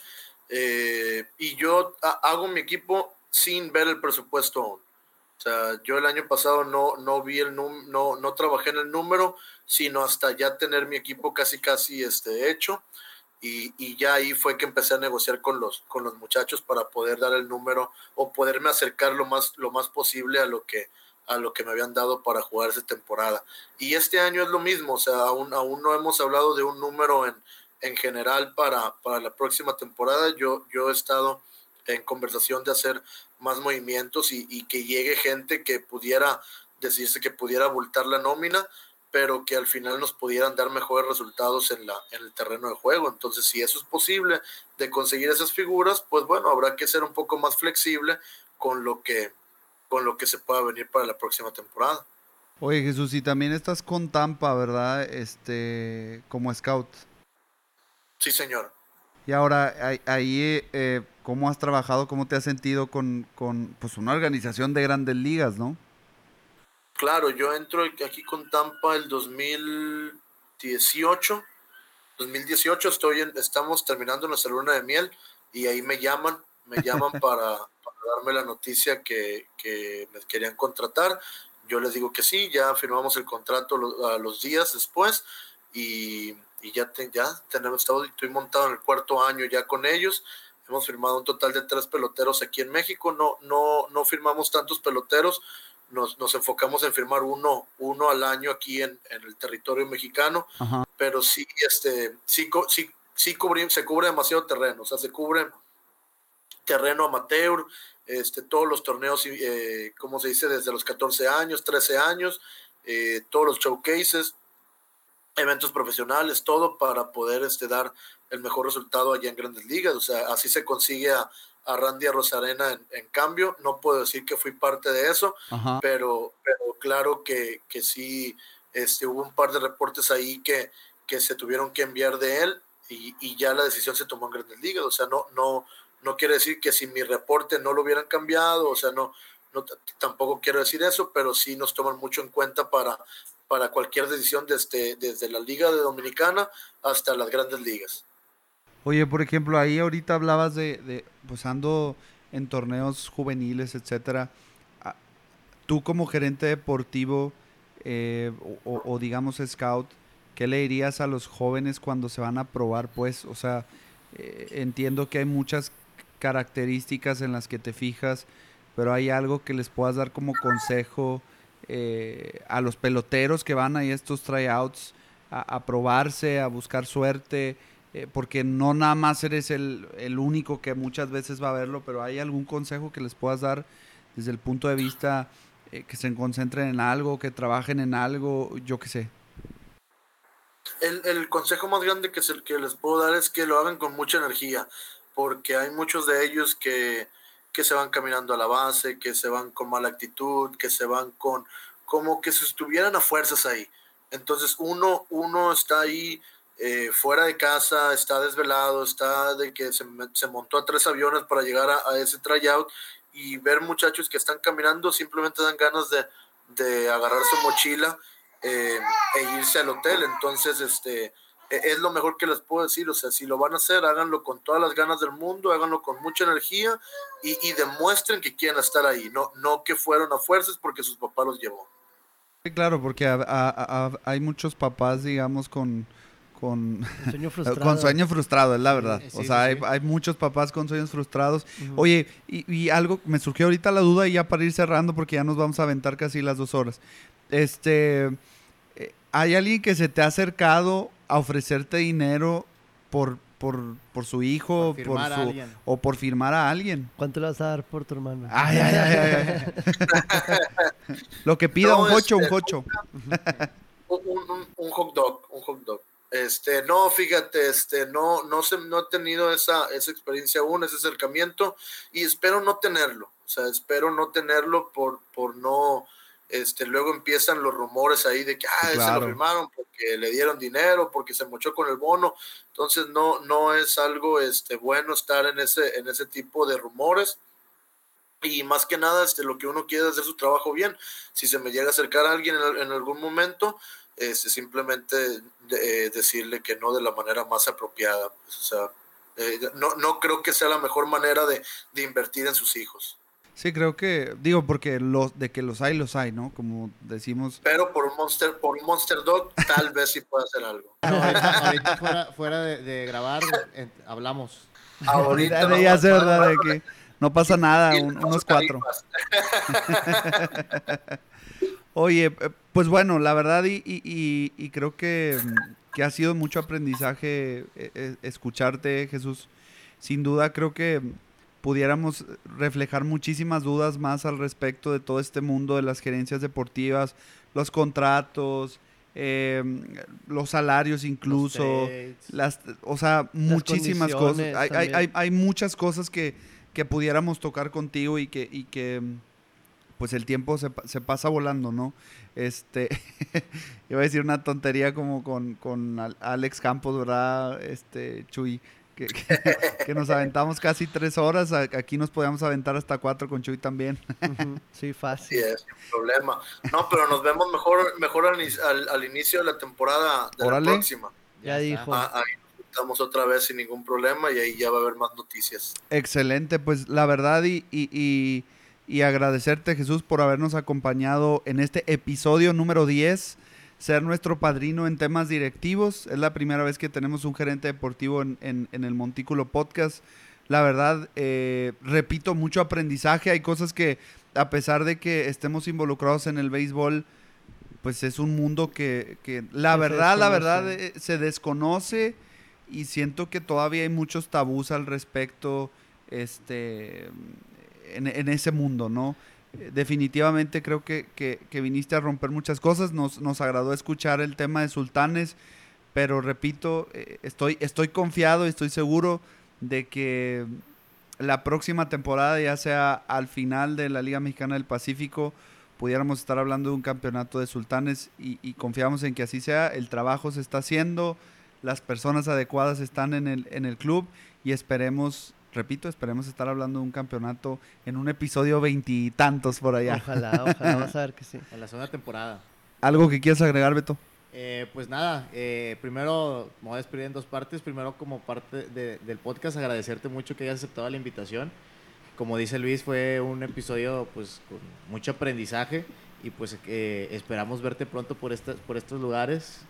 eh, y yo hago mi equipo sin ver el presupuesto aún. O sea, yo el año pasado no, no vi el no, no trabajé en el número, sino hasta ya tener mi equipo casi casi este, hecho. Y, y, ya ahí fue que empecé a negociar con los, con los muchachos para poder dar el número o poderme acercar lo más, lo más posible a lo que a lo que me habían dado para jugar esa temporada. Y este año es lo mismo, o sea, aún, aún no hemos hablado de un número en, en general para, para la próxima temporada. Yo, yo he estado en conversación de hacer más movimientos y, que llegue gente que pudiera decirse que pudiera abultar la nómina, pero que al final nos pudieran dar mejores resultados en, la, en el terreno de juego. Entonces, si eso es posible de conseguir esas figuras, pues bueno, habrá que ser un poco más flexible con lo que, con lo que se pueda venir para la próxima temporada. Oye Jesús, y también estás con Tampa, ¿verdad? Este, como scout. Sí, señor. Y ahora, ahí, eh, ¿cómo has trabajado, cómo te has sentido con, con pues, una organización de grandes ligas, no? Claro, yo entro aquí con Tampa el 2018. 2018 estoy estamos terminando nuestra luna de miel y ahí me llaman, me llaman para, darme la noticia que, me querían contratar. Yo les digo que sí, ya firmamos el contrato a los días después y, ya, ya tenemos, estoy montado en el cuarto año ya con ellos. Hemos firmado un total de tres peloteros aquí en México. No, no, no firmamos tantos peloteros nos, nos, enfocamos en firmar uno, uno al año aquí en, en el territorio mexicano, pero sí, este, sí, sí, sí se cubre demasiado terreno, o sea, se cubre terreno amateur, este, todos los torneos, eh, como se dice, desde los 14 años, 13 años, eh, todos los showcases, eventos profesionales, todo para poder este, dar el mejor resultado allá en grandes ligas. O sea, así se consigue a, a Randy Rosarena en, en, cambio. No puedo decir que fui parte de eso, pero, pero claro que, que sí este, hubo un par de reportes ahí que, que se tuvieron que enviar de él y, y, ya la decisión se tomó en Grandes Ligas. O sea, no, no, no quiere decir que si mi reporte no lo hubieran cambiado, o sea, no, no tampoco quiero decir eso, pero sí nos toman mucho en cuenta para, para cualquier decisión desde, desde la Liga de Dominicana hasta las grandes ligas. Oye, por ejemplo, ahí ahorita hablabas de, pues ando en torneos juveniles, etcétera. Ah, tú como gerente deportivo eh, o, digamos scout, ¿qué le dirías a los jóvenes cuando se van a probar? Pues, o sea, eh, entiendo que hay muchas características en las que te fijas, pero hay algo que les puedas dar como consejo eh, a los peloteros que van ahí a estos tryouts a probarse, a buscar suerte. Eh, porque no nada más eres el, único que muchas veces va a verlo, pero hay algún consejo que les puedas dar desde el punto de vista eh, que se concentren en algo, que trabajen en algo, yo qué sé. El, consejo más grande que, se, que les puedo dar es que lo hagan con mucha energía, porque hay muchos de ellos que, que se van caminando a la base, que se van con mala actitud, que se van con como que se estuvieran a fuerzas ahí. Entonces uno, uno está ahí eh, fuera de casa, está desvelado, está de que se, montó a tres aviones para llegar a, ese tryout y ver muchachos que están caminando simplemente dan ganas de, de agarrar su mochila eh, e irse al hotel. Entonces, este e, es lo mejor que les puedo decir. O sea, si lo van a hacer, háganlo con todas las ganas del mundo, háganlo con mucha energía y, y demuestren que quieren estar ahí, no, no que fueron a fuerzas porque sus papás los llevó. Claro, porque hay muchos papás, digamos, con con sueño frustrado. con sueño frustrado, es la verdad. o sea, hay, muchos papás con sueños frustrados. Oye, y, algo, me surgió ahorita la duda y ya para ir cerrando porque ya nos vamos a aventar casi las dos horas. Este, eh, ¿hay alguien que se te ha acercado a ofrecerte dinero por, por, por su hijo por su, o por firmar a alguien? ¿Cuánto le vas a dar por tu hermano? Ay, ay, ay, Lo que pida un cocho, un cocho. un hot dog, un hot dog. Este, no, fíjate, este, no, no, se, no he tenido esa, esa experiencia aún, ese acercamiento, y espero no tenerlo. O sea, espero no tenerlo por, por no, este, luego empiezan los rumores ahí de que, ah, se lo firmaron porque le dieron dinero, porque se mochó con el bono. Entonces, no, no es algo, este, bueno estar en ese, en ese tipo de rumores. Y más que nada, este, lo que uno quiere es hacer su trabajo bien. Si se me llega a acercar a alguien en algún momento, este, simplemente eh, decirle que no de la manera más apropiada. Pues, o sea, eh, no, no creo que sea la mejor manera de, de, invertir en sus hijos. Sí, creo que, digo, porque los, de que los hay, los hay, ¿no? Como decimos. Pero por un Monster, por un monster Dog, tal vez sí pueda hacer algo. ahorita, fuera, fuera de, grabar, hablamos. Ahorita de ya sé, ¿verdad? De que no pasa nada, unos cuatro. Oye, eh, pues bueno, la verdad y, creo que, ha sido mucho aprendizaje eh, eh, escucharte, Jesús. Sin duda creo que pudiéramos reflejar muchísimas dudas más al respecto de todo este mundo de las gerencias deportivas, los contratos, eh, los salarios incluso, las, o sea, muchísimas cosas. Hay, hay, muchas cosas que, que, pudiéramos tocar contigo y que, y que pues el tiempo se, se pasa volando, ¿no? Este, iba a decir una tontería como con, con Alex Campos, ¿verdad? Este, Chuy, que, nos aventamos casi tres horas. Aquí nos podíamos aventar hasta cuatro con Chuy también. Sí, fácil. Sí, es un problema. No, pero nos vemos mejor, mejor al, inicio de la temporada de la próxima. Ya, dijo. Ah, ahí nos juntamos otra vez sin ningún problema y ahí ya va a haber más noticias. Excelente, pues la verdad y, y, y agradecerte Jesús por habernos acompañado en este episodio número 10 ser nuestro padrino en temas directivos. Es la primera vez que tenemos un gerente deportivo en, el Montículo Podcast. La verdad, eh, repito, mucho aprendizaje. Hay cosas que, a pesar de que estemos involucrados en el béisbol, pues es un mundo que, la verdad, la verdad, eh, se desconoce y siento que todavía hay muchos tabús al respecto este, en, ese mundo, ¿no? definitivamente creo que, viniste a romper muchas cosas. Nos, nos agradó escuchar el tema de Sultanes, pero repito, eh, estoy, estoy confiado y estoy seguro de que la próxima temporada, ya sea al final de la Liga Mexicana del Pacífico, pudiéramos estar hablando de un campeonato de sultanes y, y, confiamos en que así sea. El trabajo se está haciendo, las personas adecuadas están en el, en el club y esperemos repito, esperemos estar hablando de un campeonato en un episodio veintitantos por allá. Ojalá, ojalá, vamos a ver que sí. En la segunda temporada. ¿Algo que quieras agregar, Beto? Eh, pues nada, eh, primero me voy a despedir en dos partes. Primero, como parte del podcast, agradecerte mucho que hayas aceptado la invitación. Como dice Luis, fue un episodio pues con mucho aprendizaje y pues eh, esperamos verte pronto por, estas, por estos lugares.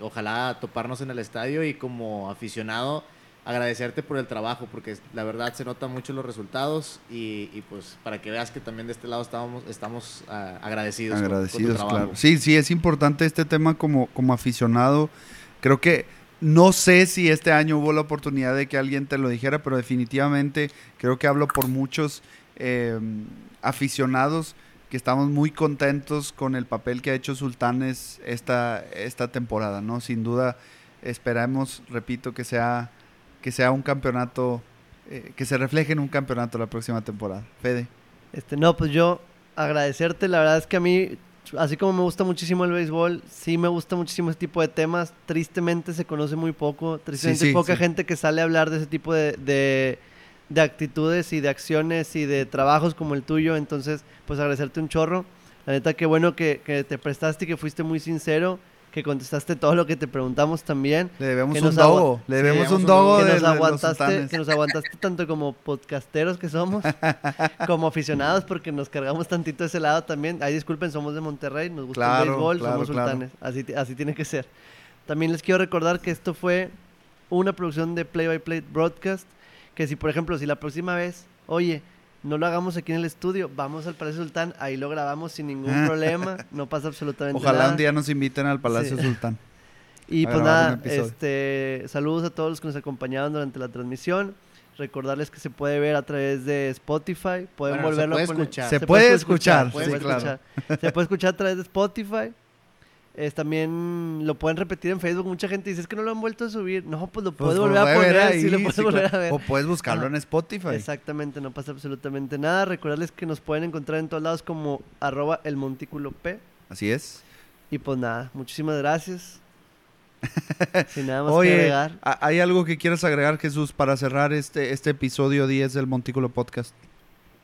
Ojalá toparnos en el estadio y como aficionado agradecerte por el trabajo, porque la verdad se notan mucho los resultados y, pues para que veas que también de este lado estamos, estamos ah, agradecidos. Agradecidos, claro. Sí, sí, es importante este tema como, como aficionado. Creo que no sé si este año hubo la oportunidad de que alguien te lo dijera, pero definitivamente creo que hablo por muchos em, aficionados que estamos muy contentos con el papel que ha hecho Sultanes esta, esta temporada, ¿no? Sin duda esperamos, repito, que sea que sea un campeonato, eh, que se refleje en un campeonato la próxima temporada. Fede. Este, no, pues yo agradecerte, la verdad es que a mí, así como me gusta muchísimo el béisbol, sí me gusta muchísimo ese tipo de temas, tristemente se conoce muy poco, tristemente hay poca gente que sale a hablar de ese tipo de, de, actitudes y de acciones y de trabajos como el tuyo, entonces pues agradecerte un chorro. La neta, qué bueno que, que te prestaste y que fuiste muy sincero que contestaste todo lo que te preguntamos también. Le debemos un dogo, le debemos un dogo que nos aguantaste, que nos aguantaste tanto como podcasteros que somos, como aficionados, porque nos cargamos tantito de ese lado también. Ay, disculpen, somos de Monterrey, nos gusta el béisbol, somos sultanes, así, así tiene que ser. También les quiero recordar que esto fue una producción de Play by Play Broadcast, que si por ejemplo, si la próxima vez, oye, no lo hagamos aquí en el estudio, vamos al Palacio Sultán, ahí lo grabamos sin ningún problema, no pasa absolutamente nada. Ojalá un día nos inviten al Palacio Sultán. Y pues nada, este, saludos a todos los que nos acompañaron durante la transmisión. Recordarles que se puede ver a través de Spotify, pueden volverlo a escuchar. Se, puede escuchar, escuchar. Se puede escuchar a través de Spotify también lo pueden repetir en Facebook. Mucha gente dice, es que no lo han vuelto a subir. No, pues lo pues puedes volver a poner. lo puedes volver a ver. O puedes buscarlo en Spotify. Exactamente, no pasa absolutamente nada. Recordarles que nos pueden encontrar en todos lados como arroba el montículo P. Así es. Y pues nada, muchísimas gracias. Sin nada más que agregar. ¿Hay algo que quieras agregar, Jesús, para cerrar este, este episodio 10 del Montículo Podcast?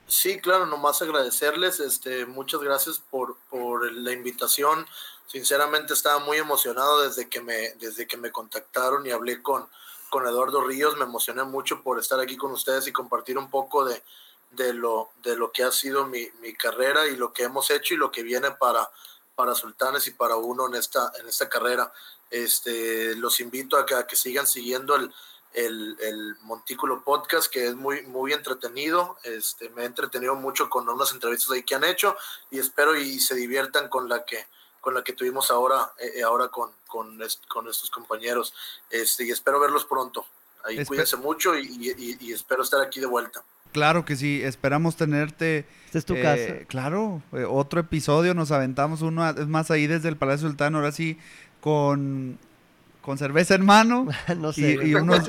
Sí, claro, nomás agradecerles, este, muchas gracias por, por la invitación. Sinceramente estaba muy emocionado desde que me, desde que me contactaron y hablé con, con Eduardo Ríos. Me emocioné mucho por estar aquí con ustedes y compartir un poco de, de, lo, de lo que ha sido mi, mi, carrera y lo que hemos hecho y lo que viene para, para Sultanes y para uno en esta, en esta carrera. Este, los invito a que, a que sigan siguiendo el, el, Montículo Podcast, que es muy, muy entretenido. Este, me he entretenido mucho con unas entrevistas ahí que han hecho y espero y se diviertan con la que, con la que tuvimos ahora, eh, eh, ahora con, con, con, estos compañeros. Este, y espero verlos pronto. Ahí cuídense mucho y, y, espero estar aquí de vuelta. Claro que sí, esperamos tenerte. Esta es tu eh, casa. Claro, otro episodio, nos aventamos uno, es más ahí desde el Palacio Sultán, ahora sí con, con cerveza en mano no sé, y, unos,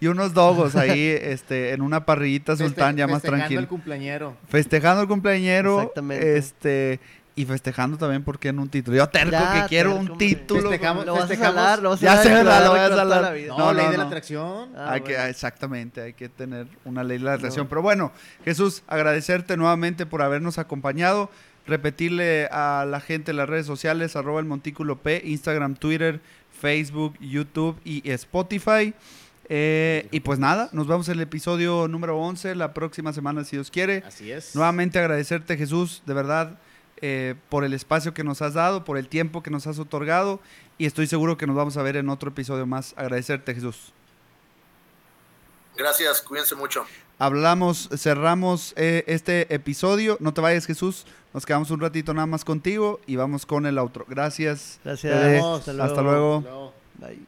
y, unos dogos ahí este, en una parrillita sultán ya más tranquilo. Festejando el cumpleañero. Festejando el cumpleañero. Exactamente. Este, y festejando también porque en un título. Yo terco que quiero un título. Festejamos, lo vas a lo ya se lo voy a salar. No, ley de la atracción. Ah, hay que, exactamente, hay que tener una ley de la atracción. Pero bueno, Jesús, agradecerte nuevamente por habernos acompañado. Repetirle a la gente en las redes sociales, arroba el Montículo P, Instagram, Twitter, Facebook, YouTube y Spotify. Eh, y pues nada, nos vemos en el episodio número 11 la próxima semana, si Dios quiere. Así es. Nuevamente agradecerte, Jesús, de verdad eh, por el espacio que nos has dado, por el tiempo que nos has otorgado y estoy seguro que nos vamos a ver en otro episodio más. Agradecerte, Jesús. Gracias, cuídense mucho. Hablamos, cerramos eh, este episodio. No te vayas, Jesús. Nos quedamos un ratito nada más contigo y vamos con el otro. Gracias. Gracias. Hasta luego. Hasta luego. Bye.